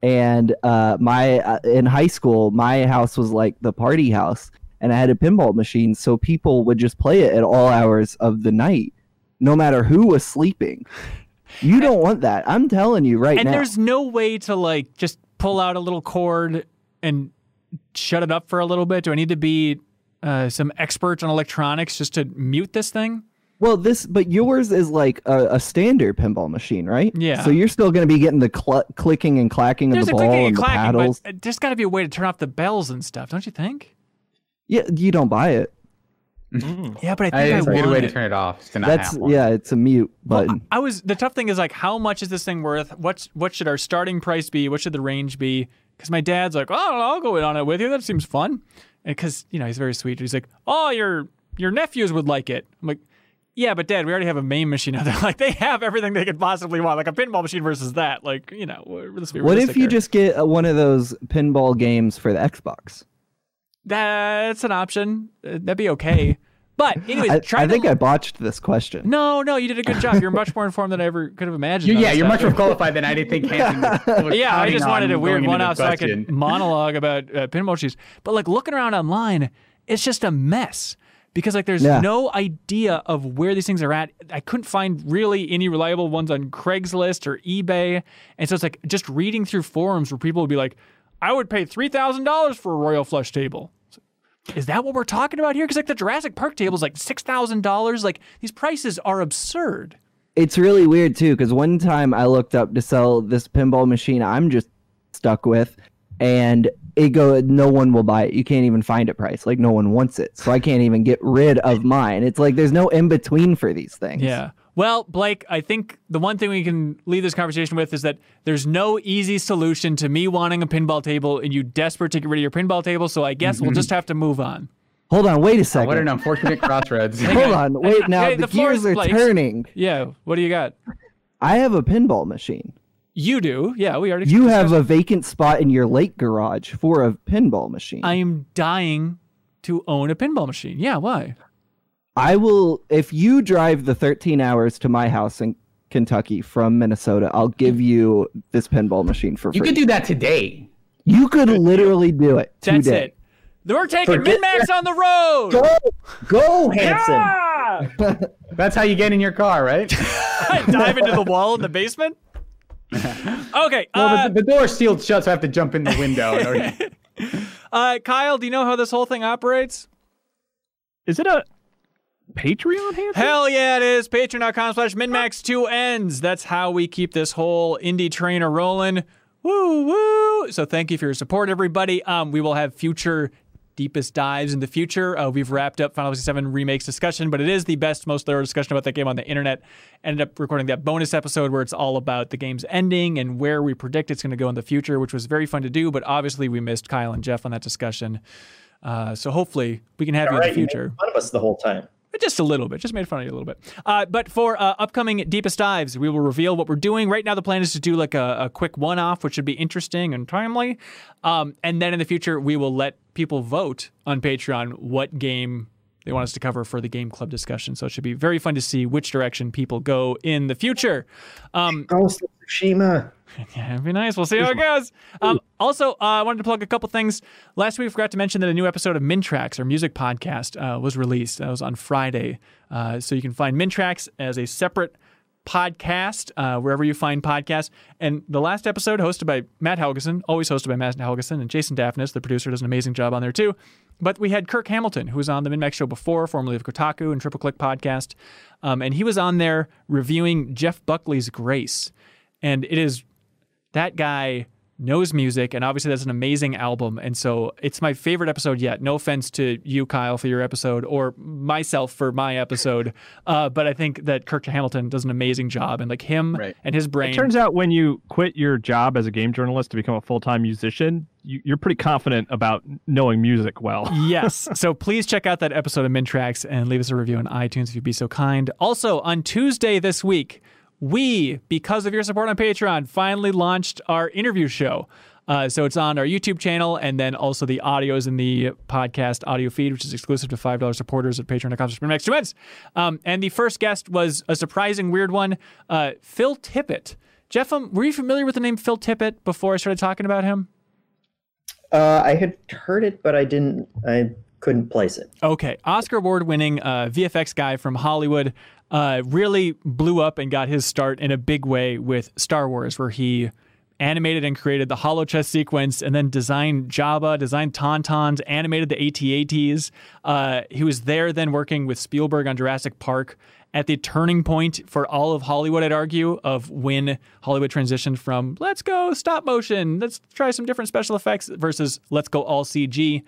Speaker 3: And uh my uh, in high school, my house was like the party house and I had a pinball machine so people would just play it at all hours of the night no matter who was sleeping. You don't want that. I'm telling you right
Speaker 1: and
Speaker 3: now.
Speaker 1: And there's no way to like just pull out a little cord and shut it up for a little bit? Do I need to be uh, some expert on electronics just to mute this thing?
Speaker 3: Well, this, but yours is like a, a standard pinball machine, right?
Speaker 1: Yeah.
Speaker 3: So you're still going to be getting the cl- clicking and clacking of
Speaker 1: There's
Speaker 3: the
Speaker 1: a
Speaker 3: ball
Speaker 1: clicking
Speaker 3: and
Speaker 1: and
Speaker 3: the
Speaker 1: clacking,
Speaker 3: paddles.
Speaker 1: but there's got to be a way to turn off the bells and stuff, don't you think?
Speaker 3: Yeah, you don't buy it.
Speaker 1: Yeah, but I think
Speaker 5: I
Speaker 1: I,
Speaker 5: think it's a good
Speaker 1: want
Speaker 5: way to turn it off. is To not
Speaker 3: That's
Speaker 5: have
Speaker 3: yeah, it's a mute
Speaker 1: Well,
Speaker 3: button.
Speaker 1: I was the tough thing is like how much is this thing worth? What's what should our starting price be? What should the range be? Because my dad's like, oh, I'll go in on it with you. That seems fun. Because you know he's very sweet. He's like, oh, your your nephews would like it. I'm like, yeah, but Dad, we already have a main machine out there. [laughs] Like they have everything they could possibly want. Like a pinball machine versus that. Like you know, let's be
Speaker 3: what if you
Speaker 1: here.
Speaker 3: just get uh, one of those pinball games for the Xbox?
Speaker 1: That's an option. Uh, That'd be okay. But anyways,
Speaker 3: I,
Speaker 1: try
Speaker 3: I
Speaker 1: to
Speaker 3: think I botched this question.
Speaker 1: No, no, you did a good job. You're much more informed than I ever could have imagined.
Speaker 5: You- yeah, you're much more qualified than I did think Hanson was, was
Speaker 1: yeah, I just wanted a weird one
Speaker 5: into
Speaker 1: out
Speaker 5: the
Speaker 1: so I could monologue about uh, pinball machines. But like looking around online, it's just a mess because like there's
Speaker 3: Yeah.
Speaker 1: no idea of where these things are at. I couldn't find really any reliable ones on Craigslist or eBay, and so it's like just reading through forums where people would be like, "I would pay three thousand dollars for a Royal Flush table." Is that what we're talking about here? Because like the Jurassic Park table is like six thousand dollars. Like these prices are absurd.
Speaker 3: It's really weird too, because one time I looked up to sell this pinball machine I'm just stuck with, and it go no one will buy it. You can't even find a price. Like no one wants it, so I can't even get rid of mine. It's like there's no in between for these things.
Speaker 1: Yeah. Well, Blake, I think the one thing we can leave this conversation with is that there's no easy solution to me wanting a pinball table and you desperate to get rid of your pinball table. So I guess we'll mm-hmm. just have to move on.
Speaker 3: Hold on, wait a second.
Speaker 5: What an unfortunate crossroads. [laughs]
Speaker 3: Hold on, wait. Now
Speaker 1: Hey,
Speaker 3: the,
Speaker 1: the
Speaker 3: gears are
Speaker 1: Blake's.
Speaker 3: turning.
Speaker 1: Yeah. What do you got?
Speaker 3: I have a pinball machine.
Speaker 1: You do. Yeah. We already.
Speaker 3: You have a vacant spot in your lake garage for a pinball machine.
Speaker 1: I am dying to own a pinball machine. Yeah. Why?
Speaker 3: I will if you drive the 13 hours to my house in Kentucky from Minnesota, I'll give you this pinball machine for free.
Speaker 5: You could do that today.
Speaker 3: You could literally do it
Speaker 1: That's
Speaker 3: today.
Speaker 1: it. We're taking
Speaker 4: Forget
Speaker 1: MinnMax on the road.
Speaker 4: Go, go, Hanson.
Speaker 1: Ah!
Speaker 5: That's how you get in your car, right? [laughs]
Speaker 1: Dive into the wall in the basement. [laughs] Okay.
Speaker 5: well,
Speaker 1: uh,
Speaker 5: the, the door's sealed shut, so I have to jump in the window. in order- [laughs]
Speaker 1: uh, Kyle, do you know how this whole thing operates?
Speaker 2: Is it a Patreon Hanson?
Speaker 1: Hell yeah, it is. Patreon.com slash minmax2 ends. That's how we keep this whole indie trainer rolling. Woo, woo. So thank you for your support, everybody. Um, we will have future deepest dives in the future. Uh, we've wrapped up Final Fantasy VII Remakes discussion, but it is the best, most thorough discussion about that game on the internet. Ended up recording that bonus episode where it's all about the game's ending and where we predict it's going to go in the future, which was very fun to do, but obviously we missed Kyle and Jeff on that discussion. Uh, so hopefully we can have you
Speaker 4: All
Speaker 1: in
Speaker 4: right,
Speaker 1: the
Speaker 4: you made
Speaker 1: future.
Speaker 4: fun of us the whole time.
Speaker 1: Just a little bit. Just made fun of you a little bit. Uh, but for uh, upcoming deepest dives, we will reveal what we're doing. Right now, the plan is to do like a, a quick one off, which should be interesting and timely. Um, and then in the future, we will let people vote on Patreon what game they want us to cover for the game club discussion. So it should be very fun to see which direction people go in the future. Um,
Speaker 4: of Tsushima. [laughs]
Speaker 1: yeah, it'd be nice. We'll see how it goes. Um, also, uh, I wanted to plug a couple things. Last week, we forgot to mention that a new episode of Mintrax, our music podcast, uh, was released. That was on Friday. Uh, so you can find Mintrax as a separate podcast uh, wherever you find podcasts. And the last episode, hosted by Matt Helgeson, always hosted by Matt Helgeson, and Jason Daphnis, the producer, does an amazing job on there too. But we had Kirk Hamilton, who was on the MinnMax show before, formerly of Kotaku and Triple Click podcast. Um, and he was on there reviewing Jeff Buckley's Grace. And it is that guy knows music and obviously that's an amazing album and so it's my favorite episode yet no offense to you kyle for your episode or myself for my episode [laughs] uh, but i think that kirk hamilton does an amazing job and like him
Speaker 5: Right.
Speaker 1: and his brain
Speaker 2: It turns out when you quit your job as a game journalist to become a full time musician, you, you're pretty confident about knowing music well. [laughs]
Speaker 1: yes. So please check out that episode of Mintrax and leave us a review on iTunes if you'd be so kind. Also, on Tuesday this week, we, because of your support on Patreon, finally launched our interview show. Uh, so it's on our YouTube channel, and then also the audio is in the podcast audio feed, which is exclusive to $5 supporters at patreon.com slash next two minutes. Um, and the first guest was a surprising weird one, uh, Phil Tippett. Jeff, um, were you familiar with the name Phil Tippett before I started talking about him?
Speaker 4: Uh, I had heard it, but I didn't. I couldn't place it.
Speaker 1: Okay, Oscar award winning uh, VFX guy from Hollywood uh, really blew up and got his start in a big way with Star Wars, where he animated and created the holochess sequence and then designed Jabba, designed Tauntauns, animated the AT-ATs. Uh, he was there then working with Spielberg on Jurassic Park. at the turning point for all of Hollywood, I'd argue, of when Hollywood transitioned from let's go stop motion, let's try some different special effects versus let's go all CG.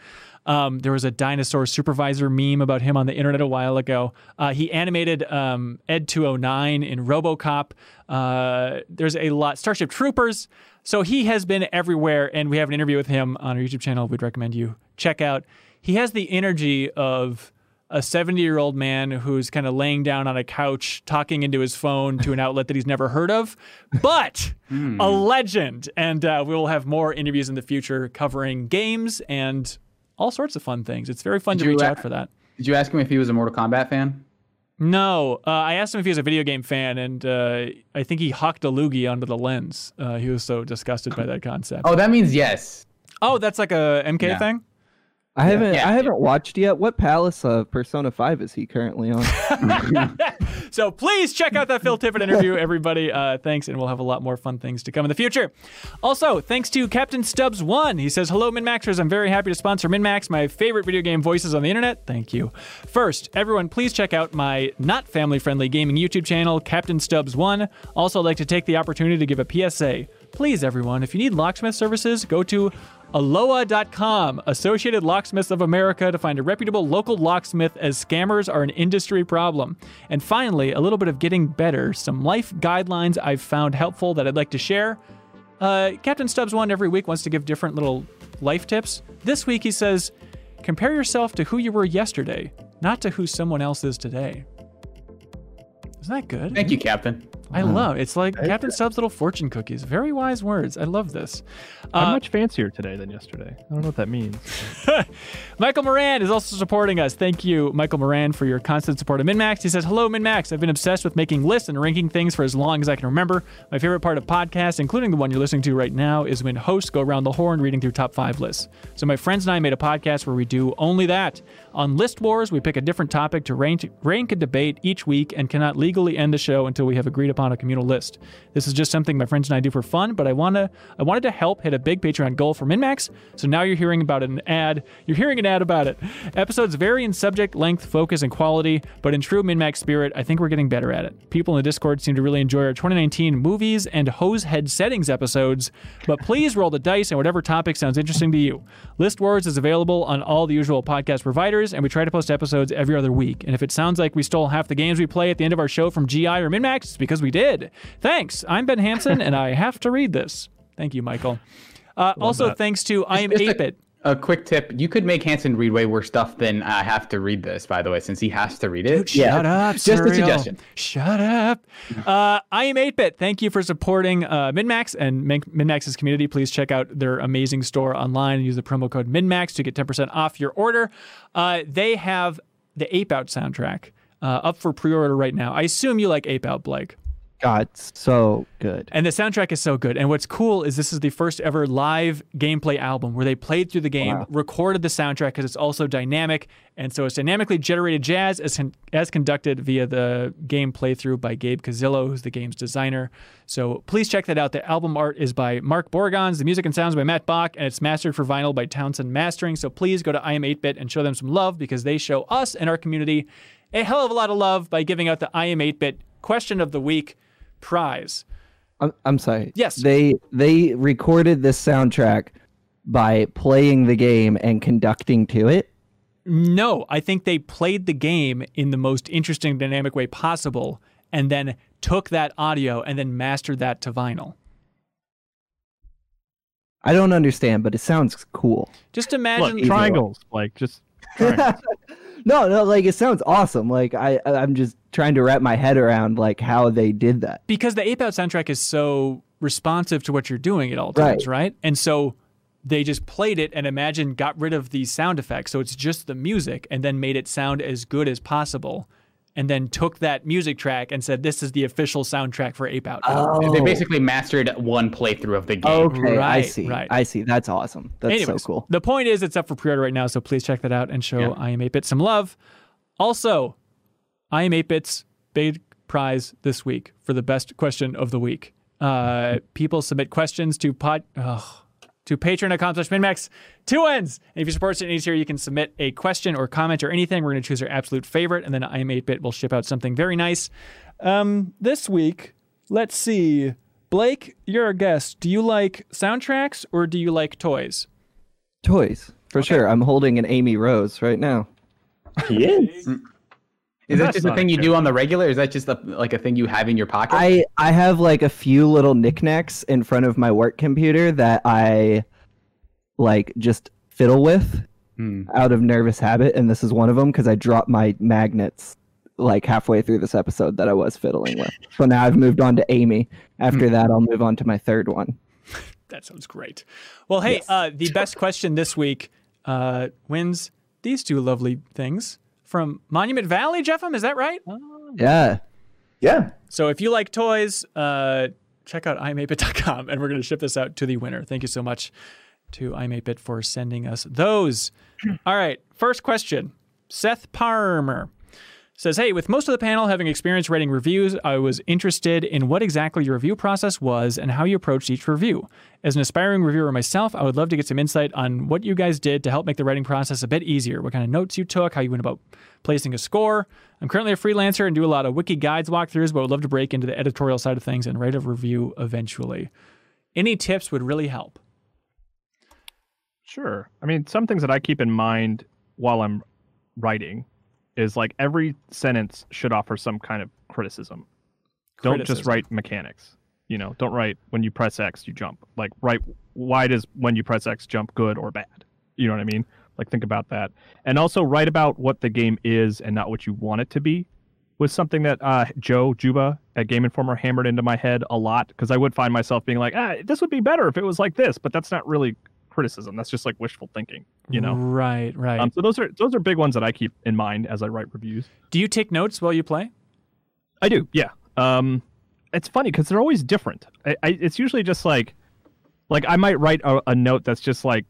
Speaker 1: Um, there was a dinosaur supervisor meme about him on the internet a while ago. Uh, he animated um, Ed 209 in Robocop. Uh, there's a lot, Starship Troopers. So he has been everywhere, and we have an interview with him on our YouTube channel. We'd recommend you check out. He has the energy of a 70 year old man who's kind of laying down on a couch talking into his phone to an outlet that he's never heard of, but a legend. And uh, we will have more interviews in the future covering games and all sorts of fun things. It's very fun
Speaker 5: Did
Speaker 1: to reach
Speaker 5: a-
Speaker 1: out for that.
Speaker 5: Did you ask him if he was a Mortal Kombat fan?
Speaker 1: No, uh, I asked him if he was a video game fan, and uh, I think he hucked a loogie onto the lens. Uh, he was so disgusted by that concept.
Speaker 5: Oh, that means yes.
Speaker 1: Oh, that's like a MK
Speaker 5: Yeah.
Speaker 1: thing.
Speaker 3: I haven't
Speaker 5: Yeah.
Speaker 3: I haven't watched yet. What palace of Persona 5 is he currently on? [laughs] [laughs]
Speaker 1: So please check out that Phil Tippett interview, everybody. Uh, thanks, and we'll have a lot more fun things to come in the future. Also, thanks to Captain Stubbs One. He says, "Hello, MinnMaxers. I'm very happy to sponsor MinnMax, my favorite video game voices on the internet. Thank you. First, everyone, please check out my not family-friendly gaming YouTube channel, Captain Stubbs One. Also, I'd like to take the opportunity to give a PSA. Please, everyone, if you need locksmith services, go to ALOA.com, Associated Locksmiths of America, to find a reputable local locksmith as scammers are an industry problem. And finally, a little bit of getting better, some life guidelines I've found helpful that I'd like to share. Uh, Captain Stubbs One every week wants to give different little life tips. This week he says, compare yourself to who you were yesterday, not to who someone else is today. Isn't that good?
Speaker 5: Thank you, Captain.
Speaker 1: I love it's like Captain Stubbs' little fortune cookies. Very wise words. I love this.
Speaker 2: I'm
Speaker 1: Uh,
Speaker 2: much fancier today than yesterday. I don't know what that means. [laughs]
Speaker 1: Michael Moran is also supporting us. Thank you, Michael Moran, for your constant support of MinnMax. He says, Hello, MinnMax. I've been obsessed with making lists and ranking things for as long as I can remember. My favorite part of podcasts, including the one you're listening to right now, is when hosts go around the horn reading through top five lists. So my friends and I made a podcast where we do only that. On List Wars, we pick a different topic to rank, rank debate each week and cannot legally end the show until we have agreed upon a communal list. This is just something my friends and I do for fun, but I wanna I wanted to help hit a big Patreon goal for MinnMax. So now you're hearing about an ad. You're hearing an ad about it. Episodes vary in subject, length, focus, and quality, but in true MinnMax spirit, I think we're getting better at it. People in the Discord seem to really enjoy our 2019 movies and hose head settings episodes, but please roll the dice on whatever topic sounds interesting to you. List Wars is available on all the usual podcast providers, and we try to post episodes every other week. And if it sounds like we stole half the games we play at the end of our show from GI or MinnMax, it's because we did. Thanks. I'm Ben Hanson, and I have to read this. Thank you, Michael. Uh, also,
Speaker 2: that.
Speaker 1: thanks to I am
Speaker 5: Just a-
Speaker 1: 8-bit.
Speaker 5: A quick tip: you could make Hanson read way worse stuff than I have to read this. By the way, since he has to read it.
Speaker 4: Yeah.
Speaker 1: Shut up,
Speaker 5: Just a suggestion.
Speaker 1: Shut up. Uh, I am 8-Bit. Thank you for supporting uh, MinnMax and Min- MinnMax's community. Please check out their amazing store online and use the promo code MinnMax to get 10% off your order. Uh, they have the Ape Out soundtrack uh, up for pre-order right now. I assume you like Ape Out, Blake.
Speaker 3: God, so good.
Speaker 1: And the soundtrack is so good. And what's cool is this is the first ever live gameplay album where they played through the game,
Speaker 3: Wow.
Speaker 1: recorded the soundtrack because it's also dynamic. And so it's dynamically generated jazz as, con- as conducted via the game playthrough by Gabe Cuzzillo, who's the game's designer. So please check that out. The album art is by Mark Borgons, the music and sounds by Matt Boch, and it's mastered for vinyl by Townsend Mastering. So please go to I Am 8-Bit and show them some love because they show us and our community a hell of a lot of love by giving out the I Am 8-Bit question of the week prize.
Speaker 3: I'm, I'm sorry.
Speaker 1: Yes.
Speaker 3: They they recorded this soundtrack by playing the game and conducting to it.
Speaker 1: No, I think they played the game in the most interesting, dynamic way possible, and then took that audio and then mastered that to vinyl.
Speaker 3: I don't understand, but it sounds cool.
Speaker 1: Just imagine.
Speaker 2: Look, triangles, like just [laughs] triangles.
Speaker 3: No, no, like it sounds awesome. Like I, I'm just trying to wrap my head around like how they did that.
Speaker 1: because the Ape Out soundtrack is so responsive to what you're doing at all times, right? And so they just played it and imagine got rid of these sound effects. So it's just the music and then made it sound as good as possible. And then took that music track and said, This is the official soundtrack for Ape Out.
Speaker 3: Oh,
Speaker 5: They basically mastered one playthrough of the game.
Speaker 3: okay. I see.
Speaker 1: right.
Speaker 3: I see. That's awesome. That's
Speaker 1: Anyways,
Speaker 3: so cool.
Speaker 1: The point is, it's up for pre-order right now, so please check that out and show
Speaker 5: Yeah.
Speaker 1: I am 8-Bit some love. Also, I am 8-Bit's big prize this week for the best question of the week. Uh, people submit questions to pod. Ugh, to patreon.com slash minnmax. Two ends. And if you support us in any tier, you can submit a question or comment or anything. We're going to choose our absolute favorite, and then I am 8-Bit will ship out something very nice. Um, this week, let's see. Blake, you're our guest. Do you like soundtracks or do you like toys?
Speaker 3: Toys, for sure. I'm holding an Amy Rose right now.
Speaker 4: He is.
Speaker 5: Is that just a thing you do on the regular? Is that just a, like a thing you have in your pocket?
Speaker 3: I I have like a few little knickknacks in front of my work computer that I like just fiddle with
Speaker 5: Hmm.
Speaker 3: out of nervous habit, and this is one of them because I dropped my magnets like halfway through this episode that I was fiddling with. So now I've moved on to Amy. After that, I'll move on to my third one. [laughs]
Speaker 1: That sounds great. Well, hey, uh, the best question this week uh, wins these two lovely things from Monument Valley, JeffM. Is that right?
Speaker 3: Yeah.
Speaker 4: Yeah.
Speaker 1: So if you like toys, uh, check out iam8bit.com and we're going to ship this out to the winner. Thank you so much to iam8bit for sending us those. All right, first question. Seth Parmer says, Hey, with most of the panel having experience writing reviews, I was interested in what exactly your review process was and how you approached each review. As an aspiring reviewer myself, I would love to get some insight on what you guys did to help make the writing process a bit easier, what kind of notes you took, how you went about placing a score. I'm currently a freelancer and do a lot of wiki guides walkthroughs, but would love to break into the editorial side of things and write a review eventually. Any tips would really help.
Speaker 2: Sure. I mean, some things that I keep in mind while I'm writing is like every sentence should offer some kind of criticism. Don't just write mechanics. You know, don't write when you press X, you jump. Like, write why does when you press X jump good or bad? You know what I mean? Like, think about that. And also write about what the game is and not what you want it to be. Was something that uh, Joe Juba at Game Informer hammered into my head a lot because I would find myself being like, ah, this would be better if it was like this, but that's not really criticism. That's just like wishful thinking, you know.
Speaker 1: Right, right.
Speaker 2: Um, so those are those are big ones that I keep in mind as I write reviews.
Speaker 1: Do you take notes while you play?
Speaker 2: I do, yeah. Um, it's funny because they're always different. I, I, it's usually just like, like I might write a, a note that's just like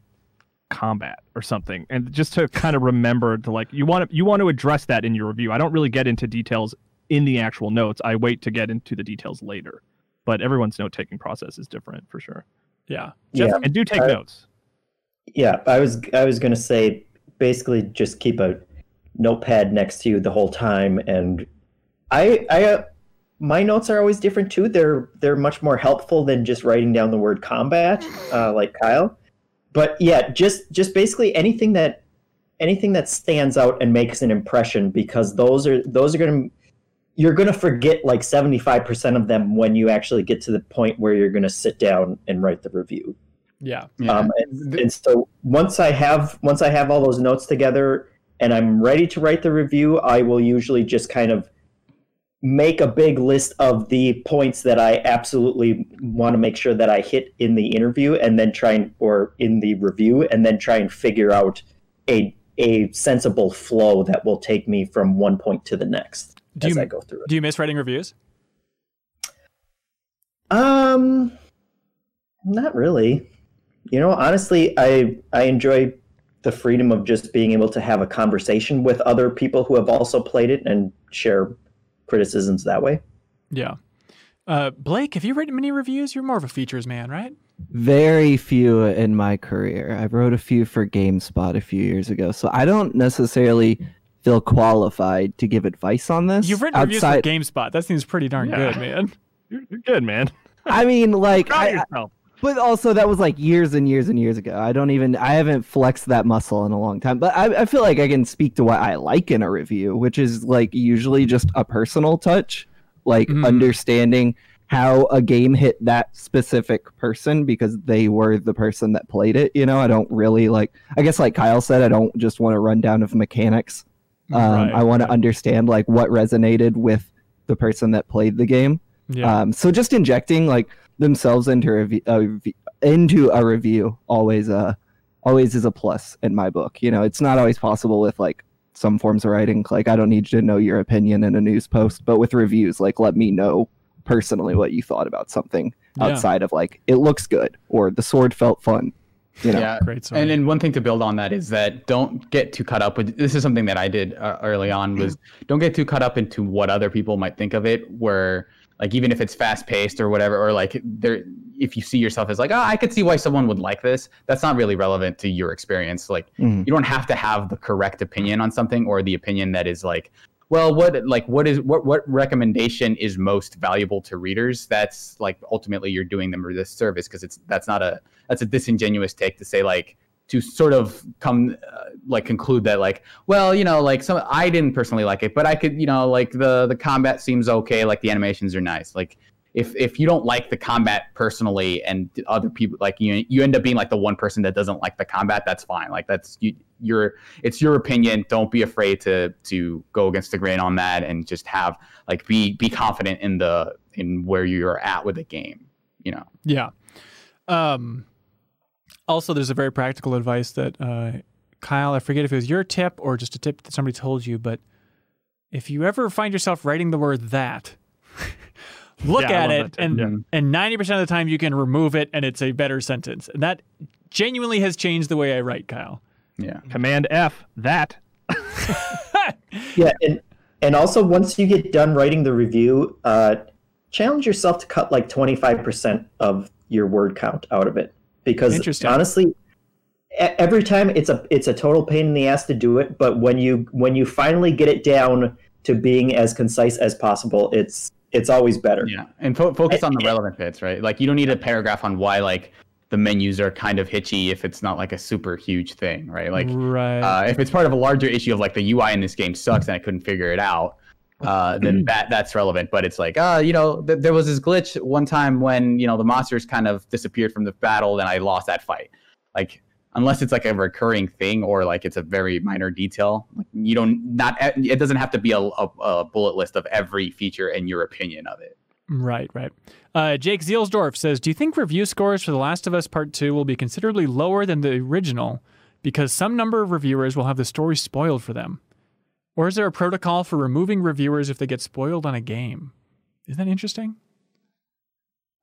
Speaker 2: combat or something, and just to kind of remember to like you want to you want to address that in your review. I don't really get into details in the actual notes. I wait to get into the details later. But everyone's note taking process is different for sure.
Speaker 1: Yeah.
Speaker 4: Yeah.
Speaker 2: And do take
Speaker 4: I-
Speaker 2: notes.
Speaker 4: Yeah, I was I was gonna say basically just keep a notepad next to you the whole time, and I I uh, my notes are always different too. They're they're much more helpful than just writing down the word combat, uh, [laughs] like Kyle. But yeah, just just basically anything that anything that stands out and makes an impression because those are those are gonna you're gonna forget like seventy five percent of them when you actually get to the point where you're gonna sit down and write the review.
Speaker 1: Yeah.
Speaker 5: Yeah.
Speaker 4: Um, and, and so once I have once I have all those notes together and I'm ready to write the review, I will usually just kind of make a big list of the points that I absolutely want to make sure that I hit in the interview and then try and or in the review and then try and figure out a a sensible flow that will take me from one point to the next
Speaker 1: Do
Speaker 4: as
Speaker 1: you-
Speaker 4: I go through it.
Speaker 1: Do you miss writing reviews?
Speaker 4: Um, not really. You know, honestly, I I enjoy the freedom of just being able to have a conversation with other people who have also played it and share criticisms that way.
Speaker 1: Yeah. Uh, Blake, have you written many reviews? You're more of a features man, right?
Speaker 3: Very few in my career. I wrote a few for GameSpot a few years ago, so I don't necessarily feel qualified to give advice on this.
Speaker 1: You've written
Speaker 3: outside,
Speaker 1: reviews for GameSpot. That seems pretty darn
Speaker 2: Yeah.
Speaker 1: good, man.
Speaker 2: You're, you're good, man.
Speaker 3: I mean, like, I,
Speaker 2: yourself.
Speaker 3: But also that was like years and years and years ago. I don't even, I haven't flexed that muscle in a long time. But I, I feel like I can speak to what I like in a review, which is like usually just a personal touch, like
Speaker 1: Mhm.
Speaker 3: understanding how a game hit that specific person because they were the person that played it. You know, I don't really like. I guess like Kyle said, I don't just want a rundown of mechanics. Um,
Speaker 1: Right,
Speaker 3: I want
Speaker 1: right.
Speaker 3: to understand like what resonated with the person that played the game.
Speaker 1: Yeah.
Speaker 3: Um, so just injecting like themselves into a, rev- a into a review always uh always is a plus in my book. You know, it's not always possible with like some forms of writing. Like I don't need you to know your opinion in a news post, but with reviews, like let me know personally what you thought about something
Speaker 1: Yeah.
Speaker 3: outside of like it looks good or the sword felt fun. You know,
Speaker 5: yeah.
Speaker 1: Great story.
Speaker 5: And then one thing to build on that is that don't get too caught up with this is something that I did uh, early on was [clears throat] don't get too caught up into what other people might think of it where like even if it's fast paced or whatever or like there if you see yourself as like, oh, I could see why someone would like this, that's not really relevant to your experience. Like,
Speaker 3: Mhm.
Speaker 5: you don't have to have the correct opinion on something or the opinion that is like, well, what like what is what what recommendation is most valuable to readers? That's like ultimately you're doing them a disservice because it's that's not a that's a disingenuous take to say like to sort of come uh, like conclude that like well you know like some I didn't personally like it but I could you know like the the combat seems okay like the animations are nice. Like if if you don't like the combat personally and other people like you you end up being like the one person that doesn't like the combat that's fine. Like that's you your it's your opinion. Don't be afraid to to go against the grain on that and just have like be be confident in the in where you're at with the game you know?
Speaker 1: Yeah. Um, also, there's a very practical advice that uh, Kyle, I forget if it was your tip or just a tip that somebody told you, but if you ever find yourself writing the word that, [laughs] look
Speaker 2: Yeah,
Speaker 1: at it and
Speaker 2: yeah.
Speaker 1: and 90% of the time you can remove it and it's a better sentence. And that genuinely has changed the way I write, Kyle.
Speaker 5: yeah
Speaker 2: Command F that. [laughs]
Speaker 4: Yeah, and and also once you get done writing the review, uh, challenge yourself to cut like twenty five percent of your word count out of it because honestly, every time it's a it's a total pain in the ass to do it. But when you when you finally get it down to being as concise as possible, it's it's always better.
Speaker 5: Yeah, and fo- focus on the relevant bits, right? Like you don't need a paragraph on why like the menus are kind of hitchy if it's not like a super huge thing, right? Like
Speaker 1: right.
Speaker 5: uh, if it's part of a larger issue of like the UI in this game sucks and I couldn't figure it out, uh, then that that's relevant. But it's like, uh, you know, th- there was this glitch one time when you know the monsters kind of disappeared from the battle and I lost that fight. Like unless it's like a recurring thing or like it's a very minor detail, like you don't not it doesn't have to be a, a, a bullet list of every feature and your opinion of it.
Speaker 1: Right, right. Uh, Jake Zielsdorf says, "Do you think review scores for The Last of Us Part Two will be considerably lower than the original because some number of reviewers will have the story spoiled for them, or is there a protocol for removing reviewers if they get spoiled on a game? Isn't that interesting?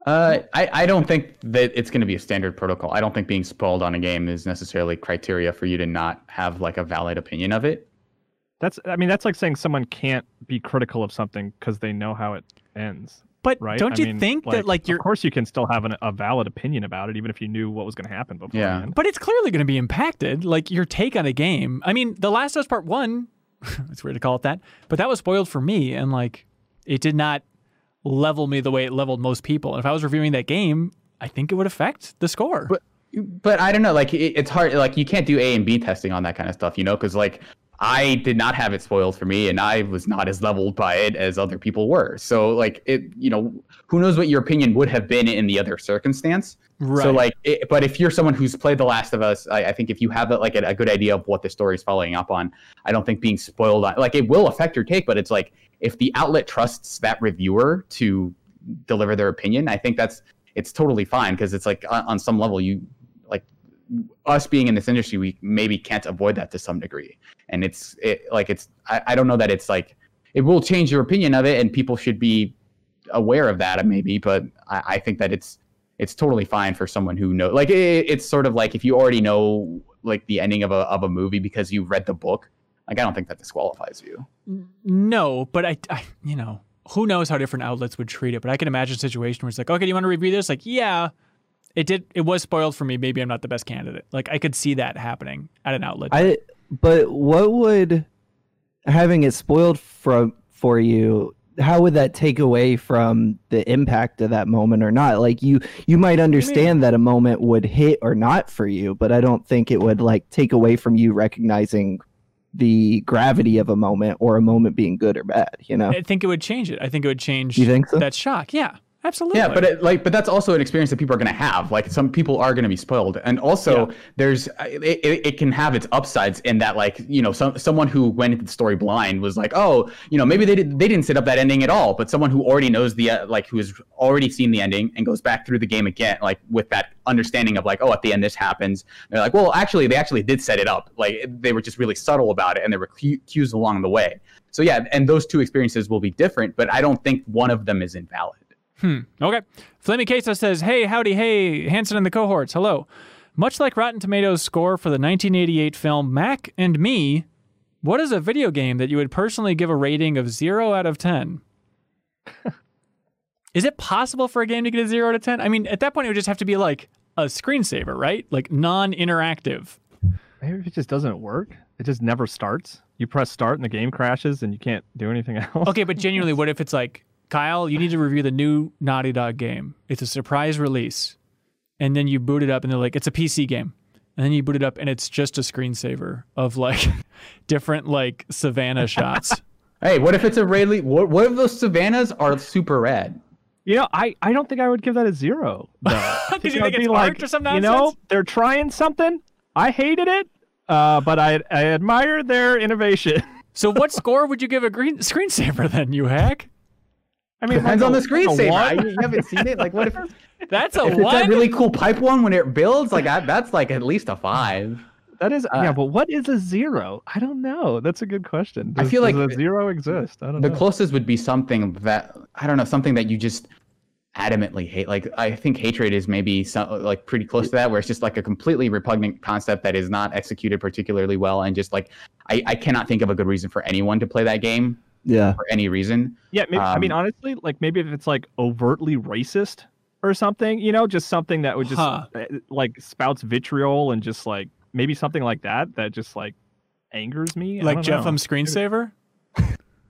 Speaker 5: Uh, I, I don't think that it's going to be a standard protocol. I don't think being spoiled on a game is necessarily criteria for you to not have like a valid opinion of it.
Speaker 2: That's I mean that's like saying someone can't be critical of something because they know how it ends,
Speaker 1: But
Speaker 2: right?
Speaker 1: don't
Speaker 2: I
Speaker 1: you
Speaker 2: mean,
Speaker 1: think that like you're?
Speaker 2: of course you can still have an, a valid opinion about it even if you knew what was going to happen beforehand.
Speaker 1: But it's clearly going to be impacted. Like your take on a game. I mean, The Last of Us Part One. [laughs] it's weird to call it that, but that was spoiled for me, and like it did not level me the way it leveled most people. And if I was reviewing that game, I think it would affect the score.
Speaker 5: But but I don't know. Like it, it's hard. Like you can't do A and B testing on that kind of stuff, you know? Because like I did not have it spoiled for me, and I was not as leveled by it as other people were. So like it, you know, who knows what your opinion would have been in the other circumstance.
Speaker 1: right.
Speaker 5: So like, it, but if you're someone who's played The Last of Us, I, I think if you have like a, a good idea of what the story's following up on, I don't think being spoiled on like it will affect your take. But it's like if the outlet trusts that reviewer to deliver their opinion, I think that's it's totally fine because it's like on, on some level you us being in this industry, we maybe can't avoid that to some degree, and it's it like it's I, I don't know that it's like it will change your opinion of it, and people should be aware of that maybe, but I, I think that it's it's totally fine for someone who know like it, it's sort of like if you already know like the ending of a of a movie because you read the book like i don't think that disqualifies you
Speaker 1: No, but I, I, you know, who knows how different outlets would treat it. But I can imagine a situation where it's like, okay, do you want to review this? Like, yeah, it did. It was spoiled for me. Maybe I'm not the best candidate. Like, I could see that happening at an outlet.
Speaker 3: I but what would having it spoiled from for you how would that take away from the impact of that moment or not like you you might understand that a moment would hit or not for you but i don't think it would like take away from you recognizing the gravity of a moment or a moment being good or bad you know
Speaker 1: I think it would change it. I think it would change
Speaker 3: You think so?
Speaker 1: that shock. Yeah, absolutely.
Speaker 5: Yeah, but it, like, but that's also an experience that people are going to have. Like, some people are going to be spoiled, and also there's it, it, it can have its upsides in that, like, you know, some someone who went into the story blind was like, oh, you know, maybe they did they didn't set up that ending at all, but someone who already knows the uh, like who has already seen the ending and goes back through the game again, like with that understanding of like, oh, at the end this happens. They're like, well, actually, they actually did set it up. Like, they were just really subtle about it, and there were cues along the way. So yeah, and those two experiences will be different, but I don't think one of them is invalid.
Speaker 1: Hmm. Okay. Flaming Queso says, Hey, howdy, hey, Hanson and the cohorts. Hello. Much like Rotten Tomatoes' score for the 1988 film Mac and Me, what is a video game that you would personally give a rating of 0 out of 10? Is it possible for a game to get a zero out of ten? I mean, at that point, it would just have to be like a screensaver, right? Like non-interactive.
Speaker 2: Maybe if it just doesn't work, it just never starts. You press start and the game crashes and you can't do anything [laughs] else.
Speaker 1: Okay, but genuinely, what if it's like, Kyle, you need to review the new Naughty Dog game. It's a surprise release. And then you boot it up and they're like, it's a PC game. And then you boot it up and it's just a screensaver of like [laughs] different like savannah [laughs] shots.
Speaker 5: Hey, what if it's a really? What, what if those savannas are super red?
Speaker 2: You know, I, I don't think I would give that a zero. though. [laughs] I
Speaker 1: you
Speaker 2: I'd
Speaker 1: think
Speaker 2: be
Speaker 1: it's art or some
Speaker 2: You know, they're trying something. I hated it, uh, but I I admire their innovation.
Speaker 1: So what score would you give a green screensaver then, you hack?
Speaker 2: I mean,
Speaker 5: Depends
Speaker 2: like
Speaker 5: on
Speaker 2: a-
Speaker 5: the
Speaker 2: like a
Speaker 5: screensaver. You haven't seen it. Like, what if, [laughs] if
Speaker 1: That's a
Speaker 5: it's that really cool pipe one when it builds? Like, I, that's like at least a five.
Speaker 2: That is,
Speaker 5: Uh,
Speaker 2: yeah, but what is a zero? I don't know. That's a good question.
Speaker 5: I
Speaker 2: Does-
Speaker 5: feel
Speaker 2: does
Speaker 5: like
Speaker 2: a zero exist. I don't
Speaker 5: The
Speaker 2: know.
Speaker 5: The closest would be something that I don't know, something that you just adamantly hate. Like, I think hatred is maybe some, like pretty close to that, where it's just like a completely repugnant concept that is not executed particularly well, and just like I, I cannot think of a good reason for anyone to play that game
Speaker 3: Yeah.
Speaker 5: for any reason.
Speaker 2: yeah, maybe, I mean,
Speaker 5: um,
Speaker 2: honestly, like maybe if it's like overtly racist or something, you know, just something that would just
Speaker 1: Huh.
Speaker 2: uh, like spouts vitriol and just like maybe something like that that just like angers me.
Speaker 1: Like Jeff
Speaker 2: know.
Speaker 1: M screensaver?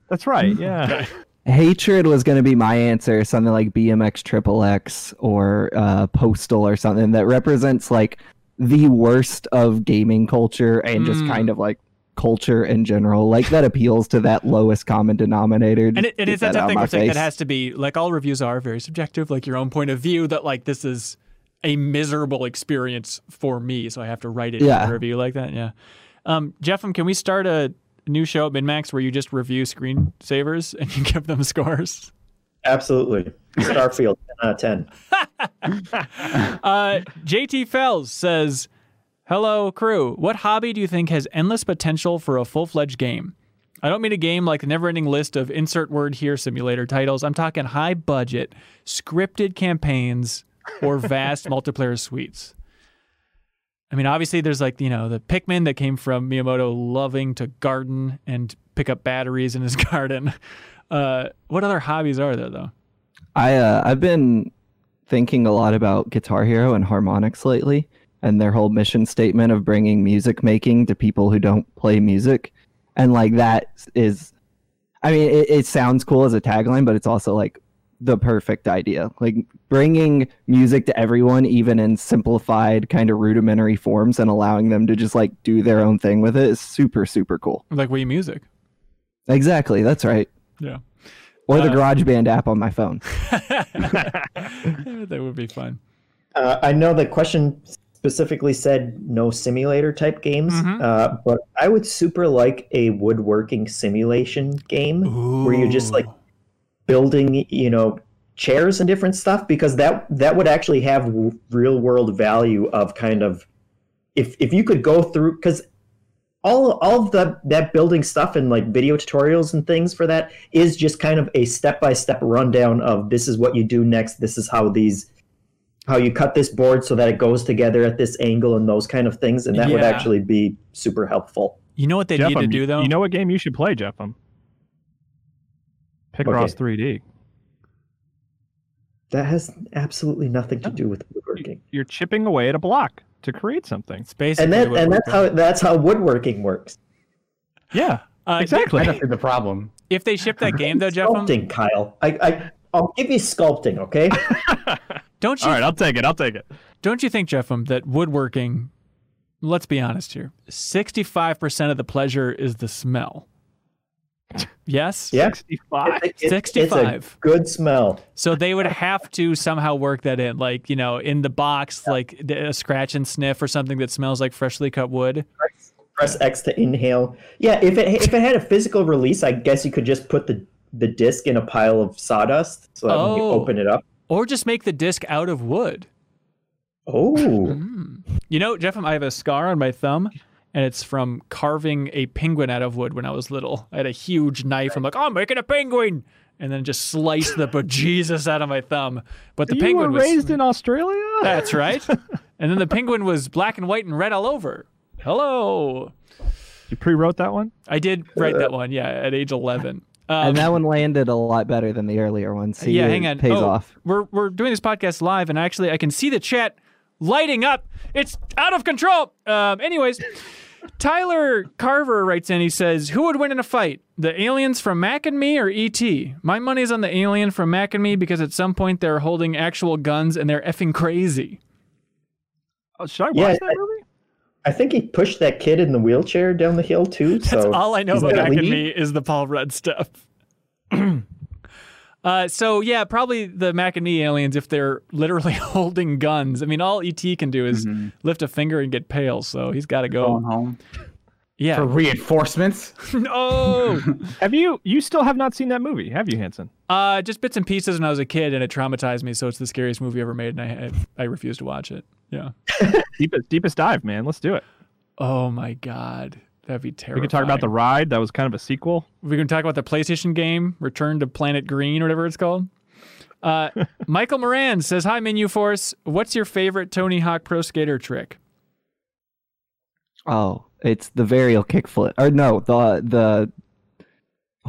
Speaker 2: That's right. Yeah. [laughs]
Speaker 3: Hatred was going to be my answer, something like BMX Triple X or uh, Postal or something that represents like the worst of gaming culture and just
Speaker 1: Mm.
Speaker 3: kind of like culture in general. Like that appeals to that lowest common denominator.
Speaker 1: And
Speaker 3: Just
Speaker 1: it, it
Speaker 3: get
Speaker 1: that
Speaker 3: that
Speaker 1: type of
Speaker 3: of
Speaker 1: thing
Speaker 3: my
Speaker 1: like, that has to be like all reviews are very subjective, like your own point of view that like this is a miserable experience for me, so I have to write it in a review like that. Yeah. Um, JeffM, can we start a new show at MinnMax where you just review screensavers and you give them scores?
Speaker 4: Absolutely. Starfield, 10 out of 10. [laughs]
Speaker 1: Uh, JT Fells says, Hello, crew. What hobby do you think has endless potential for a full fledged game? I don't mean a game like the never ending list of insert word here simulator titles. I'm talking high budget, scripted campaigns, or [laughs] vast multiplayer suites. I mean, obviously, there's like, you know, the Pikmin that came from Miyamoto loving to garden and pick up batteries in his [laughs] garden. Uh, what other hobbies are there, though?
Speaker 3: I uh, I've been thinking a lot about Guitar Hero and Harmonix lately, and their whole mission statement of bringing music making to people who don't play music, and like that is, I mean, it, it sounds cool as a tagline, but it's also like the perfect idea. Like bringing music to everyone, even in simplified, kind of rudimentary forms, and allowing them to just like do their own thing with it is super super cool.
Speaker 1: Like Wii Music.
Speaker 3: Exactly, that's right.
Speaker 1: Yeah.
Speaker 3: Or the
Speaker 1: Uh,
Speaker 3: GarageBand app on my phone. [laughs] [laughs]
Speaker 1: that would be fun.
Speaker 4: Uh, I know the question specifically said no simulator type games,
Speaker 1: Mhm.
Speaker 4: uh, but I would super like a woodworking simulation game where you're just like building, you know, chairs and different stuff because that that would actually have w- real world value of kind of if if you could go through because all all of the that building stuff and like video tutorials and things for that is just kind of a step by step rundown of this is what you do next this is how these how you cut this board so that it goes together at this angle and those kind of things and that would actually be super helpful
Speaker 1: You know what they need to
Speaker 2: um,
Speaker 1: do though?
Speaker 2: You know what game you should play, JeffM? Um, Picross
Speaker 4: Okay.
Speaker 2: 3D.
Speaker 4: that has absolutely nothing to do with woodworking
Speaker 2: You're chipping away at a block to create something.
Speaker 1: it's basically
Speaker 4: and that and that's how that's how woodworking works
Speaker 2: Yeah,
Speaker 1: Uh,
Speaker 2: exactly.
Speaker 5: That's the problem.
Speaker 1: If they ship that [laughs] game though, Jeff, um,
Speaker 4: sculpting kyle I, I i'll give you sculpting okay [laughs]
Speaker 1: don't you
Speaker 2: All right, I'll take it. I'll take it.
Speaker 1: don't you think, JeffM, that woodworking? Let's be honest here. Sixty-five percent of the pleasure is the smell. Yes.
Speaker 4: yeah
Speaker 2: 65.
Speaker 4: It- it-
Speaker 1: 65.
Speaker 4: it's a good smell
Speaker 1: So they would have to somehow work that in, like you know, in the box, like a scratch and sniff or something that smells like freshly cut wood.
Speaker 4: press X to inhale. Yeah, if it if it had a physical release, I guess you could just put the the disc in a pile of sawdust so that when you
Speaker 1: Oh.
Speaker 4: open it up.
Speaker 1: Or just make the disc out of wood.
Speaker 4: Oh, hmm.
Speaker 1: You know, Jeff, I have a scar on my thumb, and it's from carving a penguin out of wood when I was little. I had a huge knife. I'm like, oh, I'm making a penguin, and then just sliced the bejesus out of my thumb. But the
Speaker 2: you
Speaker 1: penguin
Speaker 2: were
Speaker 1: was
Speaker 2: raised in Australia?
Speaker 1: that's right. and then the penguin was black and white and red all over. Hello.
Speaker 2: You pre-wrote that one?
Speaker 1: I did write that uh, one, yeah, at age 11. Um,
Speaker 3: and that one landed a lot better than the earlier one. See,
Speaker 1: yeah, hang on.
Speaker 3: Pays
Speaker 1: Oh,
Speaker 3: off.
Speaker 1: We're we're doing this podcast live, and actually, I can see the chat lighting up. It's out of control. Um, anyways, Tyler Carver writes in. He says, "Who would win in a fight, the aliens from Mac and Me or ET? My money's on the alien from Mac and Me because at some point they're holding actual guns and they're effing crazy."
Speaker 2: Oh, should I watch
Speaker 4: Yeah,
Speaker 2: that movie?
Speaker 4: I think he pushed that kid in the wheelchair down the hill too.
Speaker 1: That's all I know about
Speaker 4: gonna
Speaker 1: Mac and. Me is the Paul Rudd stuff. [clears throat] uh, so yeah, probably the Mac and Me aliens if they're literally [laughs] holding guns. I mean, all ET can do is
Speaker 5: Mm-hmm.
Speaker 1: lift a finger and get pale. So he's got to
Speaker 5: Going
Speaker 1: go.
Speaker 5: home
Speaker 1: Yeah.
Speaker 5: for reinforcements. [laughs]
Speaker 1: no. [laughs]
Speaker 2: Have you? You still have not seen that movie, have you, Hanson?
Speaker 1: uh, just bits and pieces when I was a kid, and it traumatized me. So it's the scariest movie ever made, and I I, I refuse to watch it. Yeah. [laughs]
Speaker 2: Deepest, deepest dive, man. Let's do it.
Speaker 1: Oh my god, that'd be terrible.
Speaker 2: We can talk about the ride. That was kind of a sequel.
Speaker 1: We can talk about the PlayStation game, Return to Planet Green, or whatever it's called. Uh, [laughs] Michael Moran says, "Hi, Menu Force. What's your favorite Tony Hawk Pro Skater trick?"
Speaker 3: Oh, it's the varial kickflip, or no, the the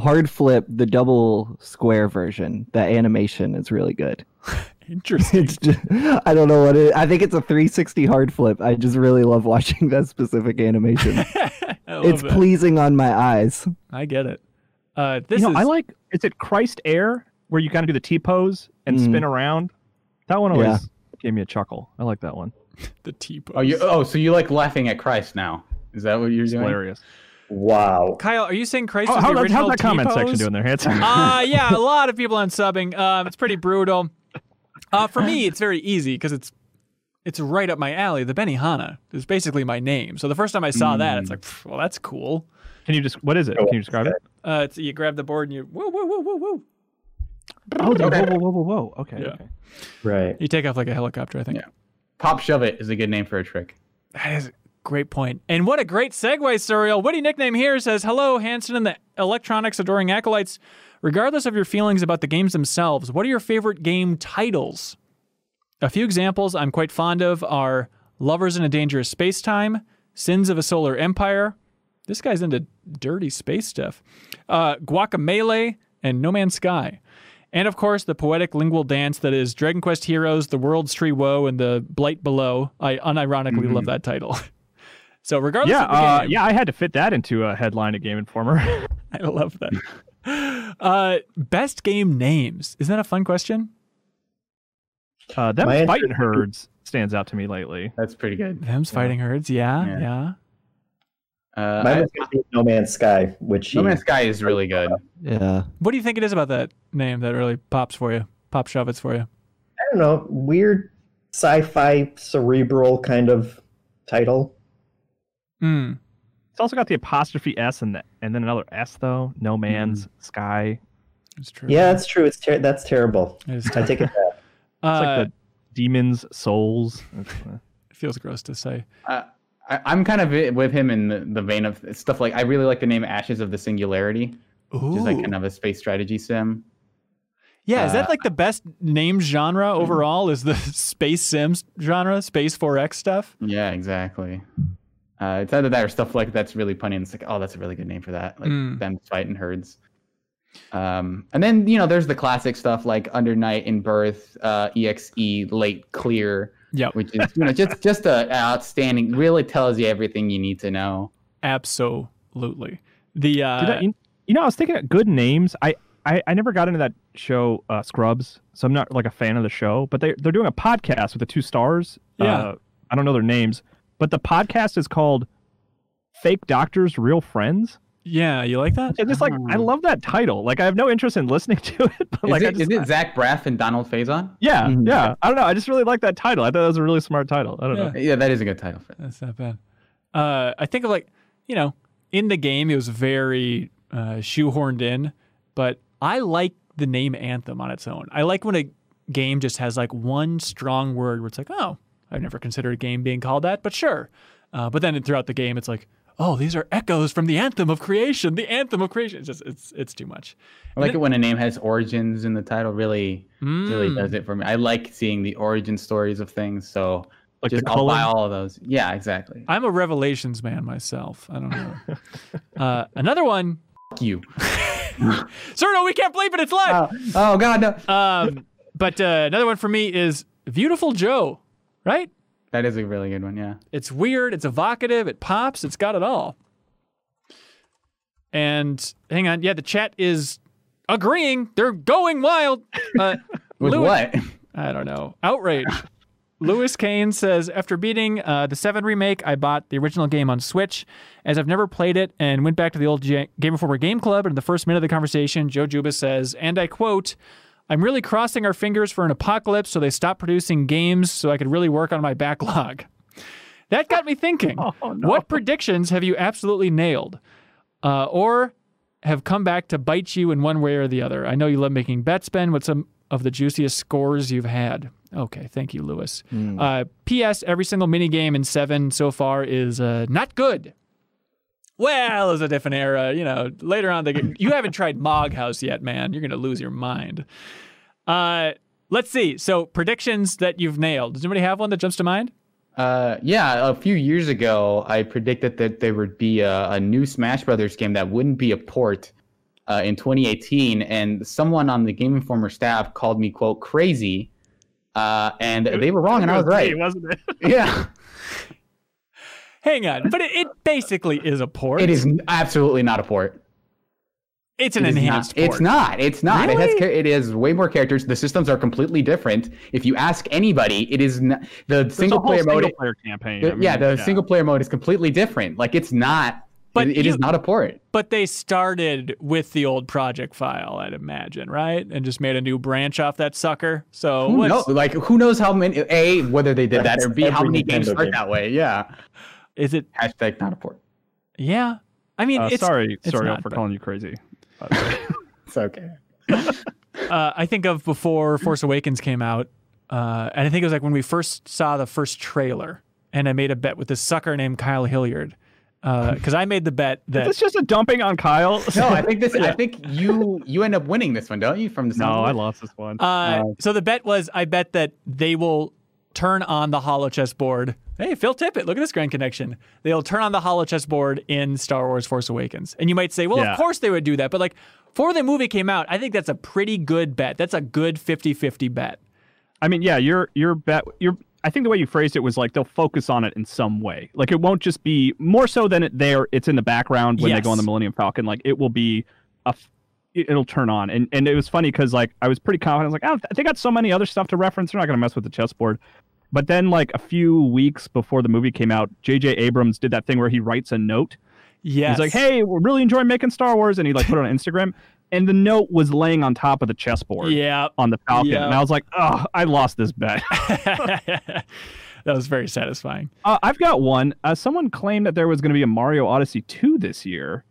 Speaker 3: hard flip, the double square version. The animation is really good. [laughs]
Speaker 1: Interesting.
Speaker 3: It's just, I don't know what it. I think it's a 360 hard flip. I just really love watching that specific animation. [laughs] It's
Speaker 1: it.
Speaker 3: pleasing on my eyes.
Speaker 1: I get it. Uh, this
Speaker 2: you know,
Speaker 1: is
Speaker 2: I like. Is it Christ Air where you kind of do the T pose and
Speaker 3: Mm.
Speaker 2: spin around? That one always
Speaker 3: Yeah.
Speaker 2: gave me a chuckle. I like that one. [laughs]
Speaker 1: the T pose.
Speaker 5: Oh, you. Oh, so you like laughing at Christ now? Is that what you're
Speaker 2: It's
Speaker 5: doing?
Speaker 2: hilarious.
Speaker 4: Wow.
Speaker 1: Kyle, are you saying Christ
Speaker 2: Oh,
Speaker 1: is
Speaker 2: how,
Speaker 1: the
Speaker 2: how's
Speaker 1: original
Speaker 2: that comment section
Speaker 1: T-pose?
Speaker 2: doing there, Hanson? [laughs]
Speaker 1: uh, yeah, a lot of people unsubbing. Um, it's pretty brutal. Uh, for me, it's very easy because it's it's right up my alley. The Benihana is basically my name. So the first time I saw that, it's like, well, that's cool.
Speaker 2: Can you just? What is it? Can you describe it?
Speaker 1: Uh, it's, you grab the board and you woo woo woo woo woo.
Speaker 2: Oh, whoa, whoa, whoa, whoa, whoa. Okay.
Speaker 1: Yeah.
Speaker 2: okay.
Speaker 4: Right.
Speaker 1: You take off like a helicopter. I think.
Speaker 5: Yeah. Pop shove it is a good name for a trick.
Speaker 1: That is a great point. And what a great segue, Suriel. Witty nickname here says, Hello, Hanson and the electronics adoring acolytes. Regardless of your feelings about the games themselves, what are your favorite game titles? A few examples I'm quite fond of are Lovers in a Dangerous Space Time, Sins of a Solar Empire. This guy's into dirty space stuff. Uh, Guacamelee and No Man's Sky. And of course, the poetic lingual dance that is Dragon Quest Heroes, The World Tree's Woe, and The Blight Below. I unironically love that title. [laughs] so, regardless
Speaker 2: Yeah,
Speaker 1: of the
Speaker 2: uh,
Speaker 1: game,
Speaker 2: yeah. I had to fit that into a headline at Game Informer. [laughs]
Speaker 1: I love that. [laughs] Uh, best game names. Isn't that a fun question?
Speaker 2: Uh, them
Speaker 4: My answer-
Speaker 2: fighting herds stands out to me lately.
Speaker 5: That's pretty good.
Speaker 1: Them's fighting herds. Yeah, yeah.
Speaker 5: Yeah. Uh,
Speaker 4: Mine
Speaker 5: I-
Speaker 4: was gonna No Man's Sky, which
Speaker 5: no Man's Sky is really good.
Speaker 3: Yeah.
Speaker 1: What do you think it is about that name that really pops for you? Pop shove it's for you.
Speaker 4: I don't know, weird sci-fi cerebral kind of title.
Speaker 1: Hmm.
Speaker 2: It's also got the apostrophe S and the, and then another S though. No man's
Speaker 1: Mm-hmm.
Speaker 2: sky.
Speaker 1: It's true.
Speaker 4: Yeah, that's true. It's ter- that's terrible.
Speaker 1: It, is [laughs]
Speaker 4: I take it back.
Speaker 2: It's
Speaker 1: Uh,
Speaker 2: like the Demon's Souls. Uh,
Speaker 1: it feels gross to say.
Speaker 5: Uh, I, I'm kind of with him in the, the vein of stuff like I really like the name Ashes of the Singularity, which is like
Speaker 1: Ooh.
Speaker 5: kind of a space strategy sim.
Speaker 1: Yeah, is that
Speaker 5: uh,
Speaker 1: like the best name genre overall? Is the [laughs] Space Sims genre, Space 4X stuff?
Speaker 5: Yeah, exactly. Uh, it's either that or stuff like that's really funny, and it's like, oh, that's a really good name for that, like
Speaker 1: Mm.
Speaker 5: them fighting herds. Um, and then you know, there's the classic stuff like Under Night in Birth, uh, Exe, Late Clear,
Speaker 1: Yep.
Speaker 5: which is you know just just a outstanding, really tells you everything you need to know.
Speaker 1: Absolutely. The uh,
Speaker 2: I, you, you know, I was thinking of good names. I, I, I never got into that show uh, Scrubs, so I'm not like a fan of the show. But they they're doing a podcast with the two stars.
Speaker 1: Yeah.
Speaker 2: Uh, I don't know their names, but the podcast is called "Fake Doctors, Real Friends."
Speaker 1: yeah, you like that?
Speaker 2: It's just like I love that title. Like I have no interest in listening [laughs] to it, but
Speaker 5: Is,
Speaker 2: like
Speaker 5: it,
Speaker 2: just,
Speaker 5: is it Zach Braff and Donald Faison?
Speaker 2: yeah,
Speaker 3: Mhm.
Speaker 2: yeah. I don't know. I just really like that title. I thought that was a really smart title. I don't know.
Speaker 5: Yeah, that is a good title.
Speaker 1: That's not bad. Uh, I think of like, you know, in the game, it was very uh, shoehorned in, but I like the name Anthem on its own. I like when a game just has like one strong word where it's like, oh, I've never considered a game being called that, but sure. Uh, but then throughout the game, it's like, oh, these are echoes from the anthem of creation. The anthem of creation. It's just, it's, it's too much.
Speaker 5: I like it when a name has origins in the title. Really, really
Speaker 1: Mm.
Speaker 5: does it for me. I like seeing the origin stories of things. So
Speaker 2: Like
Speaker 5: just I'll buy all of those. Yeah, exactly.
Speaker 1: I'm a Revelations man myself. I don't know. [laughs] uh, another one
Speaker 5: Fuck you. [laughs]
Speaker 1: Sir, no, we can't bleep it. It's live.
Speaker 5: Oh, oh God, no.
Speaker 1: Um, but uh, another one for me is Beautiful Joe, right?
Speaker 5: That is a really good one. Yeah.
Speaker 1: It's weird, it's evocative, it pops, it's got it all. And hang on, yeah, the chat is agreeing. They're going wild. Uh, [laughs]
Speaker 5: With
Speaker 1: Louis-
Speaker 5: what? [laughs]
Speaker 1: I don't know. Outrage. Lewis Kane says, after beating uh, the 7 remake, I bought the original game on Switch. As I've never played it and went back to the old G- Game Informer Game Club, and in the first minute of the conversation, Joe Juba says, and I quote, I'm really crossing our fingers for an apocalypse so they stop producing games so I could really work on my backlog. That got me thinking. [laughs] What predictions have you absolutely nailed? Uh, or have come back to bite you in one way or the other? I know you love making bets, Ben. What's some of the juiciest scores you've had? Okay, thank you, Lewis. Uh, P.S. Every single mini game in seven so far is uh, not good. Well, it's a different era. You know, later on, they get, you haven't tried Mog House yet, man. You're going to lose your mind. Uh, let's see. So, predictions that you've nailed. Does anybody have one that jumps to mind?
Speaker 5: Uh, yeah, a few years ago, I predicted that there would be a, a new Smash Brothers game that wouldn't be a port uh, in 2018, and someone on the Game Informer staff called me "quote crazy," uh, and they were wrong, and I was right.
Speaker 2: wasn't it?
Speaker 5: Yeah, [laughs]
Speaker 1: Hang on, but it, it basically is a port.
Speaker 5: it is absolutely not a port.
Speaker 1: It's an
Speaker 5: It is not-
Speaker 1: enhanced port.
Speaker 5: It's not. It's not. It has.
Speaker 1: Really?
Speaker 5: cha- It is way more characters. The systems are completely different. If you ask anybody, it is not, the single player mode.
Speaker 2: single player campaign.
Speaker 5: the-
Speaker 2: I mean,
Speaker 5: yeah, the single player mode is completely different. Like it's not.
Speaker 1: But
Speaker 5: it- it is
Speaker 1: you-
Speaker 5: not a port.
Speaker 1: But they started with the old project file, I'd imagine, right? And just made a new branch off that sucker. So
Speaker 5: Who knows? Like who knows how many? A whether they did that, or B how
Speaker 4: every
Speaker 5: many games
Speaker 4: Nintendo
Speaker 5: start
Speaker 4: game.
Speaker 5: that way. Yeah.
Speaker 1: Is it?
Speaker 5: Hashtag not a port.
Speaker 1: Yeah. I mean,
Speaker 2: Uh,
Speaker 1: it's,
Speaker 2: sorry,
Speaker 1: it's
Speaker 2: sorry
Speaker 1: not,
Speaker 2: for
Speaker 1: but-
Speaker 2: calling you crazy. [laughs]
Speaker 5: It's okay. [laughs]
Speaker 1: uh, I think of before Force Awakens came out, uh, and I think it was like when we first saw the first trailer, and I made a bet with this sucker named Kyle Hilliard, because I made the bet
Speaker 2: Is
Speaker 1: that
Speaker 2: this just a dumping on Kyle? [laughs]
Speaker 5: No, I think this. I think you you end up winning this one, don't you? From the sound
Speaker 2: no,
Speaker 5: of
Speaker 2: I lost this one.
Speaker 1: Uh, so the bet was I bet that they will turn on the holochess board. Hey, Phil Tippett, look at this grand connection. They'll turn on the holochess board in Star Wars Force Awakens. And you might say, well,
Speaker 2: Yeah.
Speaker 1: of course they would do that. But like, before the movie came out, I think that's a pretty good bet. That's a good 50 50 bet.
Speaker 2: I mean, yeah, your your bet your I think the way you phrased it was like they'll focus on it in some way. Like it won't just be more so than it there. It's in the background when they go on the Millennium Falcon. Like it will be a it- It'll turn on, and and it was funny because like I was pretty confident. I was like, oh, they got so many other stuff to reference. They're not gonna mess with the chessboard. But then, like a few weeks before the movie came out, J.J. Abrams did that thing where he writes a note.
Speaker 1: Yeah,
Speaker 2: He's like, "Hey, we're really enjoying making Star Wars," and he like put it on Instagram, and the note was laying on top of the chessboard
Speaker 1: Yeah.
Speaker 2: on the Falcon,
Speaker 1: Yeah.
Speaker 2: and I was like, "Oh, I lost this bet." [laughs] [laughs]
Speaker 1: that was very satisfying.
Speaker 2: Uh, I've got one. Uh, someone claimed that there was going to be a Mario Odyssey 2 this year.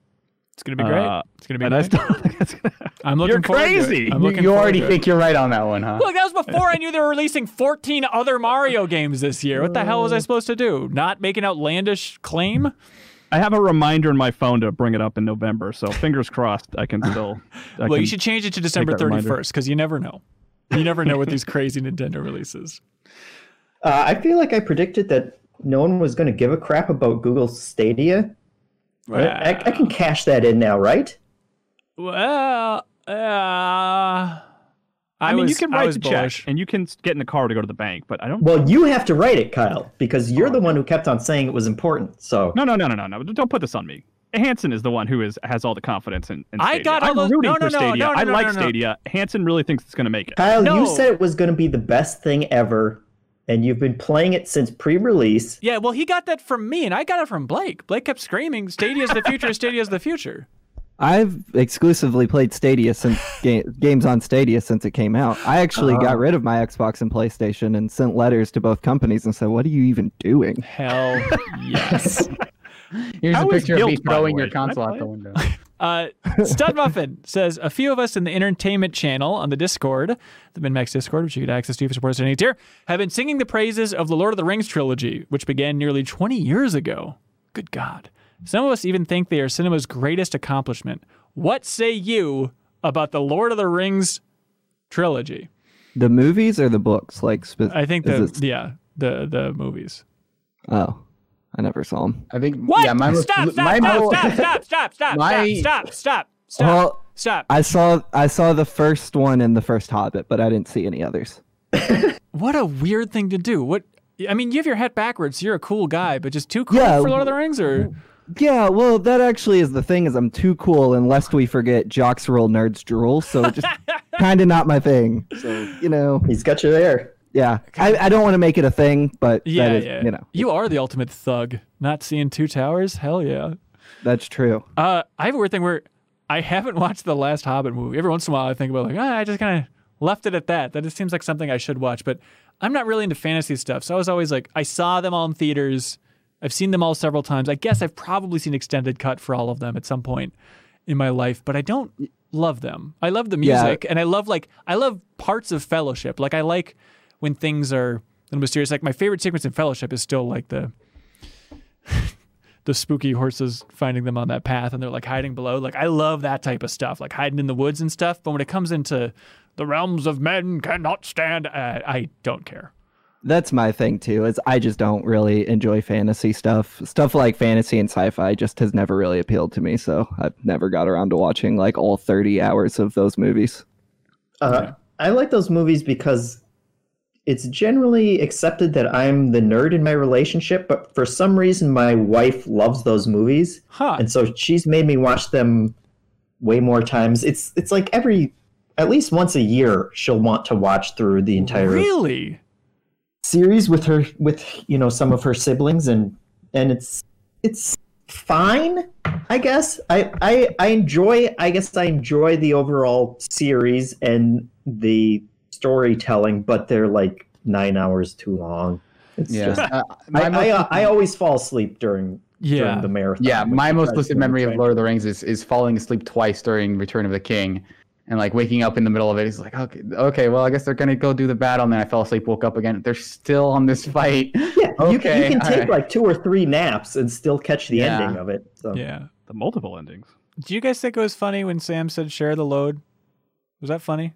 Speaker 1: It's going to be great.
Speaker 2: Uh,
Speaker 1: it's going to be
Speaker 2: And I
Speaker 1: great.
Speaker 2: still [laughs] think it's gonna. [laughs]
Speaker 1: I'm looking
Speaker 2: You're
Speaker 1: forward to it.
Speaker 2: crazy.
Speaker 1: I'm
Speaker 5: You,
Speaker 1: looking
Speaker 5: you already
Speaker 1: to it.
Speaker 5: think you're right on that one, huh?
Speaker 1: Look, that was before I knew they were releasing 14 other Mario games this year. What the hell was I supposed to do? Not make an outlandish claim?
Speaker 2: I have a reminder in my phone to bring it up in November, so fingers crossed I can still. [laughs] I
Speaker 1: well,
Speaker 2: can-
Speaker 1: you should change it to December 31st because you never know. You never know with these crazy Nintendo releases.
Speaker 4: Uh, I feel like I predicted that no one was going to give a crap about Google Stadia. I, I can cash that in now, right?
Speaker 1: Well, uh, I,
Speaker 2: I mean,
Speaker 1: was,
Speaker 2: you can write the
Speaker 1: bullish.
Speaker 2: check and you can get in the car to go to the bank, but I don't.
Speaker 4: Well, you have to write it, Kyle, because you're the one who kept on saying it was important. So
Speaker 2: No, no, no, no, no, no. Don't put this on me. Hanson is the one who is has all the confidence in, in
Speaker 1: I got all
Speaker 2: I'm
Speaker 1: those-
Speaker 2: rooting
Speaker 1: no, no,
Speaker 2: for Stadia.
Speaker 1: no, no,
Speaker 2: I like
Speaker 1: no, no.
Speaker 2: Stadia. Hanson really thinks it's going to make it.
Speaker 4: Kyle,
Speaker 1: No.
Speaker 4: you said it was going to be the best thing ever, and you've been playing it since pre-release.
Speaker 1: Yeah, well, he got that from me, and I got it from Blake. Blake kept screaming, "Stadia's the future! Stadia's the future!"
Speaker 3: I've exclusively played Stadia since [laughs] ga- games on Stadia since it came out. I actually
Speaker 1: Uh-huh.
Speaker 3: got rid of my Xbox and PlayStation and sent letters to both companies and said, "What are you even doing?"
Speaker 1: Hell [laughs] yes.
Speaker 5: Here's
Speaker 2: How
Speaker 5: a
Speaker 2: is
Speaker 5: picture of me
Speaker 2: Guilt, by the
Speaker 5: throwing your console out the window. [laughs]
Speaker 1: Uh, Stud Muffin says a few of us in the entertainment channel on the Discord, the MinnMax Discord, which you get access to if you support us at any tier, have been singing the praises of the Lord of the Rings trilogy, which began nearly 20 years ago. Good God. Some of us even think they are cinema's greatest accomplishment. What say you about the Lord of the Rings trilogy?
Speaker 3: The movies or the books? Like, spe-
Speaker 1: I think
Speaker 3: is
Speaker 1: the
Speaker 3: it-
Speaker 1: yeah the the movies.
Speaker 3: oh, I never saw them.
Speaker 5: I think
Speaker 1: What?
Speaker 5: yeah, mine was
Speaker 1: stop! Stop!
Speaker 5: mine
Speaker 1: Stop!
Speaker 5: was-
Speaker 1: Stop! Stop! Stop! Stop! [laughs]
Speaker 5: My-
Speaker 1: Stop! Stop! Stop! Stop!
Speaker 3: Well,
Speaker 1: stop.
Speaker 3: I saw I saw the first one and the first Hobbit, but I didn't see any others. [laughs]
Speaker 1: What a weird thing to do. What? I mean, you have your hat backwards. You're a cool guy, but just too cool
Speaker 3: Yeah,
Speaker 1: for Lord of the Rings, or
Speaker 3: Yeah, well, that actually is the thing. Is I'm too cool, and lest we forget, jocks roll, nerds drool. So just [laughs] kind of not my thing. So you know,
Speaker 4: He's got you there.
Speaker 3: Yeah, I, I don't want to make it a thing, but
Speaker 1: yeah,
Speaker 3: that is,
Speaker 1: yeah.
Speaker 3: you know,
Speaker 1: you are the ultimate thug. Not seeing two towers. Hell yeah.
Speaker 3: that's true.
Speaker 1: Uh, I have a weird thing where I haven't [laughs] watched the last Hobbit movie. Every once in a while, I think about like, ah, I just kind of left it at that. That just seems like something I should watch. But I'm not really into fantasy stuff, so I was always like, I saw them all in theaters. I've seen them all several times. I guess I've probably seen extended cut for all of them at some point in my life, but I don't love them. I love the
Speaker 3: Yeah.
Speaker 1: music, and I love like I love parts of Fellowship. Like I like when things are a little mysterious. Like my favorite sequence in Fellowship is still like the [laughs] the spooky horses finding them on that path and they're like hiding below. Like I love that type of stuff, like hiding in the woods and stuff. But when it comes into the realms of men cannot stand, uh, I don't care.
Speaker 3: That's my thing too. Is I just don't really enjoy fantasy stuff. Stuff like fantasy and sci-fi just has never really appealed to me. So I've never got around to watching like all 30 hours of those movies.
Speaker 4: Uh, I like those movies because it's generally accepted that I'm the nerd in my relationship, but for some reason, my wife loves those movies,
Speaker 1: Huh?
Speaker 4: and so she's made me watch them way more times. It's it's like every at least once a year she'll want to watch through the entire
Speaker 1: really?
Speaker 4: series with her with you know some of her siblings and and it's it's fine i guess i i i enjoy i guess i enjoy the overall series and the storytelling but they're like nine hours too long it's
Speaker 5: Yeah.
Speaker 4: just
Speaker 5: Uh,
Speaker 4: I,
Speaker 5: my most
Speaker 4: I, uh, I always fall asleep during
Speaker 1: Yeah.
Speaker 4: during the marathon
Speaker 5: yeah, my most
Speaker 4: tries
Speaker 5: lucid memory of. Lord of the Rings is, is falling asleep twice during Return of the King. And like waking up in the middle of it, it's like, okay, okay, well, I guess they're gonna go do the battle. And then I fell asleep, woke up again. They're still on this fight. [laughs]
Speaker 4: yeah you, can, you can take
Speaker 5: alright.
Speaker 4: like two or three naps and still catch the
Speaker 5: Yeah.
Speaker 4: ending of it so
Speaker 1: Yeah.
Speaker 2: The multiple endings.
Speaker 1: Do you guys think it was funny when Sam said share the load? Was that funny?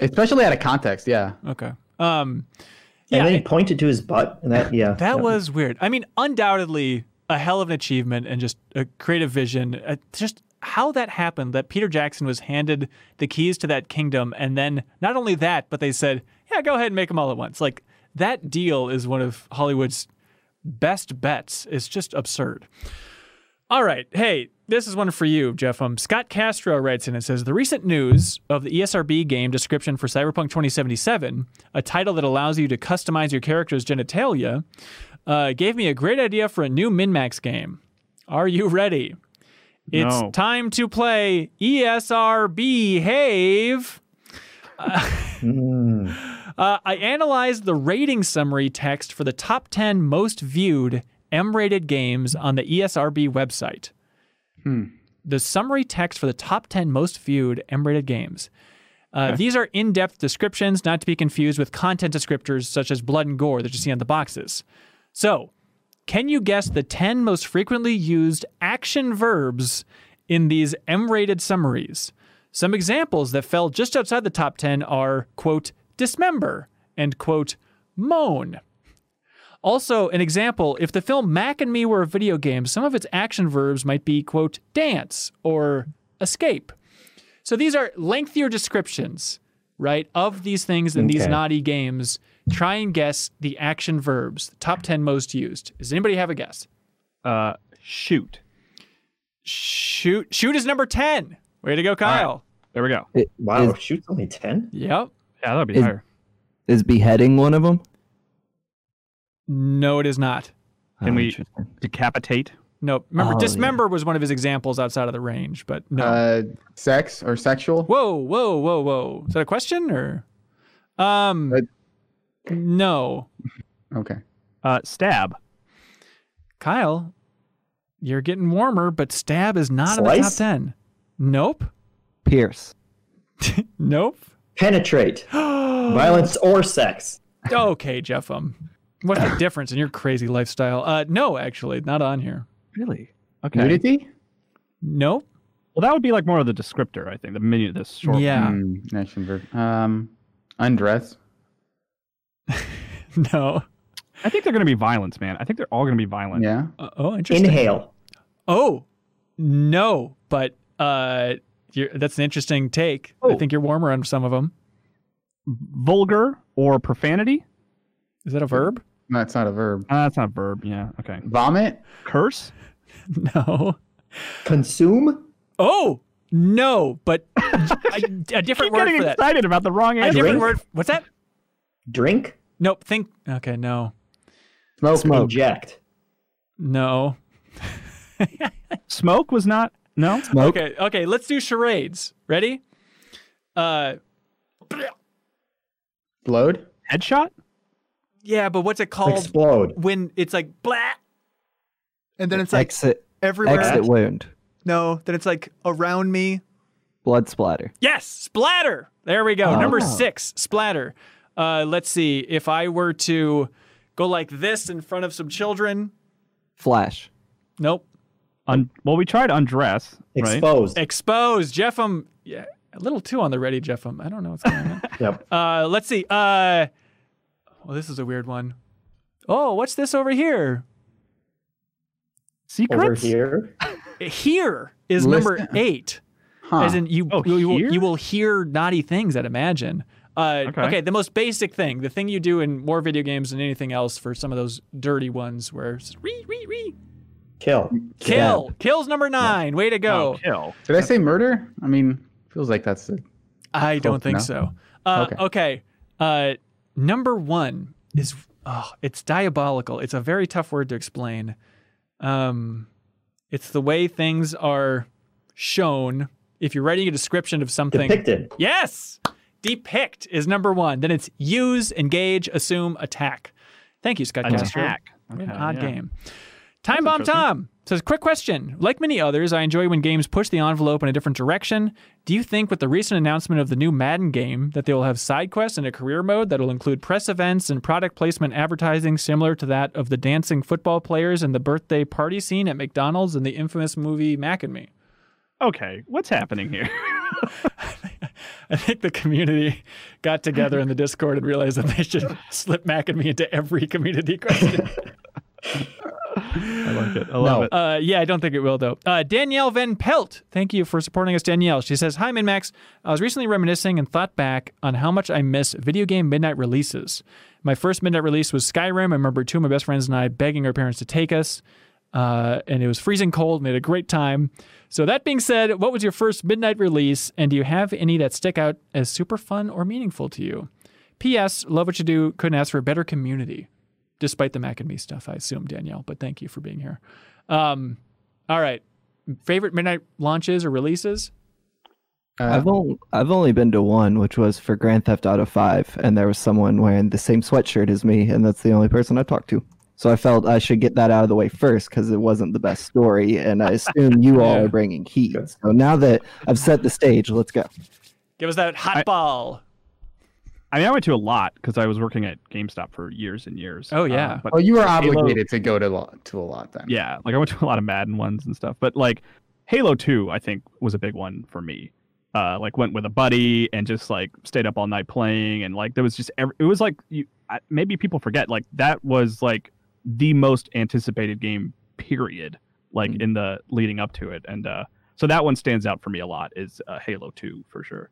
Speaker 5: Especially out of context, yeah.
Speaker 1: Okay. Um.
Speaker 4: and
Speaker 1: Yeah.
Speaker 4: then he
Speaker 1: it-
Speaker 4: pointed to his butt and that yeah
Speaker 1: That was weird. I mean, undoubtedly a hell of an achievement and just a creative vision. Uh, just how that happened that Peter Jackson was handed the keys to that kingdom and then not only that, but they said, "Yeah, go ahead and make them all at once." Like that deal is one of Hollywood's best bets. It's just absurd. All right. Hey, this is one for you, Jeff. Um, Scott Castro writes in and says The recent news of the ESRB game description for Cyberpunk 2077, a title that allows you to customize your character's genitalia, uh, gave me a great idea for a new MinnMax game. Are you ready? It's
Speaker 2: No.
Speaker 1: time to play ESRB Have.
Speaker 4: Mm. [laughs]
Speaker 1: Uh, I analyzed the rating summary text for the top 10 most viewed M rated games on the ESRB website. The summary text for the top 10 most viewed M rated games. Uh, These are in depth descriptions, not to be confused with content descriptors such as blood and gore that you see on the boxes. So, can you guess the 10 most frequently used action verbs in these M rated summaries? Some examples that fell just outside the top 10 are, quote, dismember and, quote, moan. Also, an example if the film Mac and Me were a video game, some of its action verbs might be, quote, dance or escape. So these are lengthier descriptions, right, of these things in these naughty games. Try and guess the action verbs, the top 10 most used. Does anybody have a guess?
Speaker 2: Uh, shoot.
Speaker 1: Shoot. Shoot is number 10. Way to go, Kyle.
Speaker 2: There we go.
Speaker 3: It-
Speaker 4: wow
Speaker 3: Is,
Speaker 4: shoot's only 10
Speaker 1: Yep.
Speaker 2: Yeah, that'd be
Speaker 3: Is-
Speaker 2: higher.
Speaker 3: is beheading one of them?
Speaker 1: No, it is not.
Speaker 2: Can we decapitate?
Speaker 1: No, remember,
Speaker 3: Oh,
Speaker 1: dismember was one of his examples outside of the range, but no.
Speaker 5: Uh, sex or sexual?
Speaker 1: whoa, whoa, whoa, whoa! Is that a question or? Um,
Speaker 5: Uh,
Speaker 1: no,
Speaker 5: Okay.
Speaker 2: Uh, stab.
Speaker 1: Kyle, you're getting warmer, but stab is not in the top ten. Nope,
Speaker 3: Pierce. [laughs]
Speaker 1: nope.
Speaker 4: penetrate [gasps] violence or sex
Speaker 1: okay, Jeff. What's the difference in your crazy lifestyle? Uh, no, actually, not on here.
Speaker 2: Really? Okay.
Speaker 5: Nudity?
Speaker 1: Nope.
Speaker 2: Well, that would be like more of the descriptor, I think. The menu, this short.
Speaker 1: Yeah.
Speaker 5: Mm, action verb. Um, undress. [laughs]
Speaker 1: No.
Speaker 2: I think they're going to be violence, man. I think they're all going to be violent.
Speaker 5: Yeah.
Speaker 1: Uh, oh, interesting.
Speaker 4: inhale
Speaker 1: Oh, no, but Uh, you're, that's an interesting take. I
Speaker 2: Oh.
Speaker 1: think you're warmer on some of them.
Speaker 2: Vulgar or profanity?
Speaker 1: Is that a verb?
Speaker 5: No, it's not a verb.
Speaker 2: Uh, that's not a verb. Yeah. Okay.
Speaker 5: Vomit.
Speaker 2: Curse? [laughs]
Speaker 1: No.
Speaker 4: Consume?
Speaker 1: Oh no, but a, a [laughs] different word
Speaker 2: getting
Speaker 1: for that.
Speaker 2: excited about the wrong answer.
Speaker 1: A
Speaker 4: different
Speaker 1: word. What's that?
Speaker 4: Drink?
Speaker 1: Nope. Think. Okay. No.
Speaker 5: Smoke.
Speaker 3: Smoke.
Speaker 4: Inject?
Speaker 1: No. [laughs]
Speaker 2: Smoke was not. No.
Speaker 3: Smoke.
Speaker 1: Okay. Okay. Let's do charades. Ready? Uh.
Speaker 5: Blowed.
Speaker 2: Headshot?
Speaker 1: Yeah, but what's it called
Speaker 4: Explode?
Speaker 1: when it's like blah, and then it's like
Speaker 3: exit.
Speaker 1: everywhere?
Speaker 3: Exit wound.
Speaker 1: No. Then it's like around me.
Speaker 3: Blood splatter.
Speaker 1: Yes, splatter. There we go. Number
Speaker 3: Oh.
Speaker 1: six, splatter. Uh, let's see. If I were to go like this in front of some children,
Speaker 3: Flash.
Speaker 1: nope.
Speaker 2: Un- well, we tried undress, right?
Speaker 4: Exposed?
Speaker 1: Exposed. JeffM. Yeah, a little too on the ready, JeffM. I don't know what's going on. [laughs]
Speaker 4: Yep.
Speaker 1: uh, let's see. Uh, well, this is a weird one. Oh, what's this over here?
Speaker 4: Over here? [laughs]
Speaker 1: Here is
Speaker 5: List-
Speaker 1: number eight.
Speaker 5: Huh.
Speaker 1: As in, you
Speaker 2: Oh,
Speaker 1: you, you will, you will hear naughty things. I'd imagine. Uh, okay.
Speaker 2: Okay.
Speaker 1: the most basic thing, the thing you do in more video games than anything else for some of those dirty ones, where it's just re re re
Speaker 4: Kill.
Speaker 1: kill kills number nine. Way to go!
Speaker 2: Oh, kill.
Speaker 5: Did I say murder? I mean, feels like that's the.
Speaker 1: I don't think
Speaker 5: enough.
Speaker 1: so. Uh,
Speaker 5: Okay.
Speaker 1: okay. Uh, number one is oh, it's diabolical. It's a very tough word to explain. Um, it's the way things are shown. If you're writing a description of something,
Speaker 4: Depicted.
Speaker 1: yes, depict is number one. Then it's use, engage, assume, attack. Thank you, Scott Castro.
Speaker 2: Attack.
Speaker 1: What an
Speaker 2: Okay,
Speaker 1: odd
Speaker 2: yeah.
Speaker 1: game. Time Bomb. Tom says, quick question. Like many others, I enjoy when games push the envelope in a different direction. Do you think with the recent announcement of the new Madden game that they will have side quests and a career mode that will include press events and product placement advertising similar to that of the dancing football players and the birthday party scene at McDonald's in the infamous movie Mac and Me?
Speaker 2: Okay, what's happening here? [laughs]
Speaker 1: I think the community got together in the Discord and realized that they should [laughs] slip Mac and Me into every community question. [laughs]
Speaker 2: I like it. I love
Speaker 4: No.
Speaker 2: it.
Speaker 1: Uh, yeah, I don't think it will though. Uh, Danielle Van Pelt, thank you for supporting us, Danielle. She says, "Hi, MinnMax. I was recently reminiscing and thought back on how much I miss video game midnight releases. My first midnight release was Skyrim. I remember two of my best friends and I begging our parents to take us, uh, and it was freezing cold. and We had a great time. So that being said, what was your first midnight release, and do you have any that stick out as super fun or meaningful to you? P.S. Love what you do. Couldn't ask for a better community." Despite the Mac and Me stuff, I assume, Danielle, but thank you for being here. Um, all right. Favorite midnight launches or releases?
Speaker 5: Uh,
Speaker 3: I've only, I've only been to one, which was for Grand Theft Auto 5, and there was someone wearing the same sweatshirt as me, and that's the only person I talked to. So I felt I should get that out of the way first because it wasn't the best story, and I assume you [laughs] all
Speaker 1: Yeah.
Speaker 3: are bringing heat. So now that I've set the stage, let's go.
Speaker 1: Give us that hot
Speaker 2: I-
Speaker 1: ball.
Speaker 2: I mean, I went to a lot because I was working at GameStop for years and years.
Speaker 1: Oh, yeah.
Speaker 2: Uh, but
Speaker 5: oh, you were
Speaker 2: Halo-
Speaker 5: obligated to go to lo- to a lot then.
Speaker 2: yeah, like I went to a lot of Madden ones and stuff. But like Halo 2, I think was a big one for me. Uh, like went with a buddy and just like stayed up all night playing and like there was just every, it was like you I, maybe people forget like that was like the most anticipated game period like
Speaker 3: Mm.
Speaker 2: in the leading up to it and uh so that one stands out for me a lot is uh, Halo 2 for sure.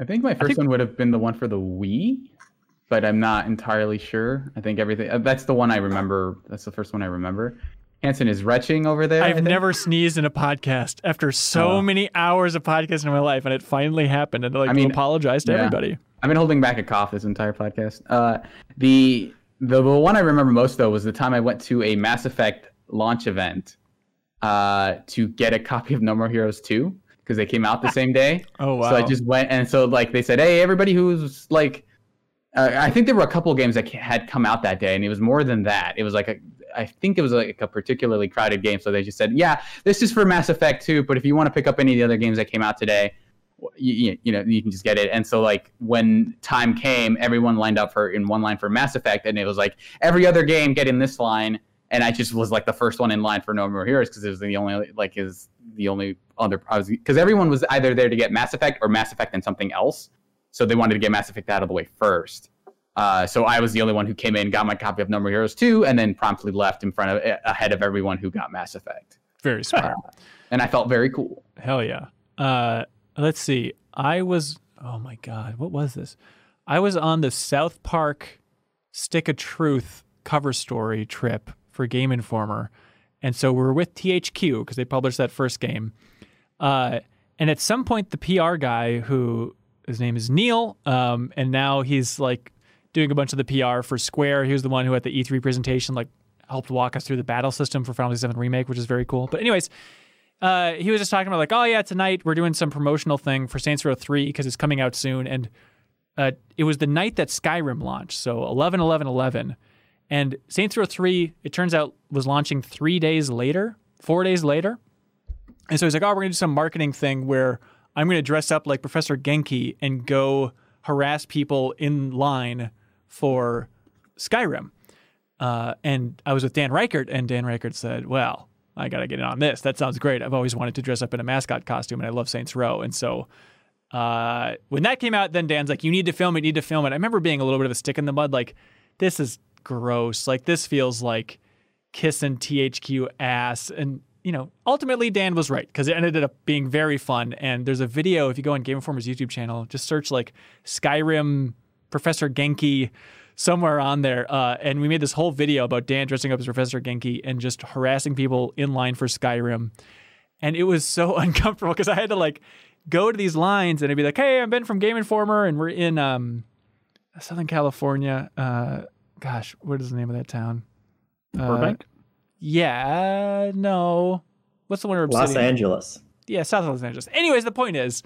Speaker 5: I think my first
Speaker 2: think-
Speaker 5: one would have been the one for the Wii, but I'm not entirely sure. I think everything. uh, That's the one I remember. That's the first one I remember. Hanson is retching over there.
Speaker 1: I've never sneezed in a podcast after so
Speaker 5: Oh.
Speaker 1: many hours of podcasting in my life, and it finally happened. And like
Speaker 5: I mean,
Speaker 1: apologize to
Speaker 5: yeah.
Speaker 1: everybody.
Speaker 5: I've been holding back a cough this entire podcast. Uh, the the the one I remember most though was the time I went to a Mass Effect launch event uh, to get a copy of No More Heroes 2 because they came out the same day. [laughs]
Speaker 1: Oh wow!
Speaker 5: So I just went and so like they said, hey, everybody who's like, uh, I think there were a couple of games that had come out that day, and it was more than that. It was like a, I think it was like a particularly crowded game. So they just said, yeah, this is for Mass Effect 2, but if you want to pick up any of the other games that came out today, you, you, you know you can just get it. And so like when time came, everyone lined up for in one line for Mass Effect, and it was like every other game get in this line. And I just was like the first one in line for No More Heroes because it was the only like is the only other I was because everyone was either there to get Mass Effect or Mass Effect and something else, so they wanted to get Mass Effect out of the way first. Uh, so I was the only one who came in, got my copy of No More Heroes 2, and then promptly left in front of ahead of everyone who got Mass Effect.
Speaker 1: Very smart.
Speaker 5: and I felt very cool.
Speaker 1: Hell yeah. Uh, let's see. I was. Oh my god, what was this? I was on the South Park Stick of Truth cover story trip for Game Informer, and so we were with THQ because they published that first game. Uh, and at some point, the PR guy, who his name is Neil, um, and now he's like doing a bunch of the PR for Square. He was the one who at the E3 presentation like helped walk us through the battle system for Final Fantasy VII Remake, which is very cool. But anyways, uh, he was just talking about like, oh yeah, tonight we're doing some promotional thing for Saints Row 3 because it's coming out soon, and uh, it was the night that Skyrim launched, so 11 11 11. And Saints Row 3, it turns out, was launching three days later, four days later. And so he's like, oh, we're going to do some marketing thing where I'm going to dress up like Professor Genki and go harass people in line for Skyrim. Uh, and I was with Dan Ryckert, and Dan Ryckert said, well, I got to get in on this. That sounds great. I've always wanted to dress up in a mascot costume, and I love Saints Row. And so uh, when that came out, then Dan's like, you need to film it, you need to film it. I remember being a little bit of a stick in the mud, like, this is gross. Like, this feels like kissing THQ ass. And, you know, ultimately Dan was right because it ended up being very fun. And there's a video, if you go on Game Informer's YouTube channel, just search like Skyrim Professor Genki somewhere on there. Uh, and we made this whole video about Dan dressing up as Professor Genki and just harassing people in line for Skyrim. And it was so [laughs] uncomfortable because I had to like go to these lines and I'd be like, hey, I'm Ben from Game Informer and we're in um, Southern California. Uh, gosh, what is the name of that town? Uh,
Speaker 2: Burbank.
Speaker 1: Yeah, no. What's the one where
Speaker 4: Los Angeles.
Speaker 1: yeah, South Los Angeles. Anyways, the point is,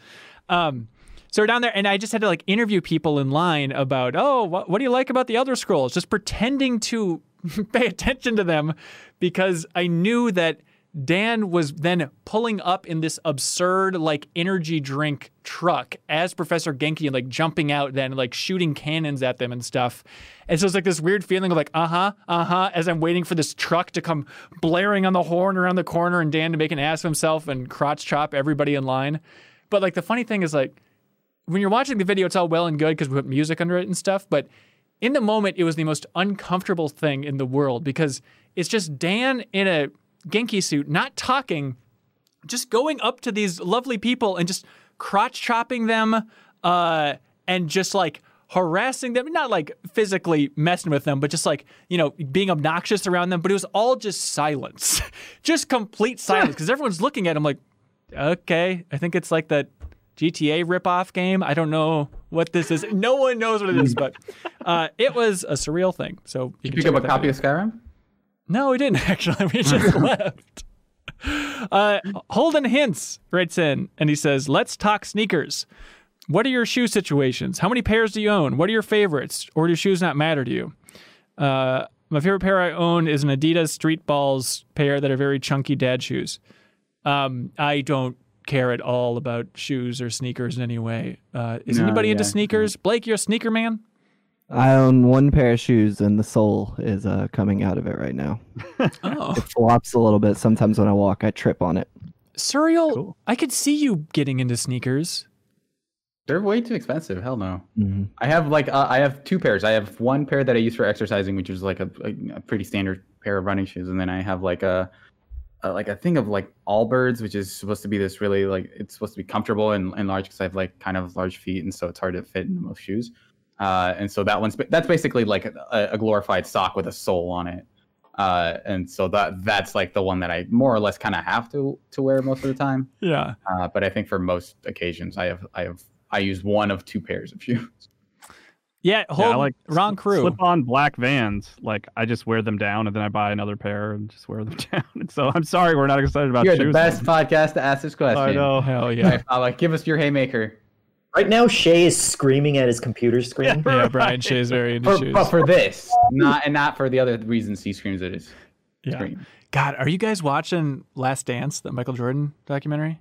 Speaker 1: um, so we're down there, and I just had to like interview people in line about, oh, what, what do you like about the Elder Scrolls? Just pretending to [laughs] pay attention to them because I knew that Dan was then pulling up in this absurd like energy drink truck as Professor Genki and like jumping out then like shooting cannons at them and stuff. And so it's like this weird feeling of like, uh huh, uh huh, as I'm waiting for this truck to come blaring on the horn around the corner and Dan to make an ass of himself and crotch chop everybody in line. But like the funny thing is like when you're watching the video, it's all well and good because we put music under it and stuff. But in the moment, it was the most uncomfortable thing in the world because it's just Dan in a Genki suit, not talking, just going up to these lovely people and just crotch chopping them uh, and just like harassing them, not like physically messing with them, but just like, you know, being obnoxious around them. But it was all just silence, [laughs] just complete silence because everyone's looking at him like, okay, I think it's like that GTA ripoff game. I don't know what this is. No one knows what it is, but uh, it was a surreal thing. So you
Speaker 5: you pick up a copy of Skyrim?
Speaker 1: No, we didn't [laughs] actually. We just [laughs] left. Uh, Holden Hints writes in and he says, Let's talk sneakers. What are your shoe situations? How many pairs do you own? What are your favorites? Or do shoes not matter to you? Uh, my favorite pair I own is an Adidas Street Balls pair that are very chunky dad shoes. Um, I don't care at all about shoes or sneakers in any way. Uh, is
Speaker 5: No,
Speaker 1: anybody into
Speaker 5: yeah,
Speaker 1: sneakers? Blake, you're a sneaker man?
Speaker 3: I own one pair of shoes, and the sole is uh, coming out of it right now.
Speaker 1: Oh.
Speaker 3: It flops a little bit. Sometimes when I walk, I trip on it.
Speaker 1: Suriel,
Speaker 2: Cool.
Speaker 1: I could see you getting into sneakers.
Speaker 5: They're way too expensive. Hell no.
Speaker 3: hmm
Speaker 5: I have like uh, I have two pairs. I have one pair that I use for exercising, which is like a, a, a pretty standard pair of running shoes, and then I have like a, a like a thing of like Allbirds, which is supposed to be this really like it's supposed to be comfortable and, and large because I have like kind of large feet, and so it's hard to fit into most shoes. Uh, and so that one's that's basically like a, a glorified sock with a sole on it. Uh, and so that that's like the one that I more or less kind of have to to wear most of the time.
Speaker 1: Yeah.
Speaker 5: Uh, but I think for most occasions, I have I have I use one of two pairs of [laughs] shoes.
Speaker 1: Yeah, hold
Speaker 2: yeah, like
Speaker 1: wrong
Speaker 2: sl-
Speaker 1: crew.
Speaker 2: Slip-on black Vans. Like I just wear them down, and then I buy another pair and just wear them [laughs] down. And so I'm sorry, we're not excited about
Speaker 5: You're
Speaker 2: shoes.
Speaker 5: the best podcast to ask this question.
Speaker 2: I know.
Speaker 1: Hell
Speaker 5: Yeah.
Speaker 1: yeah.
Speaker 5: I'm like, give us your haymaker.
Speaker 4: Right now, Shea is screaming at his computer [laughs] screen.
Speaker 1: yeah, yeah Brian Shea's very into
Speaker 5: For,
Speaker 1: shoes.
Speaker 5: but for this, not and not for the other reasons he screams at his
Speaker 1: yeah.
Speaker 5: screen.
Speaker 1: God, are you guys watching Last Dance, the Michael Jordan documentary?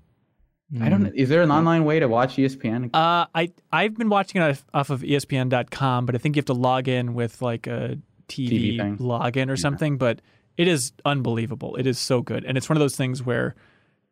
Speaker 5: I don't. know. Is there an online way to watch ESPN?
Speaker 1: Uh, I I've been watching it off, off of ESPN.com, but I think you have to log in with like a TV,
Speaker 5: TV
Speaker 1: login or something. But it is unbelievable. It is so good, and it's one of those things where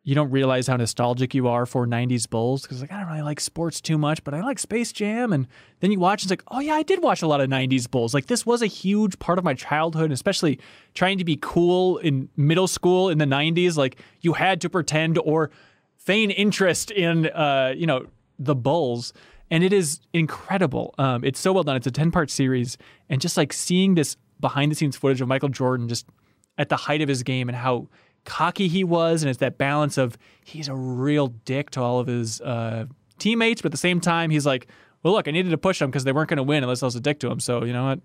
Speaker 1: you don't realize how nostalgic you are for 90s Bulls because like I don't really like sports too much, but I like Space Jam. And then you watch and it's like, oh yeah, I did watch a lot of 90s Bulls. Like this was a huge part of my childhood, especially trying to be cool in middle school in the 90s. Like you had to pretend or feign interest in uh, you know, the Bulls. And it is incredible. Um, it's so well done. It's a 10 part series. And just like seeing this behind the scenes footage of Michael Jordan just at the height of his game and how cocky he was, and it's that balance of he's a real dick to all of his uh, teammates, but at the same time he's like, well, look, I needed to push them because they weren't going to win unless I was a dick to them. So you know what,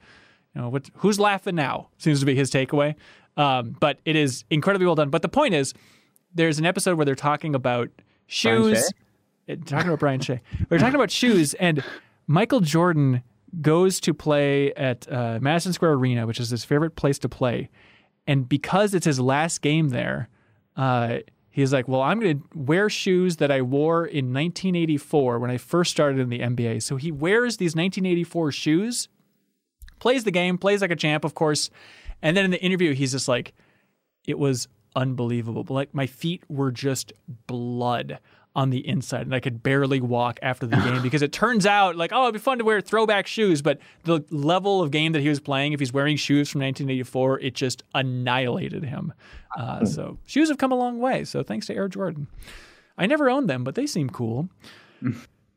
Speaker 1: you know what, who's laughing now seems to be his takeaway. Um, but it is incredibly well done. But the point is, there's an episode where they're talking about shoes. Uh, talking about Brian Shea. We're talking about shoes, and Michael Jordan goes to play at uh, Madison Square Arena, which is his favorite place to play. And because it's his last game there, uh, he's like, well, I'm going to wear shoes that I wore in 1984 when I first started in the NBA. So he wears these 1984 shoes, plays the game, plays like a champ, of course. And then in the interview, he's just like, it was unbelievable. Like my feet were just blood on the inside and I could barely walk after the [laughs] game because it turns out like oh it'd be fun to wear throwback shoes but the level of game that he was playing if he's wearing shoes from 1984 it just annihilated him. Uh, hmm. so shoes have come a long way so thanks to Air Jordan. I never owned them but they seem cool.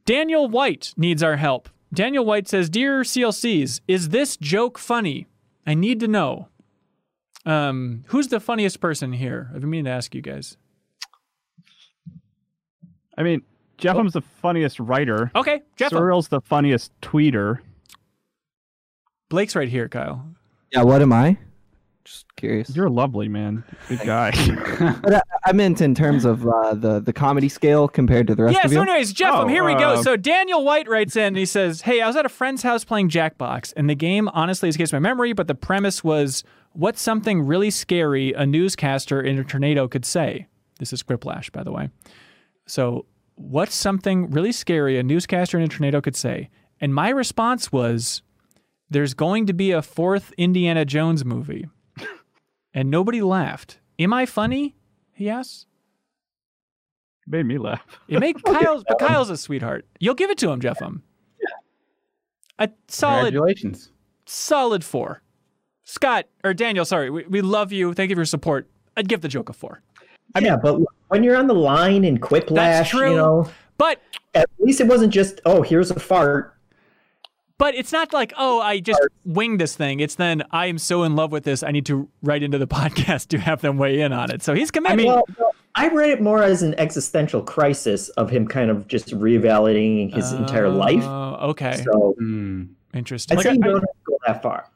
Speaker 1: Daniel White needs our help. Daniel White says dear CLCs is this joke funny? I need to know. Um, who's the funniest person here? I've been meaning to ask you guys
Speaker 2: I mean, JeffM's oh. the funniest writer.
Speaker 1: Okay, Jeff.
Speaker 2: Suriel's the funniest tweeter.
Speaker 1: Blake's right here, Kyle.
Speaker 3: Yeah, what am I? Just curious.
Speaker 2: You're a lovely, man. Good guy. [laughs]
Speaker 3: but I, I, meant in terms of uh, the the comedy scale compared to the rest
Speaker 1: yeah,
Speaker 3: of you.
Speaker 1: Yeah. So, anyways, Jeff, oh, here we go. Uh, so Daniel White writes in. and He says, "Hey, I was at a friend's house playing Jackbox, and the game honestly escapes my memory, but the premise was what's something really scary a newscaster in a tornado could say. This is Quiplash, by the way." So, what's something really scary a newscaster in a tornado could say? And my response was, there's going to be a fourth Indiana Jones movie. [laughs] and nobody laughed. Am I funny? He asked.
Speaker 2: It made me laugh. [laughs]
Speaker 1: It made [laughs] Kyle's, but Kyle's a sweetheart. You'll give it to him, JeffM. Um. A solid.
Speaker 5: Congratulations.
Speaker 1: Solid four. Scott or Daniel, sorry, we, we love you. Thank you for your support. I'd give the joke a four.
Speaker 4: I yeah, mean, but when you're on the line in Quiplash, you know,
Speaker 1: but
Speaker 4: at least it wasn't just oh, here's a fart.
Speaker 1: But it's not like oh, I just winged this thing. It's then I am so in love with this, I need to write into the [laughs] podcast to have them weigh in on it. So he's committed. I mean, well,
Speaker 4: I read it more as an existential crisis of him kind of just reevaluating his uh, entire life.
Speaker 1: Okay.
Speaker 4: So
Speaker 1: mm, interesting.
Speaker 4: I like, don't go that far.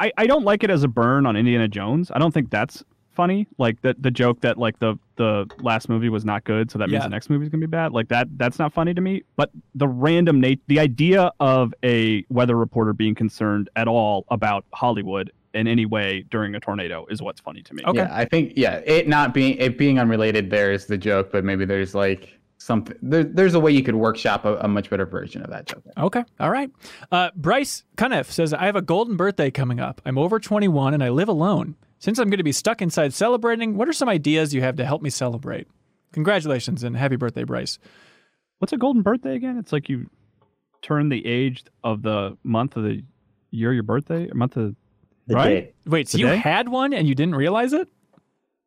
Speaker 2: I, I don't like it as a burn on Indiana Jones. I don't think that's funny. Like the the joke that like the the last movie was not good, so that means yeah. the next movie is gonna be bad. Like that that's not funny to me. But the random nat- the idea of a weather reporter being concerned at all about Hollywood in any way during a tornado is what's funny to me.
Speaker 5: Okay, yeah, I think yeah, it not being it being unrelated there is the joke, but maybe there's like something there, there's a way you could workshop a, a, much better version of that joke.
Speaker 1: Okay, all right. Uh, Bryce Cunniffe says I have a golden birthday coming up. I'm over 21 and I live alone. Since I'm going to be stuck inside celebrating, what are some ideas you have to help me celebrate? Congratulations and happy birthday, Bryce.
Speaker 2: What's a golden birthday again? It's like you turn the age of the month of the year your birthday, month of
Speaker 4: the
Speaker 2: right?
Speaker 4: Day.
Speaker 1: Wait, so
Speaker 2: the
Speaker 1: you
Speaker 2: day?
Speaker 1: had one and you didn't realize it?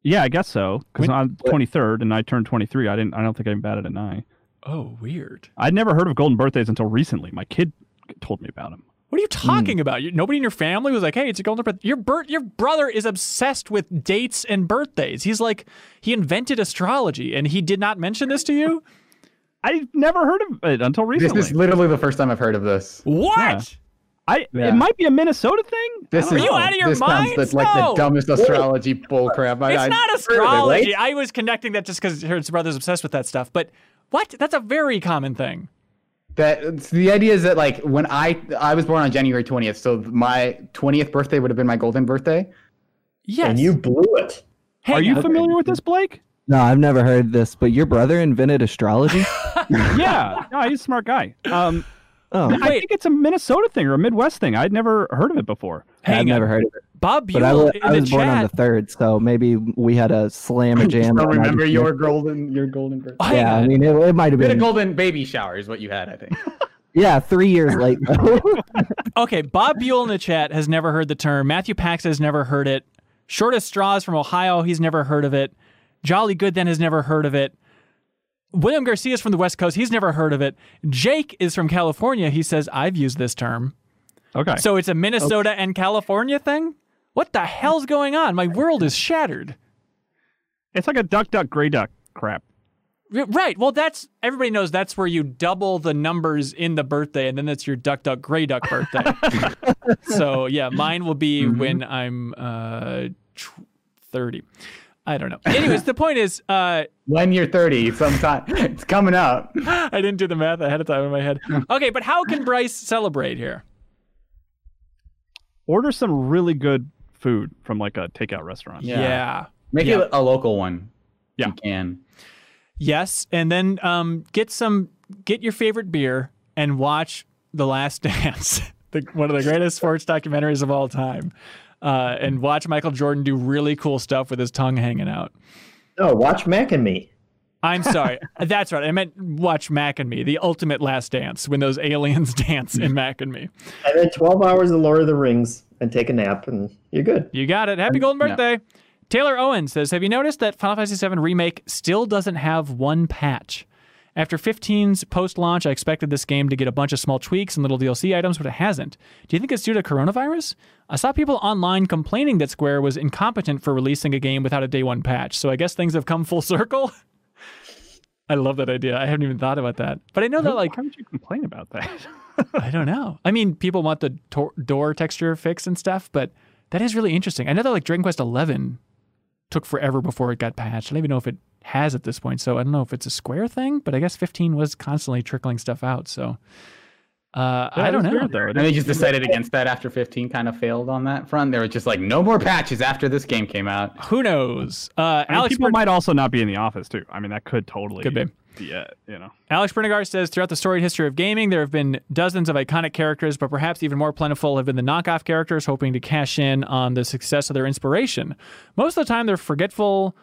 Speaker 2: Yeah, I guess so. Because I'm 23rd and I turned 23. I didn't. I don't think I am batted an eye.
Speaker 1: Oh, weird.
Speaker 2: I'd never heard of golden birthdays until recently. My kid told me about them.
Speaker 1: What are you talking mm. about? You, nobody in your family was like, "Hey, it's a golden birthday." Your bir- your brother is obsessed with dates and birthdays. He's like, he invented astrology, and he did not mention this to you. [laughs]
Speaker 2: I've never heard of it until recently.
Speaker 5: This is literally the first time I've heard of this.
Speaker 1: What? Yeah.
Speaker 2: I yeah. it might be a Minnesota thing.
Speaker 5: This is,
Speaker 1: are
Speaker 5: is,
Speaker 1: you out of your
Speaker 5: this
Speaker 1: mind?
Speaker 5: Sounds like no. the dumbest astrology bullcrap.
Speaker 1: It's I, not astrology. I was connecting that just because his brother's obsessed with that stuff. But what? That's a very common thing.
Speaker 5: That the idea is that like when I I was born on January twentieth, so my twentieth birthday would have been my golden birthday.
Speaker 1: Yes,
Speaker 4: and you blew it.
Speaker 2: Hang Are you on. familiar with this, Blake?
Speaker 3: No, I've never heard this. But your brother invented astrology. [laughs]
Speaker 2: yeah, no, he's a smart guy. Um, oh, I think it's a Minnesota thing or a Midwest thing. I'd never heard of it before.
Speaker 3: Hang I've on. never heard of it.
Speaker 1: Bob
Speaker 3: But I,
Speaker 1: Buell
Speaker 3: wa-
Speaker 1: in
Speaker 3: I
Speaker 1: the
Speaker 3: was born on the third, so maybe we had a slam [laughs] a jam.
Speaker 5: Don't
Speaker 3: that night.
Speaker 5: remember your golden your golden birthday.
Speaker 1: Oh, hang
Speaker 3: Yeah, I mean, it, it might have
Speaker 5: You had a golden baby shower is what you had, I think. [laughs]
Speaker 3: Yeah, three years late. [laughs]
Speaker 1: Okay, Bob Buell in the chat has never heard the term. Matthew Pax has never heard it. Shortest Straws from Ohio, he's never heard of it. Jolly Good then has never heard of it. William Garcia is from the West Coast. He's never heard of it. Jake is from California. He says, I've used this term.
Speaker 2: Okay.
Speaker 1: So it's a Minnesota and California thing? What the hell's going on? My world is shattered.
Speaker 2: it's like a duck, duck, gray duck crap.
Speaker 1: Right. Well, that's everybody knows that's where you double the numbers in the birthday, and then that's your duck, duck, gray duck birthday. [laughs] so yeah, mine will be when I'm uh, tw- thirty. I don't know. Anyways, the point is, uh,
Speaker 5: when you're 30, sometime it's coming up. [laughs]
Speaker 1: I didn't do the math ahead of time in my head. [laughs] Okay, but how can Bryce celebrate here?
Speaker 2: Order some really good food from like a takeout restaurant.
Speaker 5: Yeah. Make
Speaker 1: Yeah.
Speaker 5: it a local one.
Speaker 2: Yeah.
Speaker 5: You can.
Speaker 1: Yes, and then um, get some, get your favorite beer and watch The Last [laughs] Dance, the, one of the greatest sports documentaries of all time, uh, and watch Michael Jordan do really cool stuff with his tongue hanging out.
Speaker 4: No, watch Mac and Me.
Speaker 1: I'm sorry, [laughs] that's right. I meant watch Mac and Me, the ultimate Last Dance, when those aliens [laughs] dance in Mac and Me.
Speaker 4: And then 12 hours of Lord of the Rings and take a nap, and you're good.
Speaker 1: You got it. Happy golden
Speaker 5: Yeah.
Speaker 1: birthday. Taylor Owen says, Have you noticed that Final Fantasy VII Remake still doesn't have one patch? After 15's post launch, I expected this game to get a bunch of small tweaks and little DLC items, but it hasn't. Do you think it's due to coronavirus? I saw people online complaining that Square was incompetent for releasing a game without a day one patch, so I guess things have come full [laughs] circle. I love that idea. I haven't even thought about that. But I know that, like,
Speaker 2: why would you complain about that?
Speaker 1: I don't know. I mean, people want the tor- door texture fix and stuff, but that is really interesting. I know that like Dragon Quest Eleven took forever before it got patched. I don't even know if it has at this point. So I don't know if it's a Square thing, but I guess 15 was constantly trickling stuff out. So uh, I don't know.
Speaker 2: weird, though.
Speaker 5: And they just decided against that after 15 kind of failed on that front. They were just like, no more patches after this game came out.
Speaker 1: Who knows? Uh,
Speaker 2: I mean,
Speaker 1: Alex
Speaker 2: people
Speaker 1: Bern-
Speaker 2: might also not be in the office too. I mean, that could totally
Speaker 1: Could be.
Speaker 2: it. You know.
Speaker 1: Alex Bernigar says throughout the storied history of gaming, there have been dozens of iconic characters, but perhaps even more plentiful have been the knockoff characters hoping to cash in on the success of their inspiration. Most of the time, they're forgetful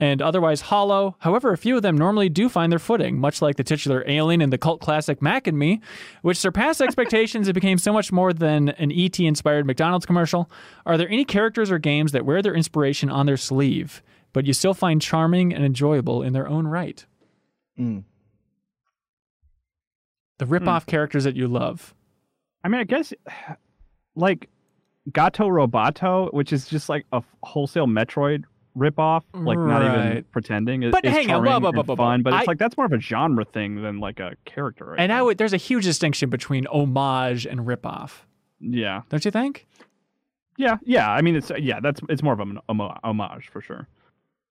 Speaker 1: and otherwise hollow. However, a few of them normally do find their footing, much like the titular alien in the cult classic Mac and Me, which surpassed [laughs] expectations and became so much more than an ET inspired McDonald's commercial. Are there any characters or games that wear their inspiration on their sleeve, but you still find charming and enjoyable in their own right?
Speaker 3: Mm.
Speaker 1: The rip-off characters that you love.
Speaker 2: I mean, I guess [sighs] like Gato Roboto, which is just like a wholesale Metroid ripoff, like not even pretending. Is,
Speaker 1: But
Speaker 2: is
Speaker 1: hang on,
Speaker 2: charming
Speaker 1: whoa, whoa,
Speaker 2: and
Speaker 1: whoa, whoa, whoa.
Speaker 2: fun, but it's like that's more of a genre thing than like a character. I
Speaker 1: And I would there's a huge distinction between homage and ripoff,
Speaker 2: yeah,
Speaker 1: don't you think?
Speaker 2: yeah, yeah. I mean, it's yeah, that's it's more of an homage for sure.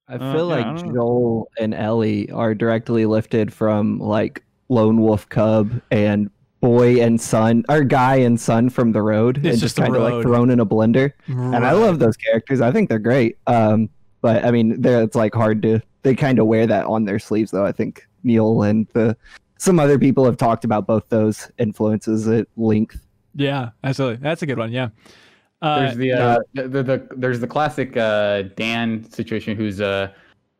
Speaker 3: I
Speaker 2: Uh,
Speaker 3: feel
Speaker 2: yeah,
Speaker 3: like
Speaker 2: don't.
Speaker 3: Joel and Ellie are directly lifted from like Lone Wolf Cub and Boy and Son, or Guy and Son from the Road,
Speaker 1: It's
Speaker 3: and
Speaker 1: just
Speaker 3: just kind of like thrown in a blender. And I love those characters. I think they're great. Um, but I mean, they're, it's like hard to. They kind of wear that on their sleeves, though. I think Neil and the some other people have talked about both those influences at length.
Speaker 1: Yeah, absolutely. That's a good one. Yeah. Uh,
Speaker 5: There's the, uh, the, the the there's the classic uh, Dan situation who's a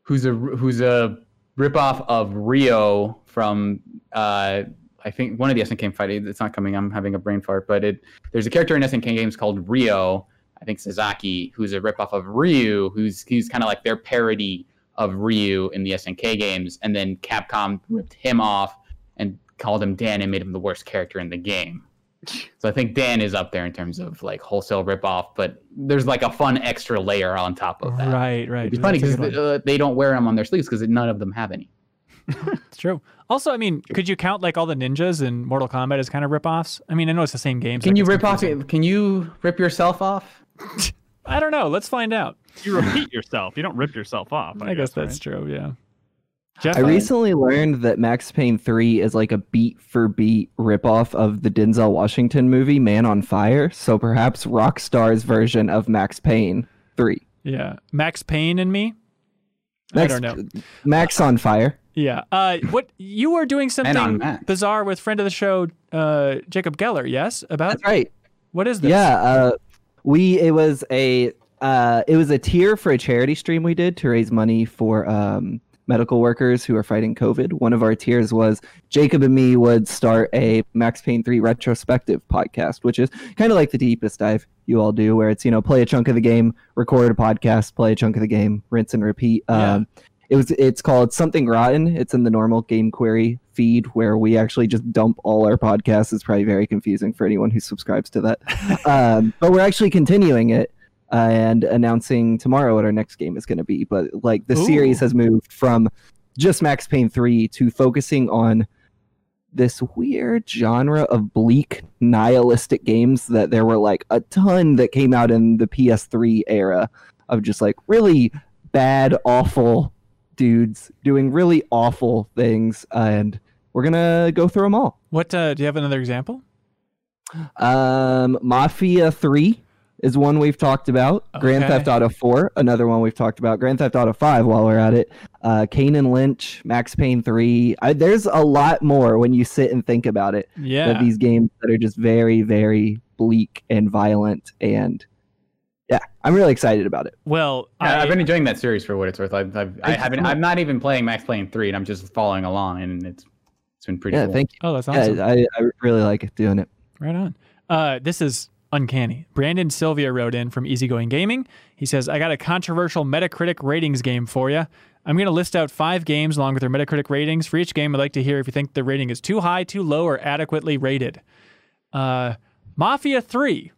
Speaker 5: who's a who's a ripoff of Ryo from uh, I think one of the SNK fight. It's not coming. I'm having a brain fart, but it there's a character in SNK games called Ryo. I think Sasaki, who's a ripoff of Ryu, who's he's kind of like their parody of Ryu in the SNK games, and then Capcom ripped him off and called him Dan and made him the worst character in the game. [laughs] So I think Dan is up there in terms of like wholesale ripoff, but there's like a fun extra layer on top of that.
Speaker 1: right, right.
Speaker 5: It's funny because
Speaker 1: good
Speaker 5: uh, they don't wear them on their sleeves because none of them have any. [laughs]
Speaker 1: it's true. Also, I mean, could you count like all the ninjas in Mortal Kombat as kind of ripoffs? I mean, I know it's the same game. so
Speaker 5: Can
Speaker 1: it
Speaker 5: you
Speaker 1: gets
Speaker 5: rip off? Can you rip yourself off?
Speaker 1: I don't know. Let's find out.
Speaker 2: You repeat yourself. You don't rip yourself off.
Speaker 1: I, guess, that's
Speaker 2: right?
Speaker 1: true. Yeah. Jeff,
Speaker 3: I recently learned that Max Payne 3 is like a beat for beat ripoff of the Denzel Washington movie Man on Fire. So perhaps Rockstar's version of Max Payne 3.
Speaker 1: yeah, Max Payne and me.
Speaker 3: Max,
Speaker 1: I don't know.
Speaker 3: Max on Fire.
Speaker 1: Yeah. Uh, what you were doing something
Speaker 5: Max.
Speaker 1: bizarre with friend of the show, uh, Jacob Geller. Yes, about
Speaker 3: That's right.
Speaker 1: what is this?
Speaker 3: Yeah. Uh, we it was a uh, it was a tier for a charity stream we did to raise money for um, medical workers who are fighting COVID. One of our tiers was Jacob and me would start a Max Payne 3 retrospective podcast, which is kind of like the deepest dive you all do, where it's, you know, play a chunk of the game, record a podcast, play a chunk of the game, rinse and repeat.
Speaker 1: Yeah.
Speaker 3: Um, it was it's called something rotten. It's in the normal game query feed where we actually just dump all our podcasts. It's probably very confusing for anyone who subscribes to that. [laughs] um, but we're actually continuing it uh, and announcing tomorrow what our next game is going to be. But like the
Speaker 1: Ooh.
Speaker 3: series has moved from just Max Payne 3 to focusing on this weird genre of bleak nihilistic games that there were like a ton that came out in the PS3 era of just like really bad awful dudes doing really awful things and we're to go through them all.
Speaker 1: What uh, do you have another example?
Speaker 3: Um, Mafia 3 is one we've talked about. Grand Theft Auto 4, another one we've talked about. Grand Theft Auto 5 while we're at it. Uh, Kane and Lynch, Max Payne 3. I, there's a lot more when you sit and think about it.
Speaker 1: Yeah.
Speaker 3: These games that are just very, very bleak and violent. And yeah, I'm really excited about it.
Speaker 1: well,
Speaker 5: I,
Speaker 1: I,
Speaker 5: have been enjoying that series for what it's worth. I've, I've I haven't. I'm not even playing Max Payne three, and I'm just following along, and it's it's been pretty
Speaker 3: Yeah,
Speaker 5: cool.
Speaker 3: thank you.
Speaker 1: oh, that's awesome.
Speaker 3: Yeah, I, I really like doing it.
Speaker 1: Right on. Uh, this is uncanny. Brandon Sylvia wrote in from Easygoing Gaming. He says, I got a controversial Metacritic ratings game for you. I'm going to list out five games along with their Metacritic ratings. For each game, I'd like to hear if you think the rating is too high, too low, or adequately rated. Uh, Mafia 3.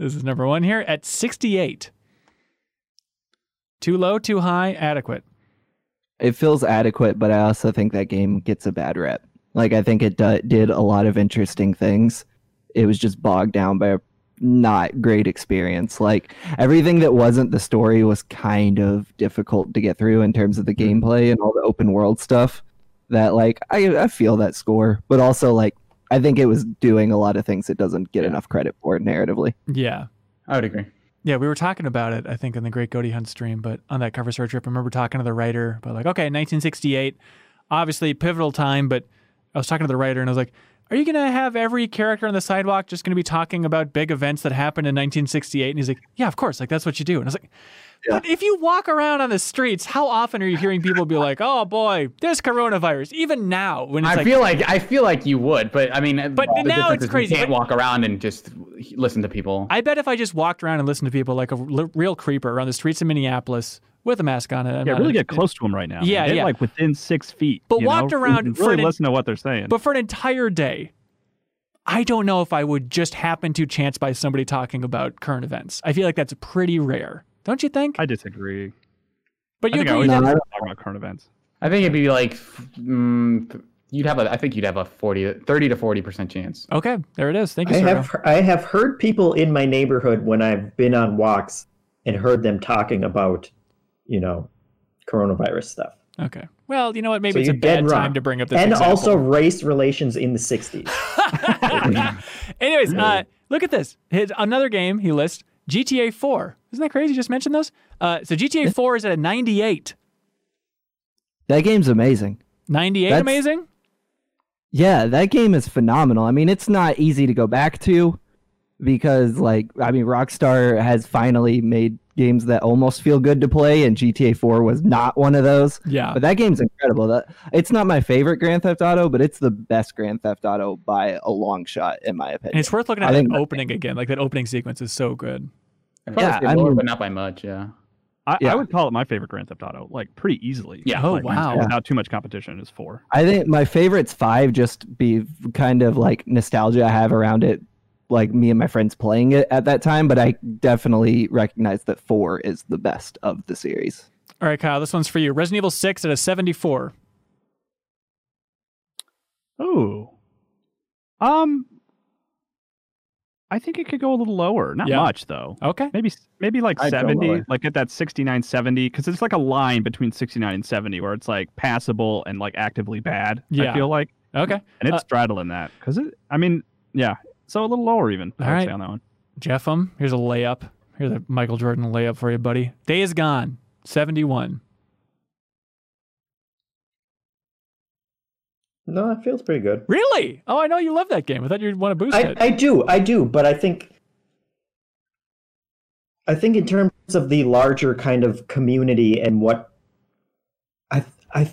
Speaker 1: This is number one here at 68. Too low, too high, adequate.
Speaker 3: it feels adequate, but I also think that game gets a bad rep. Like I think it do- did a lot of interesting things. It was just bogged down by a not great experience. Like everything that wasn't the story was kind of difficult to get through in terms of the mm-hmm. gameplay and all the open world stuff. That like I I feel that score, but also like I think it was doing a lot of things it doesn't get enough credit for narratively.
Speaker 1: Yeah.
Speaker 5: I would agree.
Speaker 1: Yeah, we were talking about it, I think, in the Great Goaty Hunt stream, but on that cover story trip, I remember talking to the writer about, like, okay, 1968, obviously pivotal time, but I was talking to the writer and I was like, are you going to have every character on the sidewalk just going to be talking about big events that happened in 1968? And he's like, yeah, of course. Like, that's what you do. And I was like, but if you walk around on the streets, how often are you hearing people be like, oh boy, there's coronavirus? Even now, when it's
Speaker 5: I
Speaker 1: like,
Speaker 5: feel like I feel like you would, but I mean,
Speaker 1: But
Speaker 5: the
Speaker 1: now it's
Speaker 5: is you
Speaker 1: crazy,
Speaker 5: can't
Speaker 1: but-
Speaker 5: walk around and just listen to people.
Speaker 1: I bet if I just walked around and listened to people like a l- real creeper around the streets of Minneapolis with a mask on, I'm
Speaker 2: Yeah,
Speaker 1: not-
Speaker 2: really get close to them right now.
Speaker 1: Yeah,
Speaker 2: Get,
Speaker 1: yeah.
Speaker 2: like within six feet.
Speaker 1: But
Speaker 2: you
Speaker 1: walked
Speaker 2: know?
Speaker 1: around for
Speaker 2: Really
Speaker 1: an-
Speaker 2: listen to what they're saying.
Speaker 1: But for an entire day, I don't know if I would just happen to chance by somebody talking about current events. I feel like that's pretty rare. Don't you think?
Speaker 2: I disagree.
Speaker 1: but you
Speaker 2: think I
Speaker 1: agree
Speaker 2: always
Speaker 3: No,
Speaker 2: talk about current events.
Speaker 5: I think it'd be like, mm, you'd have a, I think you'd have a 40, 30 to 40% chance.
Speaker 1: Okay, there it is. Thank you,
Speaker 4: I
Speaker 1: sir.
Speaker 4: have I have heard people in my neighborhood when I've been on walks and heard them talking about, you know, coronavirus stuff.
Speaker 1: Okay. Well, you know what? Maybe
Speaker 4: So
Speaker 1: it's a
Speaker 4: dead
Speaker 1: bad
Speaker 4: wrong.
Speaker 1: time to bring up this.
Speaker 4: and
Speaker 1: example.
Speaker 4: also race relations in the 60s. [laughs]
Speaker 1: Anyways, uh, look at this. His, another game he lists GTA 4. Isn't that crazy? Just mentioned those. Uh, so GTA 4 is at a 98.
Speaker 3: That game's amazing.
Speaker 1: 98
Speaker 3: That's-
Speaker 1: amazing?
Speaker 3: Yeah, that game is phenomenal. I mean, it's not easy to go back to because, like, I mean, Rockstar has finally made games that almost feel good to play, and GTA 4 was not one of those.
Speaker 1: Yeah.
Speaker 3: But that game's incredible. That it's not my favorite Grand Theft Auto, but it's the best Grand Theft Auto by a long shot, in my opinion.
Speaker 1: And it's worth looking at
Speaker 3: I
Speaker 1: that opening again. Like that opening sequence is so good.
Speaker 5: I'd
Speaker 3: Yeah, I
Speaker 5: lower,
Speaker 3: mean-
Speaker 5: but not by much. Yeah.
Speaker 2: I,
Speaker 3: Yeah.
Speaker 2: I would call it my favorite Grand Theft Auto, like pretty easily.
Speaker 5: Yeah.
Speaker 1: Oh,
Speaker 2: Like,
Speaker 1: wow.
Speaker 2: Without too much competition is four.
Speaker 3: I think my favorite's five, just be kind of like nostalgia I have around it, like me and my friends playing it at that time. But I definitely recognize that four is the best of the series.
Speaker 1: All right, Kyle, this one's for you. Resident Evil 6 at a 74.
Speaker 2: Oh. Um I think it could go a little lower. Not
Speaker 1: Yeah.
Speaker 2: much though.
Speaker 1: Okay.
Speaker 2: Maybe maybe like
Speaker 4: I'd
Speaker 2: 70, like at that 69 70 cuz it's like a line between 69 and 70 where it's like passable and like actively bad.
Speaker 1: Yeah.
Speaker 2: I feel like
Speaker 1: Okay.
Speaker 2: and it's
Speaker 1: Uh,
Speaker 2: straddling that cuz it I mean, yeah. So a little lower even. I
Speaker 1: All
Speaker 2: would
Speaker 1: right.
Speaker 2: say on that one.
Speaker 1: JeffM, here's a layup. Here's a Michael Jordan layup for you, buddy. Days Gone. 71.
Speaker 4: No, that feels pretty good.
Speaker 1: Really? Oh, I know you love that game. I thought you'd want to boost
Speaker 4: I,
Speaker 1: it.
Speaker 4: I do, I do, but I think I think in terms of the larger kind of community and what I I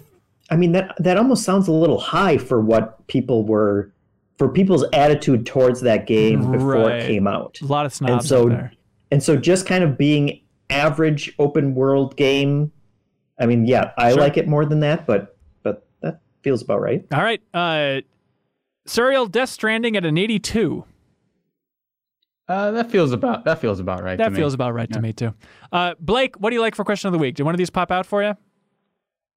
Speaker 4: I mean that that almost sounds a little high for what people were for people's attitude towards that game before
Speaker 1: Right.
Speaker 4: it came out.
Speaker 1: A lot of snobs
Speaker 4: so-
Speaker 1: out there.
Speaker 4: And so just kind of being average open world game I mean, yeah, I
Speaker 1: Sure.
Speaker 4: like it more than that, but feels about right.
Speaker 1: All right. Uh, Suriel Death Stranding at an 82.
Speaker 5: Uh, that feels about that feels about right.
Speaker 1: That
Speaker 5: to me.
Speaker 1: feels about right to me, too. Uh, Blake, what do you like for question of the week? Did one of these pop out for you?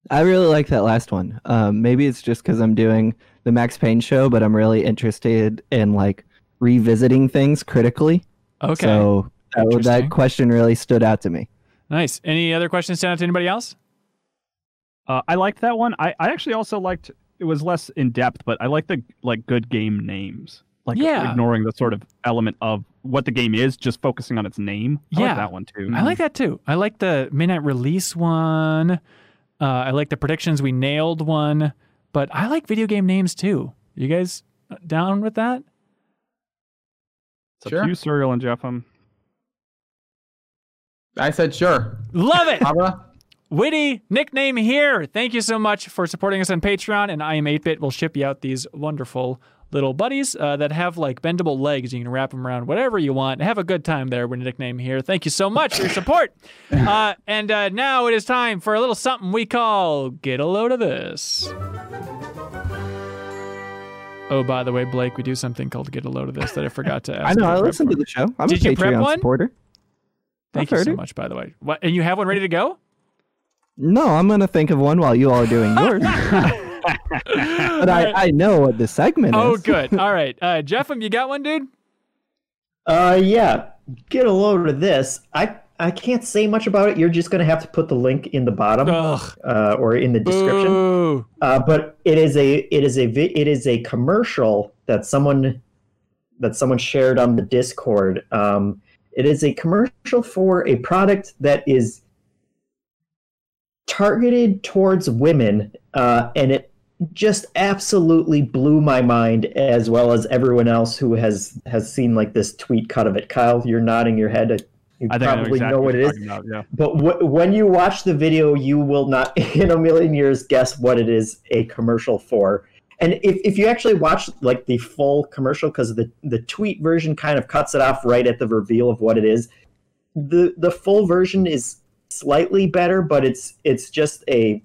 Speaker 3: I really like that last one. Um, maybe it's just because I'm doing the Max Payne show, but I'm really interested in like revisiting things critically.
Speaker 1: Okay.
Speaker 3: So that, that question really stood out to me.
Speaker 1: nice. Any other questions stand out to anybody else?
Speaker 2: Uh, I liked that one. I, I actually also liked it was less in depth, but I like the like good game names. Like
Speaker 1: Yeah.
Speaker 2: ignoring the sort of element of what the game is, just focusing on its name. I
Speaker 1: Yeah.
Speaker 2: like that one too.
Speaker 1: I like that too. I like the midnight release one. Uh, I like the predictions we nailed one, but I like video game names too. You guys down with that?
Speaker 2: It's
Speaker 5: Sure.
Speaker 2: up to you, Suriel and Jeff. Um,
Speaker 5: I said sure.
Speaker 1: Love it. Witty nickname here. Thank you so much for supporting us on Patreon. And iam8bit We'll ship you out these wonderful little buddies uh, that have like bendable legs. You can wrap them around whatever you want. Have a good time there with nickname here. Thank you so much for your support. [laughs] Uh, and uh, now it is time for a little something we call Get a Load of This. Oh, by the way, Blake, we do something called Get a Load of This that I forgot to [laughs] ask.
Speaker 3: I know. I
Speaker 1: prep
Speaker 3: listen
Speaker 1: for.
Speaker 3: to the show. I'm
Speaker 1: Did
Speaker 3: a
Speaker 1: you prep
Speaker 3: Patreon
Speaker 1: one?
Speaker 3: supporter.
Speaker 1: Thank
Speaker 3: I've
Speaker 1: you so
Speaker 3: it.
Speaker 1: much, by the way. What, and you have one ready to go?
Speaker 3: No, I'm gonna think of one while you all are doing [laughs] yours. but I, I know what the segment
Speaker 1: Oh,
Speaker 3: is.
Speaker 1: Oh, good. All right. Uh, JeffM, you got one, dude?
Speaker 4: Uh, yeah. Get a load of this. I I can't say much about it. You're just gonna have to put the link in the bottom uh, or in the description. Uh, but it is a it is a vi- it is a commercial that someone that someone shared on the Discord. Um, it is a commercial for a product that is targeted towards women, uh, and it just absolutely blew my mind, as well as everyone else who has has seen like this tweet cut of it. Kyle, you're nodding your head. You
Speaker 2: I think I know
Speaker 4: probably
Speaker 2: exactly
Speaker 4: know what it is.
Speaker 2: About, yeah.
Speaker 4: But w- when you watch the video, you will not [laughs] in a million years guess what it is a commercial for. And if, if you actually watch like the full commercial, because the, the tweet version kind of cuts it off right at the reveal of what it is, the the full version is slightly better, but it's it's just a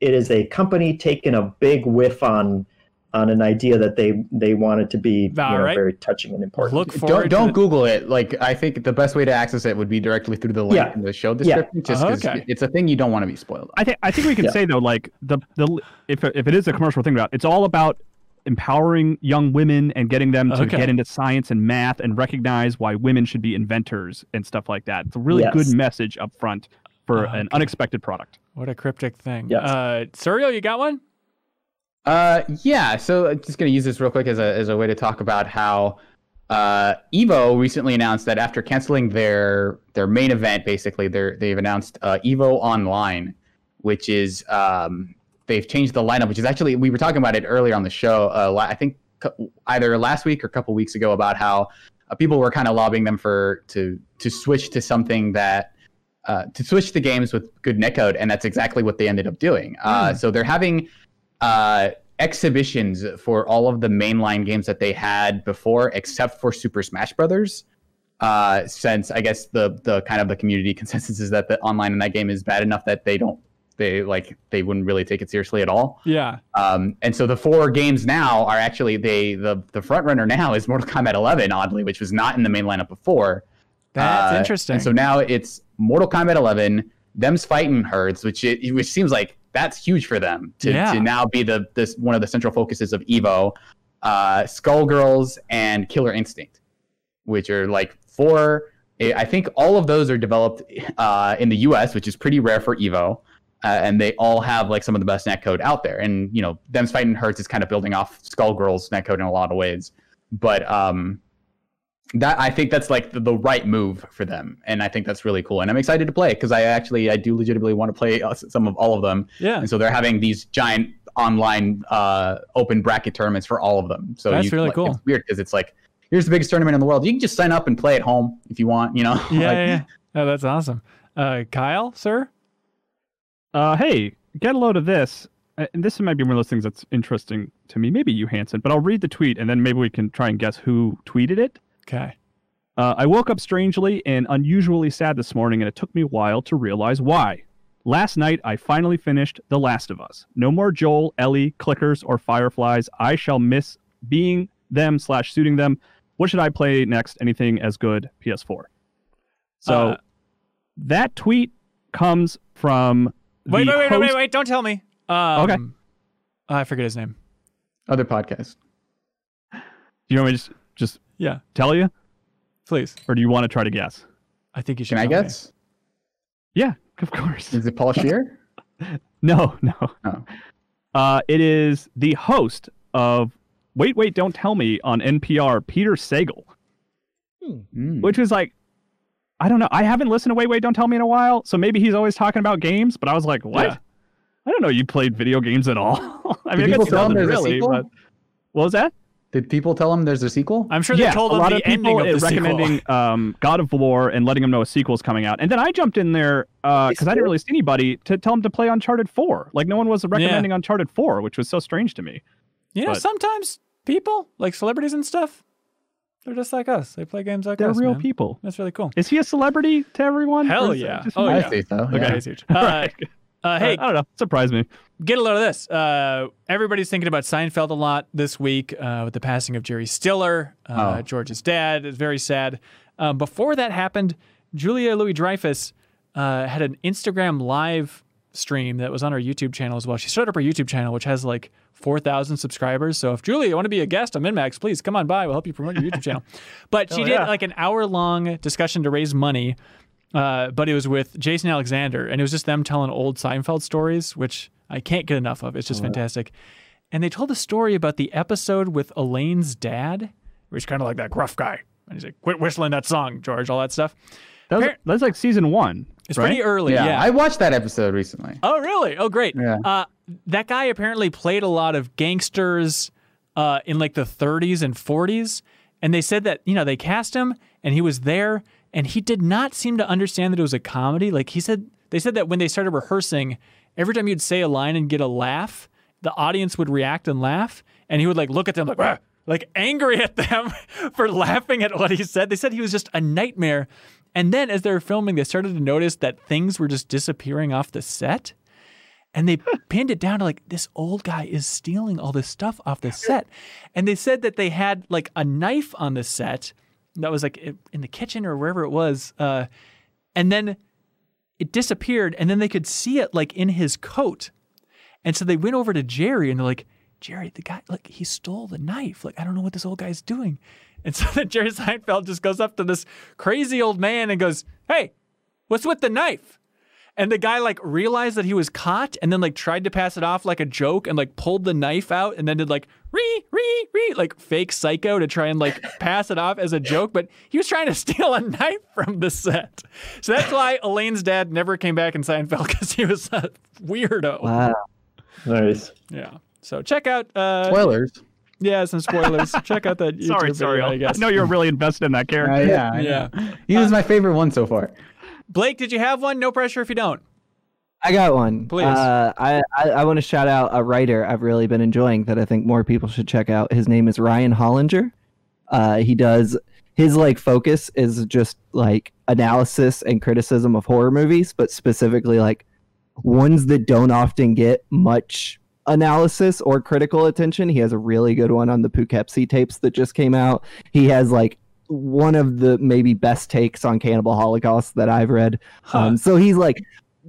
Speaker 4: it is a company taking a big whiff on on an idea that they they wanted to be you know,
Speaker 1: right.
Speaker 4: very touching and important.
Speaker 1: Look forward
Speaker 5: Don't don't
Speaker 1: to the-
Speaker 5: Google it. Like I think the best way to access it would be directly through the link
Speaker 4: Yeah.
Speaker 5: in the show
Speaker 4: Yeah.
Speaker 5: description. Just oh, 'cause
Speaker 1: Okay.
Speaker 5: it's a thing you don't want to be spoiled.
Speaker 2: I think I think we can
Speaker 4: Yeah.
Speaker 2: say though, like the the if if it is a commercial thing about, it's all about empowering young women and getting them to
Speaker 1: Okay.
Speaker 2: get into science and math and recognize why women should be inventors and stuff like that. It's a really
Speaker 4: Yes.
Speaker 2: good message up front for
Speaker 1: Oh,
Speaker 2: an unexpected product.
Speaker 1: What a cryptic thing.
Speaker 4: Yes.
Speaker 1: Uh, Suriel, you got one?
Speaker 5: Uh, yeah. So I'm just gonna use this real quick as a as a way to talk about how uh, Evo recently announced that after canceling their their main event, basically they're they've announced uh, Evo Online, which is um, they've changed the lineup. Which is actually we were talking about it earlier on the show. Uh, I think either last week or a couple weeks ago about how uh, people were kind of lobbying them for to to switch to something that uh, to switch the games with good netcode, and that's exactly what they ended up doing. Uh, so they're having uh, exhibitions for all of the mainline games that they had before, except for Super Smash Brothers. Uh, since I guess the the kind of the community [laughs] consensus is that the online in that game is bad enough that they don't they like they wouldn't really take it seriously at all.
Speaker 1: Yeah.
Speaker 5: Um, and so the four games now are actually they the the front runner now is Mortal Kombat 11, oddly, which was not in the main lineup before.
Speaker 1: That's
Speaker 5: Uh,
Speaker 1: interesting.
Speaker 5: And so now it's Mortal Kombat 11, them's fighting herds, which it, which seems like that's huge for them to,
Speaker 1: Yeah.
Speaker 5: to now be the this one of the central focuses of Evo, uh, Skullgirls and Killer Instinct, which are like four. I think all of those are developed uh, in the U.S., which is pretty rare for Evo. Uh, and they all have like some of the best netcode out there. And you know, them's fighting herds is kind of building off Skullgirls netcode in a lot of ways. But um, that I think that's like the, the right move for them, and I think that's really cool. And I'm excited to play because I actually I do legitimately want to play uh, some of all of them.
Speaker 1: yeah.
Speaker 5: And so they're having these giant online uh, open bracket tournaments for all of them. So
Speaker 1: That's
Speaker 5: you,
Speaker 1: really
Speaker 5: like,
Speaker 1: cool.
Speaker 5: It's weird because it's like here's the biggest tournament in the world. You can just sign up and play at home if you want. You know. [laughs]
Speaker 1: Yeah,
Speaker 5: Like,
Speaker 1: yeah. Oh, that's awesome. Uh, Kyle, sir.
Speaker 2: Uh, hey, get a load of this. Uh, And this might be one of those things that's interesting to me. Maybe you, Hanson, but I'll read the tweet and then maybe we can try and guess who tweeted it.
Speaker 1: Okay.
Speaker 2: Uh, I woke up strangely and unusually sad this morning, and it took me a while to realize why. Last night, I finally finished The Last of Us. No more Joel, Ellie, clickers, or fireflies. I shall miss being them slash shooting them. What should I play next? Anything as good? PS4. So
Speaker 1: Uh,
Speaker 2: that tweet comes from
Speaker 1: Wait,
Speaker 2: the
Speaker 1: wait, wait, wait,
Speaker 2: host-
Speaker 1: wait! Don't tell me. Um,
Speaker 2: Okay.
Speaker 1: I forget his name.
Speaker 5: Other podcast.
Speaker 2: Do you want me to just, just
Speaker 1: Yeah,
Speaker 2: tell you,
Speaker 1: please.
Speaker 2: or do you want to try to guess?
Speaker 1: I think you should.
Speaker 5: Can I
Speaker 1: tell me.
Speaker 5: guess?
Speaker 2: Yeah, of course.
Speaker 5: Is it Paul [laughs] Shear?
Speaker 2: No, no.
Speaker 5: Oh.
Speaker 2: Uh, it is the host of Wait, Wait, Don't Tell Me on NPR, Peter Sagal,
Speaker 5: Mm.
Speaker 2: which was like, I don't know. I haven't listened to Wait, Wait, Don't Tell Me in a while, so maybe he's always talking about games. But I was like, what?
Speaker 1: Yeah.
Speaker 2: I don't know. You played video games at all? [laughs] I mean, I
Speaker 5: people
Speaker 2: guess he
Speaker 5: tell him
Speaker 2: doesn't really. But what was that?
Speaker 5: Did people tell him there's a sequel?
Speaker 1: I'm sure
Speaker 2: yeah,
Speaker 1: they told
Speaker 2: a
Speaker 1: him
Speaker 2: lot
Speaker 1: the
Speaker 2: of people
Speaker 1: ending of the
Speaker 2: uh, recommending um, God of War and letting him know a sequel's coming out. And then I jumped in there because I didn't really see anybody to tell him to play Uncharted 4. Like no one was recommending Uncharted 4, which was so strange to me.
Speaker 1: You know, sometimes people, like celebrities and stuff, they're just like us. They play games like us.
Speaker 2: They're real
Speaker 1: man.
Speaker 2: people.
Speaker 1: That's really cool.
Speaker 2: Is he a celebrity to everyone?
Speaker 1: Hell
Speaker 2: Or is it
Speaker 1: yeah. Oh,
Speaker 2: me?
Speaker 5: I
Speaker 1: yeah.
Speaker 5: see so.
Speaker 1: Okay,
Speaker 5: yeah.
Speaker 1: he's huge. [laughs] Uh, uh, hey,
Speaker 2: I don't know. Surprised me.
Speaker 1: get a load of this. Uh, everybody's thinking about Seinfeld a lot this week uh, with the passing of Jerry Stiller, uh,
Speaker 5: Oh.
Speaker 1: George's dad. It's very sad. Um, before that happened, Julia Louis Dreyfus uh, had an Instagram live stream that was on her YouTube channel as well. She started up her YouTube channel, which has like 4,000 subscribers. So if Julia, you want to be a guest on MinnMax, please come on by. We'll help you promote your YouTube channel. But [laughs] she
Speaker 2: Oh,
Speaker 1: did
Speaker 2: yeah.
Speaker 1: like an hour long discussion to raise money uh, but it was with Jason Alexander, and it was just them telling old Seinfeld stories, which I can't get enough of. It's just fantastic. And they told a story about the episode with Elaine's dad, where he's kind of like that gruff guy. And he's like, quit whistling that song, George, all that stuff.
Speaker 2: That was, that's like season one.
Speaker 1: It's
Speaker 2: right?
Speaker 1: pretty early.
Speaker 5: Yeah,
Speaker 1: Yeah.
Speaker 5: I watched that episode recently.
Speaker 1: Oh, really? Oh, great.
Speaker 5: Yeah.
Speaker 1: Uh, that guy apparently played a lot of gangsters uh, in like the 30s and 40s. And they said that, you know, they cast him and he was there and he did not seem to understand that it was a comedy. Like he said, they said that when they started rehearsing, every time you'd say a line and get a laugh, the audience would react and laugh. And he would like look at them like, like angry at them [laughs] for laughing at what he said. They said he was just a nightmare. And then as they were filming, they started to notice that things were just disappearing off the set. And they [laughs] pinned it down to like this old guy is stealing all this stuff off the set. And they said that they had like a knife on the set that was like in the kitchen or wherever it was. Uh, and then it disappeared. And then they could see it like in his coat. And so they went over to Jerry and they're like, Jerry, the guy, like, he stole the knife. Like, I don't know what this old guy's doing. And so [laughs] then Jerry Seinfeld just goes up to this crazy old man and goes, Hey, what's with the knife? And the guy like realized that he was caught and then like tried to pass it off like a joke and like pulled the knife out and then did like re re re like fake psycho to try and like [laughs] pass it off as a joke, but he was trying to [laughs] steal a knife from the set. So that's why Elaine's dad never came back in Seinfeld [laughs] because he was a weirdo.
Speaker 3: Wow.
Speaker 4: Nice.
Speaker 1: Yeah. So check out uh
Speaker 5: Spoilers.
Speaker 1: yeah, some spoilers. check out that YouTube
Speaker 2: Sorry,
Speaker 1: video,
Speaker 2: sorry.
Speaker 1: I guess.
Speaker 2: I know you're really invested in that character.
Speaker 5: Uh, yeah,
Speaker 1: Yeah.
Speaker 5: He was my favorite one so far.
Speaker 1: Blake, did you have one? No pressure if you don't.
Speaker 3: I got one.
Speaker 1: Please.
Speaker 3: Uh, I, I, I want to shout out a writer I've really been enjoying that I think more people should check out. His name is Ryan Hollinger. Uh, he does his like focus is just like analysis and criticism of horror movies, but specifically like ones that don't often get much analysis or critical attention. He has a really good one on the Poughkeepsie tapes that just came out. He has like one of the maybe best takes on Cannibal Holocaust that I've read.
Speaker 1: Huh.
Speaker 3: Um, so he's like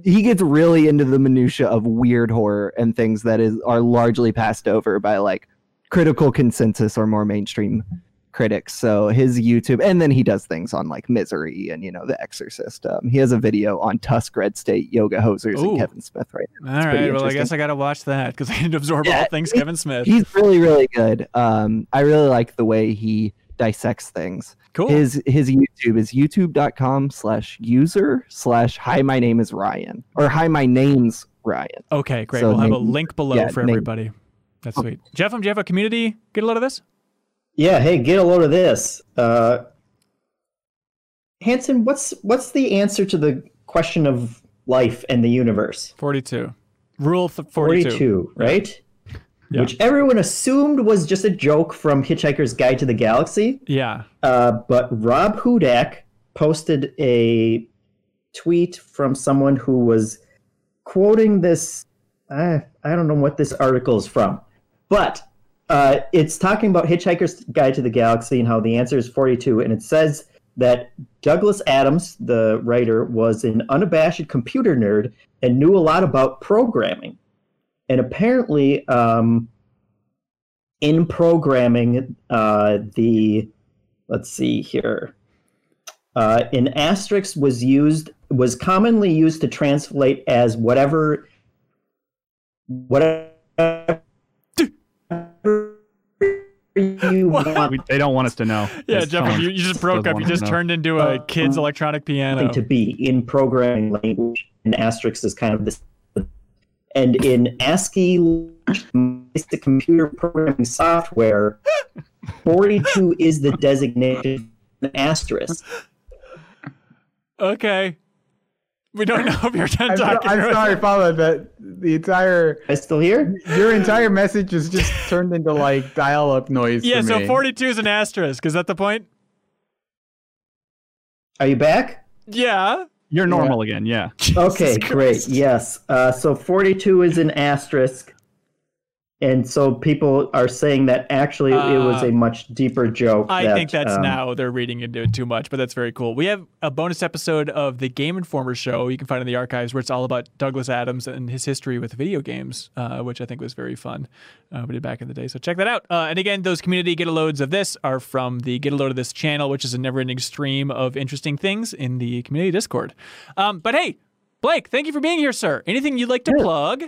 Speaker 3: he gets really into the minutia of weird horror and things that is are largely passed over by like critical consensus or more mainstream critics. So his YouTube, and then he does things on like Misery and you know The Exorcist. Um, he has a video on Tusk Red State, Yoga Hosers,
Speaker 1: Ooh.
Speaker 3: and Kevin Smith right now.
Speaker 1: All
Speaker 3: pretty.
Speaker 1: Well, I guess I got to watch that because I need to absorb
Speaker 3: Yeah,
Speaker 1: all things
Speaker 3: he-
Speaker 1: Kevin Smith.
Speaker 3: He's really really good. Um, I really like the way he dissects things.
Speaker 1: Cool.
Speaker 3: His his YouTube is youtube.com slash user slash hi my name is Ryan or hi my name's Ryan.
Speaker 1: okay, great.
Speaker 3: so
Speaker 1: we'll have a link below
Speaker 3: yeah,
Speaker 1: for
Speaker 3: name-
Speaker 1: everybody. That's sweet. Jeff, do you have a community? Get a load of this?
Speaker 4: Yeah, hey, get a load of this. Uh, Hanson, what's what's the answer to the question of life and the universe?
Speaker 1: 42. Rule th- 42.
Speaker 4: 42, right?
Speaker 1: Yeah.
Speaker 4: Which everyone assumed was just a joke from Hitchhiker's Guide to the Galaxy.
Speaker 1: Yeah.
Speaker 4: Uh, but Rob Hudak posted a tweet from someone who was quoting this. I, I don't know what this article is from, but uh, it's talking about Hitchhiker's Guide to the Galaxy and how the answer is 42. And it says that Douglas Adams, the writer, was an unabashed computer nerd and knew a lot about programming. And apparently, um, in programming, uh, the let's see here, uh, an asterisk was used was commonly used to translate as whatever whatever you [laughs] want
Speaker 2: We, they don't want us to know.
Speaker 1: Yeah,
Speaker 2: That's
Speaker 1: Jeff,
Speaker 2: someone
Speaker 1: you, you just
Speaker 2: doesn't
Speaker 1: broke up. You just turned into a kid's
Speaker 4: Um,
Speaker 1: electronic piano.
Speaker 4: to be in programming language. And asterisk is kind of this. And in ASCII, the computer programming software, 42 is the designated asterisk.
Speaker 1: Okay. We don't know if you're done
Speaker 5: I'm, so-
Speaker 1: talking.
Speaker 5: I'm sorry, Paula, but the entire
Speaker 4: I still here?
Speaker 5: your entire message is just turned into like dial-up noise.
Speaker 1: Yeah,
Speaker 5: for
Speaker 1: so
Speaker 5: me.
Speaker 1: 42 is an asterisk. Is that the point?
Speaker 4: Are you back?
Speaker 1: Yeah.
Speaker 2: You're normal again. Yeah. [laughs]
Speaker 4: Okay, great. Yes. Uh, so 42 is an asterisk. And so people are saying that actually it was
Speaker 1: Uh,
Speaker 4: a much deeper joke.
Speaker 1: I
Speaker 4: that,
Speaker 1: think that's
Speaker 4: um,
Speaker 1: now they're reading into it too much, but that's very cool. We have a bonus episode of the Game Informer show you can find in the archives where it's all about Douglas Adams and his history with video games, uh, which I think was very fun. Uh, we did back in the day, so check that out. Uh, and again, those community get a loads of this are from the get a load of this channel, which is a never-ending stream of interesting things in the community Discord. Um, but hey, Blake, thank you for being here, sir. Anything you'd like to
Speaker 3: Yeah.
Speaker 1: plug?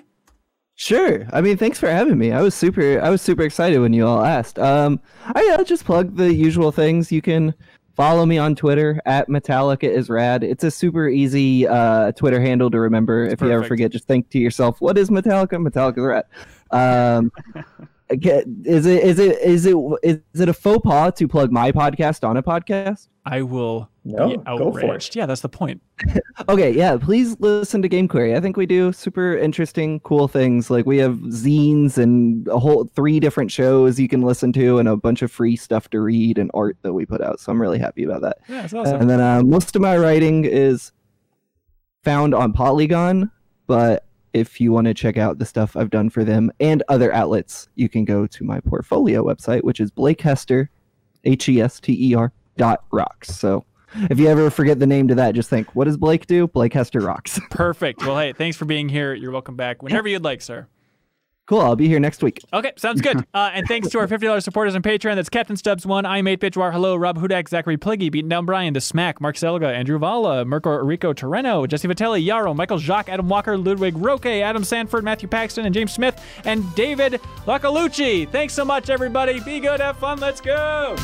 Speaker 3: Sure. I mean, thanks for having me. I was super. I was super excited when you all asked. Um, I uh, just plug the usual things. You can follow me on Twitter at Metallica is rad. It's a super easy uh, Twitter handle to remember. If you ever forget, just think to yourself, "What is Metallica? Metallica is rad." Um, [laughs] is it is it is it is it a faux pas to plug my podcast on a podcast?
Speaker 1: I will
Speaker 4: No,
Speaker 1: be
Speaker 4: go for it.
Speaker 1: outraged. Yeah, that's the point. [laughs]
Speaker 3: Okay, yeah, please listen to Game Query. I think we do super interesting, cool things. Like we have zines and a whole three different shows you can listen to and a bunch of free stuff to read and art that we put out. So I'm really happy about that.
Speaker 1: Yeah, it's awesome.
Speaker 3: And then uh, most of my writing is found on Polygon, but if you want to check out the stuff I've done for them and other outlets, you can go to my portfolio website, which is Blake Hester, H E S T E R dot rocks. So if you ever forget the name to that, just think, what does Blake do? Blake Hester rocks. [laughs]
Speaker 1: Perfect. Well, hey, thanks for being here. You're welcome back whenever you'd like, sir.
Speaker 3: Cool. I'll be here next week.
Speaker 1: Okay, sounds good. [laughs] Uh, and thanks to our $50 supporters on Patreon. That's Captain Stubbs1, I'm 8 Bitchwar, Hello, Rob Hudak, Zachary Pliggy, Beaten Down Brian, The Smack, Mark Selga, Andrew Valla, Mirko Rico Torreno, Jesse Vitelli, Yarrow, Michael Jacques, Adam Walker, Ludwig Roque, Adam Sanford, Matthew Paxton, and James Smith, and David Lacalucci. Thanks so much, everybody. Be good, have fun, let's go.